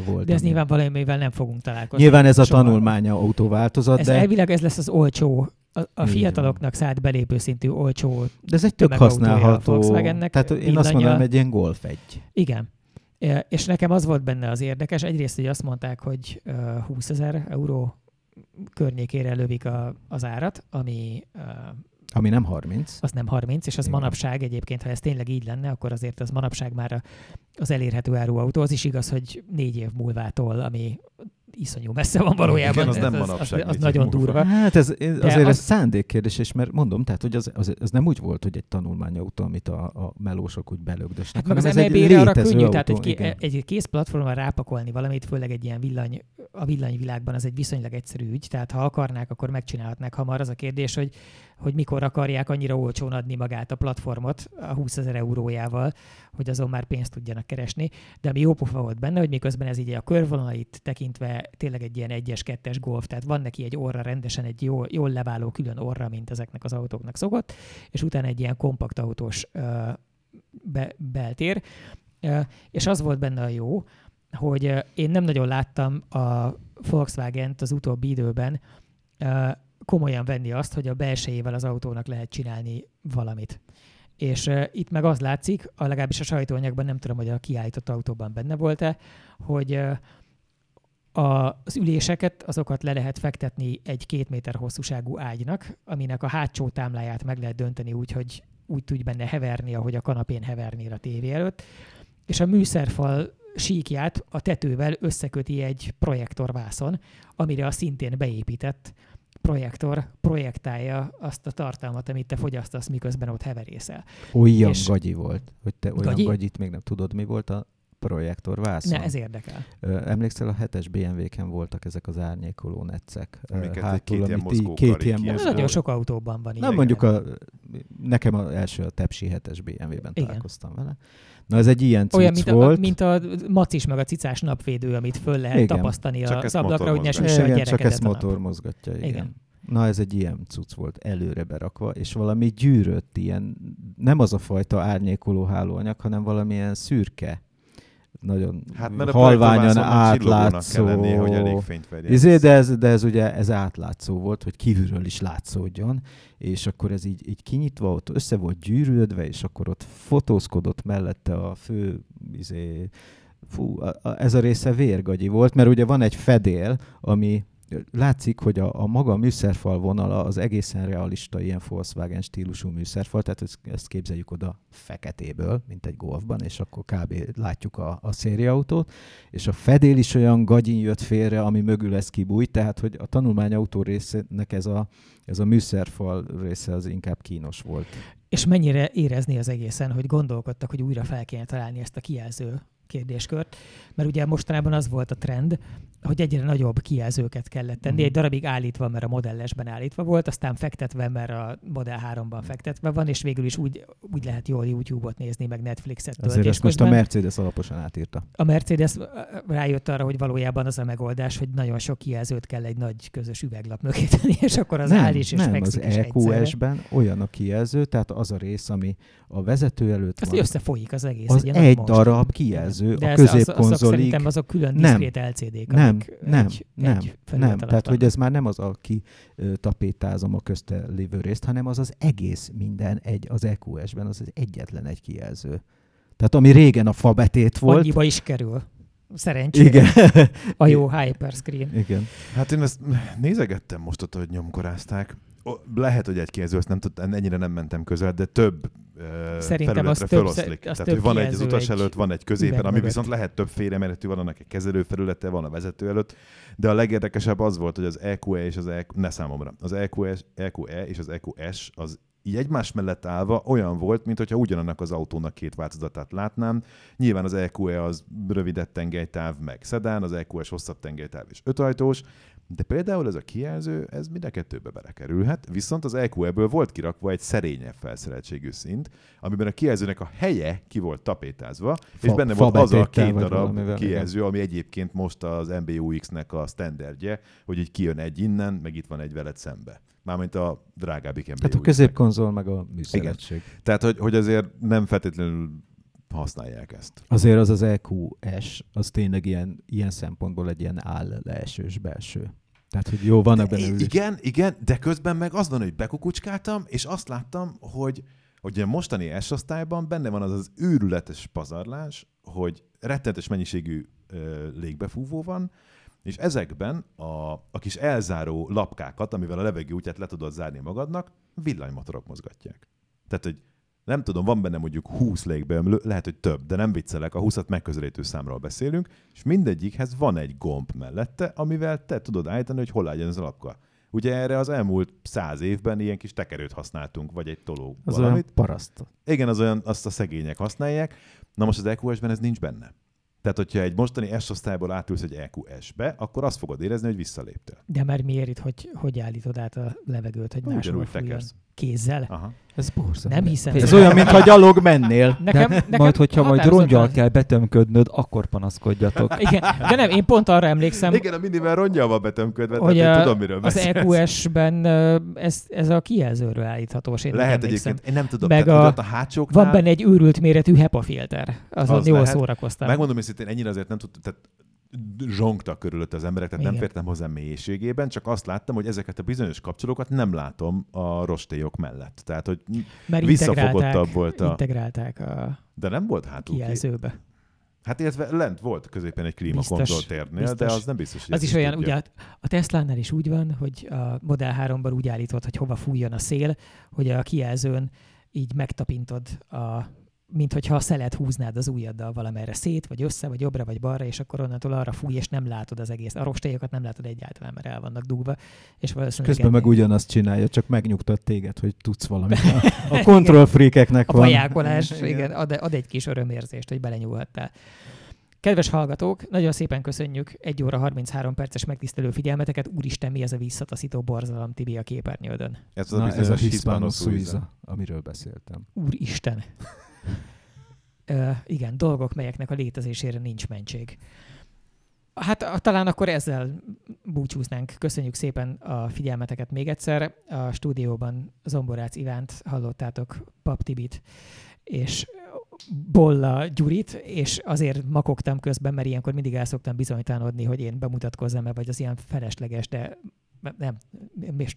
volt. De ez nyilván valamivel nem fogunk találkozni. Nyilván ez a tanulmánya autóváltozat, ez de... Elvileg ez lesz az olcsó a, a fiataloknak szállt belépő szintű olcsó De ez egy tök használható. Tehát én azt mondom, egy ilyen golf egy. Igen. És nekem az volt benne az érdekes, egyrészt, hogy azt mondták, hogy 20 ezer euró környékére lövik a, az árat, ami ami nem 30. Az nem 30, és az Igen. manapság egyébként, ha ez tényleg így lenne, akkor azért az manapság már az elérhető áruautó. Az is igaz, hogy négy év múlvától, ami iszonyú messze van valójában. Igen, az, ez, nem az, az, az, az nagyon durva. Hát ez, ez azért az... ez szándékkérdés, és mert mondom, tehát hogy az, az, az nem úgy volt, hogy egy tanulmányautó, amit a, a melósok úgy belögdösnek, hát hanem ez egy létező arra könnyű, autó, tehát egy, egy kész platformon rápakolni valamit, főleg egy ilyen villany, a villanyvilágban az egy viszonylag egyszerű ügy, tehát ha akarnák, akkor megcsinálhatnák hamar. Az a kérdés, hogy hogy mikor akarják annyira olcsón adni magát a platformot a 20 ezer eurójával, hogy azon már pénzt tudjanak keresni. De ami jó pofa volt benne, hogy miközben ez így a körvonalait tekintve tényleg egy ilyen egyes, kettes golf, tehát van neki egy orra rendesen, egy jól, jól leváló külön orra, mint ezeknek az autóknak szokott, és utána egy ilyen kompakt autós uh, be, beltér. Uh, és az volt benne a jó, hogy én nem nagyon láttam a Volkswagen-t az utóbbi időben komolyan venni azt, hogy a belsejével az autónak lehet csinálni valamit. És uh, itt meg az látszik, a legalábbis a sajtóanyagban, nem tudom, hogy a kiállított autóban benne volt-e, hogy uh, a, az üléseket, azokat le lehet fektetni egy két méter hosszúságú ágynak, aminek a hátsó támláját meg lehet dönteni úgy, hogy úgy tudj benne heverni, ahogy a kanapén hevernél a tévé előtt, és a műszerfal síkját a tetővel összeköti egy projektorvászon, amire a szintén beépített projektor projektálja azt a tartalmat, amit te fogyasztasz, miközben ott heverészel. Olyan és gagyi volt, hogy te olyan gagyi? gagyit még nem tudod, mi volt a projektor vászon. Ne, ez érdekel. Emlékszel, a 7-es BMW-ken voltak ezek az árnyékoló netcek. Amiket Hátul, két ilyen két ilyen Nagyon sok autóban van ilyen. Nem mondjuk a, nekem az első a Tepsi 7-es BMW-ben Igen. találkoztam vele. Na ez egy ilyen cucc Olyan, mint volt. A, mint a macis meg a cicás napvédő, amit föl lehet igen. tapasztani csak az ablakra, hogy ne süsse a gyerekedet Csak ezt motor mozgatja, igen. igen. Na ez egy ilyen cucc volt előre berakva, és valami gyűrött ilyen, nem az a fajta árnyékoló hálóanyag, hanem valamilyen szürke nagyon hát, mert halványan átlátszó. Kell lennie, hogy elég fényt Izé, de, ez, de ez ugye ez átlátszó volt, hogy kívülről is látszódjon, és akkor ez így, így kinyitva, ott össze volt gyűrődve, és akkor ott fotózkodott mellette a fő izé, fú, a, a, ez a része vérgagyi volt, mert ugye van egy fedél, ami látszik, hogy a, a maga műszerfal vonala az egészen realista ilyen Volkswagen stílusú műszerfal, tehát ezt, ezt képzeljük oda feketéből, mint egy golfban, és akkor kb. látjuk a, a szériaautót, és a fedél is olyan gagyin jött félre, ami mögül ez kibújt, tehát hogy a tanulmányautó részének ez a, ez a műszerfal része az inkább kínos volt. És mennyire érezni az egészen, hogy gondolkodtak, hogy újra fel kéne találni ezt a kijelző kérdéskört, mert ugye mostanában az volt a trend, hogy egyre nagyobb kijelzőket kellett tenni, mm. egy darabig állítva, mert a modellesben állítva volt, aztán fektetve, mert a Model 3-ban fektetve van, és végül is úgy, úgy lehet jól YouTube-ot nézni, meg Netflixet töltés Azért ezt most a Mercedes alaposan átírta. A Mercedes rájött arra, hogy valójában az a megoldás, hogy nagyon sok kijelzőt kell egy nagy közös üveglap mögé tenni, és akkor az nem, áll is, és nem, az EQS-ben olyan a kijelző, tehát az a rész, ami a vezető előtt Azt van. összefolyik az egész. Az egy, egy darab kijelző De a középkonzolig. Az, szerintem azok külön diszkrét LCD-k. Nem, nem, egy, nem, egy nem. Tehát, hogy ez már nem az, aki tapétázom a közte lévő részt, hanem az az egész minden egy az EQS-ben, az az egyetlen egy kijelző. Tehát ami régen a fabetét volt. Annyiba is kerül. Szerencsére. Igen. a jó hyperscreen. Igen. Hát én ezt nézegettem most ott, hogy nyomkorázták. Lehet, hogy egy kijelző, ezt nem tud, ennyire nem mentem közel, de több Szerintem az feloszlik. Több, az Tehát, hogy van egy az utas egy előtt, van egy középen, ami viszont lehet több félreméretű, van annak egy kezelő felülete, van a vezető előtt, de a legérdekesebb az volt, hogy az EQE és az EQ, ne számomra, az EQE, EQE és az EQS az így egymás mellett állva olyan volt, mint hogyha ugyanannak az autónak két változatát látnám. Nyilván az EQE az rövidebb tengelytáv, meg szedán, az EQS hosszabb tengelytáv és ötajtós, de például ez a kijelző, ez mind a kettőbe belekerülhet, viszont az EQE-ből volt kirakva egy szerényebb felszereltségű szint, amiben a kijelzőnek a helye ki volt tapétázva, fa, és benne volt az a két darab kijelző, ami egyébként most az MBUX-nek a standardje, hogy így kijön egy innen, meg itt van egy veled szembe. Mármint a drágábbik MBUX. Tehát a középkonzol meg a műszeretség. Tehát, hogy, hogy azért nem feltétlenül használják ezt. Azért az az EQS, az tényleg ilyen, ilyen szempontból egy ilyen áll leesős belső. Tehát, hogy jó, vannak benne ülés. Igen, igen, de közben meg az van, hogy bekukucskáltam, és azt láttam, hogy hogy a mostani S-osztályban benne van az az őrületes pazarlás, hogy rettenetes mennyiségű ö, légbefúvó van, és ezekben a, a kis elzáró lapkákat, amivel a levegő útját le tudod zárni magadnak, villanymotorok mozgatják. Tehát, hogy nem tudom, van benne mondjuk 20 légbeömlő, lehet, hogy több, de nem viccelek, a 20-at megközelítő számról beszélünk, és mindegyikhez van egy gomb mellette, amivel te tudod állítani, hogy hol legyen az a lapka. Ugye erre az elmúlt száz évben ilyen kis tekerőt használtunk, vagy egy toló az valamit. olyan paraszt. Igen, az olyan, azt a szegények használják. Na most az EQS-ben ez nincs benne. Tehát, hogyha egy mostani S-osztályból átülsz egy EQS-be, akkor azt fogod érezni, hogy visszaléptél. De már miért itt, hogy, hogy állítod át a levegőt, hogy máshol tekersz. Kézzel? Aha. Ez borzasztó. Nem hiszem. Ez olyan, mintha gyalog mennél. Nekem, de nekem majd, hogyha majd rongyal kell betömködnöd, akkor panaszkodjatok. Igen, de nem, én pont arra emlékszem. Igen, a minivel rongyal van betömködve, hogy tehát én tudom, miről Az EQS-ben ez, ez a kijelzőről állítható, én Lehet egyébként, én nem tudom. Meg a, a hátsóknál... Van benne egy őrült méretű HEPA filter. Azon az jól lehet. szórakoztam. Megmondom őszintén, ennyire azért nem tudtam, tehát zsongtak körülött az emberek, tehát Igen. nem fértem hozzá mélységében, csak azt láttam, hogy ezeket a bizonyos kapcsolókat nem látom a rostélyok mellett. Tehát, hogy Mert visszafogottabb volt a... integrálták a De nem volt hátul kijelzőbe. Hát illetve lent volt középen egy klímakontrolltérnél, de az nem biztos, hogy Az is olyan, tudja. ugye a Tesla-nál is úgy van, hogy a Model 3-ban úgy állított, hogy hova fújjon a szél, hogy a kijelzőn így megtapintod a mint hogyha a szelet húznád az ujjaddal valamerre szét, vagy össze, vagy jobbra, vagy balra, és akkor onnantól arra fúj, és nem látod az egész. A rostélyokat nem látod egyáltalán, mert el vannak dugva. És valószínűleg Közben meg ugyanazt csinálja, csak megnyugtat téged, hogy tudsz valamit. A, a kontrollfreakeknek van. A vajákolás, igen, igen ad, ad, egy kis örömérzést, hogy belenyúlhattál. Kedves hallgatók, nagyon szépen köszönjük 1 óra 33 perces megtisztelő figyelmeteket. Úristen, mi ez a visszataszító borzalom Tibi a képernyődön? Ez Na, a ez a Hispanos amiről beszéltem. Úristen uh, igen, dolgok, melyeknek a létezésére nincs mentség. Hát talán akkor ezzel búcsúznánk. Köszönjük szépen a figyelmeteket még egyszer. A stúdióban Zomborác Ivánt hallottátok, Pap Tibit és Bolla Gyurit, és azért makogtam közben, mert ilyenkor mindig el szoktam bizonytalanodni, hogy én bemutatkozzam-e, vagy az ilyen felesleges, de nem,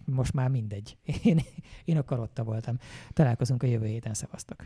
most már mindegy. Én, én a karotta voltam. Találkozunk a jövő héten, szevasztok!